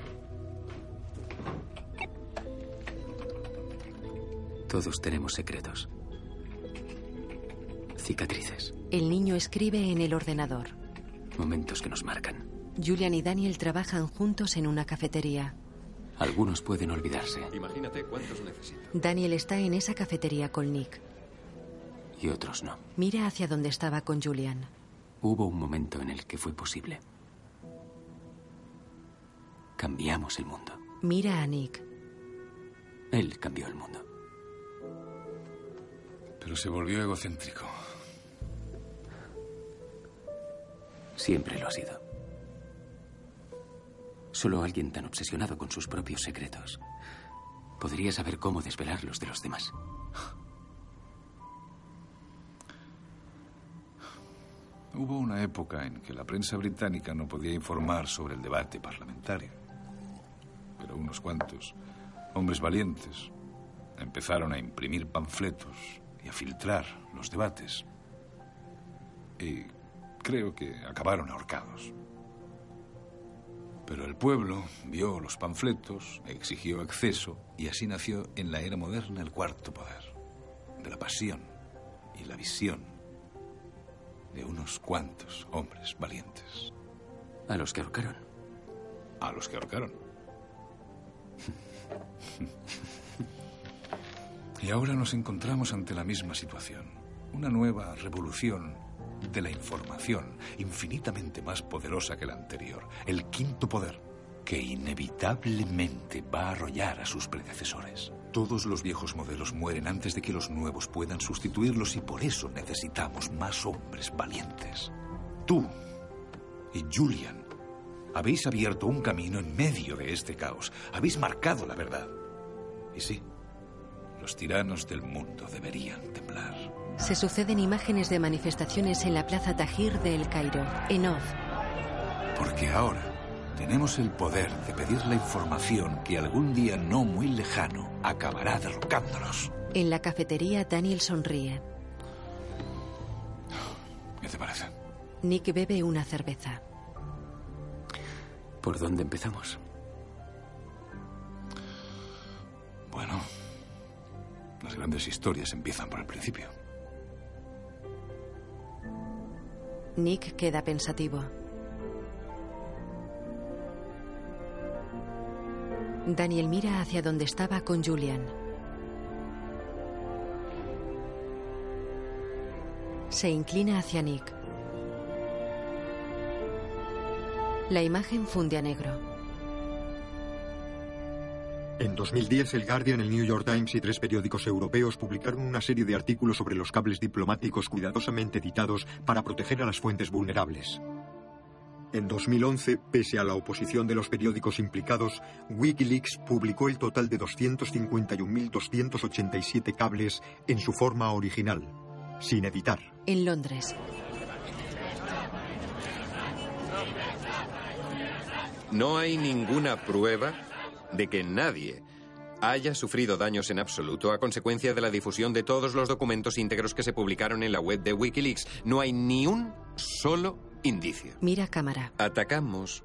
Todos tenemos secretos. Cicatrices. El niño escribe en el ordenador. Momentos que nos marcan. Julian y Daniel trabajan juntos en una cafetería. Algunos pueden olvidarse Imagínate cuántos necesita. Daniel está en esa cafetería con Nick. y otros no. Mira hacia donde estaba con Julian. Hubo un momento en el que fue posible. Cambiamos el mundo. Mira a Nick. Él cambió el mundo. Pero se volvió egocéntrico. Siempre lo ha sido. Solo alguien tan obsesionado con sus propios secretos podría saber cómo desvelar los de los demás. Hubo una época en que la prensa británica no podía informar sobre el debate parlamentario. Pero unos cuantos hombres valientes empezaron a imprimir panfletos y a filtrar los debates. Y creo que acabaron ahorcados. Pero el pueblo vio los panfletos, exigió acceso y así nació en la era moderna el cuarto poder, de la pasión y la visión de unos cuantos hombres valientes. A los que ahorcaron. A los que ahorcaron. y ahora nos encontramos ante la misma situación. Una nueva revolución de la información, infinitamente más poderosa que la anterior. El quinto poder, que inevitablemente va a arrollar a sus predecesores. Todos los viejos modelos mueren antes de que los nuevos puedan sustituirlos y por eso necesitamos más hombres valientes. Tú y Julian habéis abierto un camino en medio de este caos. Habéis marcado la verdad. Y sí, los tiranos del mundo deberían temblar. Se suceden imágenes de manifestaciones en la Plaza Tahir de El Cairo, en Oz. Porque ahora tenemos el poder de pedir la información que algún día no muy lejano acabará derrocándolos. En la cafetería, Daniel sonríe. ¿Qué te parece? Nick bebe una cerveza. ¿Por dónde empezamos? Bueno, las grandes historias empiezan por el principio. Nick queda pensativo. Daniel mira hacia donde estaba con Julian. Se inclina hacia Nick. La imagen funde a negro. En 2010, el Guardian, el New York Times y tres periódicos europeos publicaron una serie de artículos sobre los cables diplomáticos cuidadosamente editados para proteger a las fuentes vulnerables. En 2011, pese a la oposición de los periódicos implicados, Wikileaks publicó el total de 251.287 cables en su forma original, sin editar. En Londres. No hay ninguna prueba de que nadie haya sufrido daños en absoluto a consecuencia de la difusión de todos los documentos íntegros que se publicaron en la web de Wikileaks. No hay ni un solo indicio. Mira cámara. Atacamos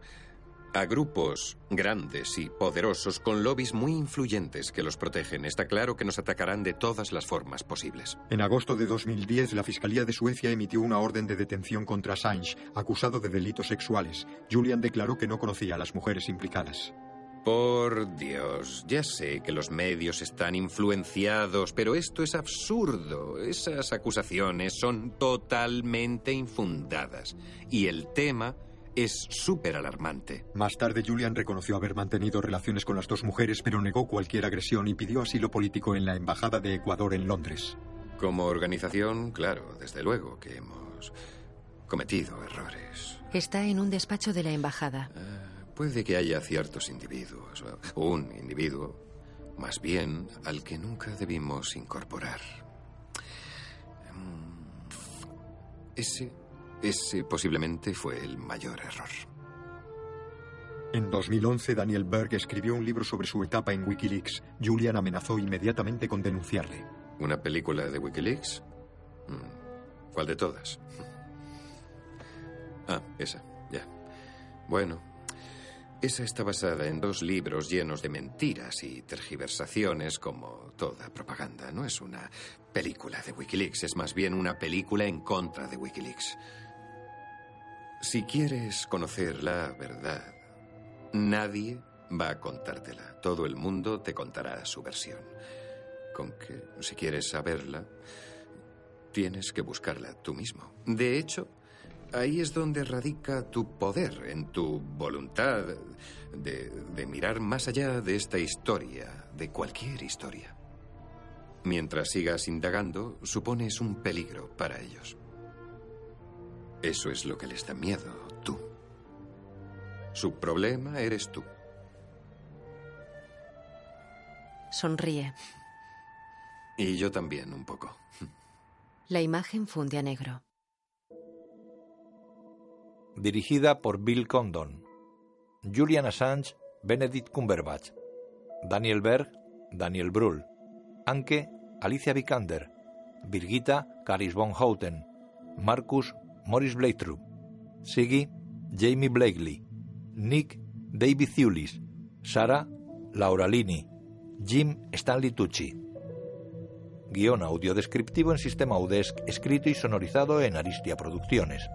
a grupos grandes y poderosos con lobbies muy influyentes que los protegen. Está claro que nos atacarán de todas las formas posibles. En agosto de 2010, la Fiscalía de Suecia emitió una orden de detención contra Assange, acusado de delitos sexuales. Julian declaró que no conocía a las mujeres implicadas. Por Dios, ya sé que los medios están influenciados, pero esto es absurdo. Esas acusaciones son totalmente infundadas. Y el tema es súper alarmante. Más tarde, Julian reconoció haber mantenido relaciones con las dos mujeres, pero negó cualquier agresión y pidió asilo político en la Embajada de Ecuador en Londres. Como organización, claro, desde luego que hemos cometido errores. Está en un despacho de la embajada. Puede que haya ciertos individuos, un individuo, más bien al que nunca debimos incorporar. Mm, Ese, ese posiblemente fue el mayor error. En 2011, Daniel Berg escribió un libro sobre su etapa en Wikileaks. Julian amenazó inmediatamente con denunciarle. ¿Una película de Wikileaks? Mm, ¿Cuál de todas? Ah, esa, ya. Bueno, esa está basada en dos libros llenos de mentiras y tergiversaciones como toda propaganda. No es una película de Wikileaks, es más bien una película en contra de Wikileaks. Si quieres conocer la verdad, nadie va a contártela. Todo el mundo te contará su versión. Con que, si quieres saberla, tienes que buscarla tú mismo. De hecho, Ahí es donde radica tu poder, en tu voluntad de, de, mirar más allá de esta historia, de cualquier historia. Mientras sigas indagando, supones un peligro para ellos. Eso es lo que les da miedo, tú. Su problema eres tú. Sonríe. Y yo también, un poco. La imagen funde a negro dirigida por Bill Condon, Julian Assange, Benedict Cumberbatch, Daniel Berg, Daniel Brühl, Anke, Alicia Vikander, Birgitta, Caris von Houten, Marcus, Morris Bleitrup, Siggy, Jamie Blakely, Nick, David Thewlis, Sara, Laura Lini, Jim Stanley Tucci. Guión audiodescriptivo en sistema UDESC, escrito y sonorizado en Aristia Producciones.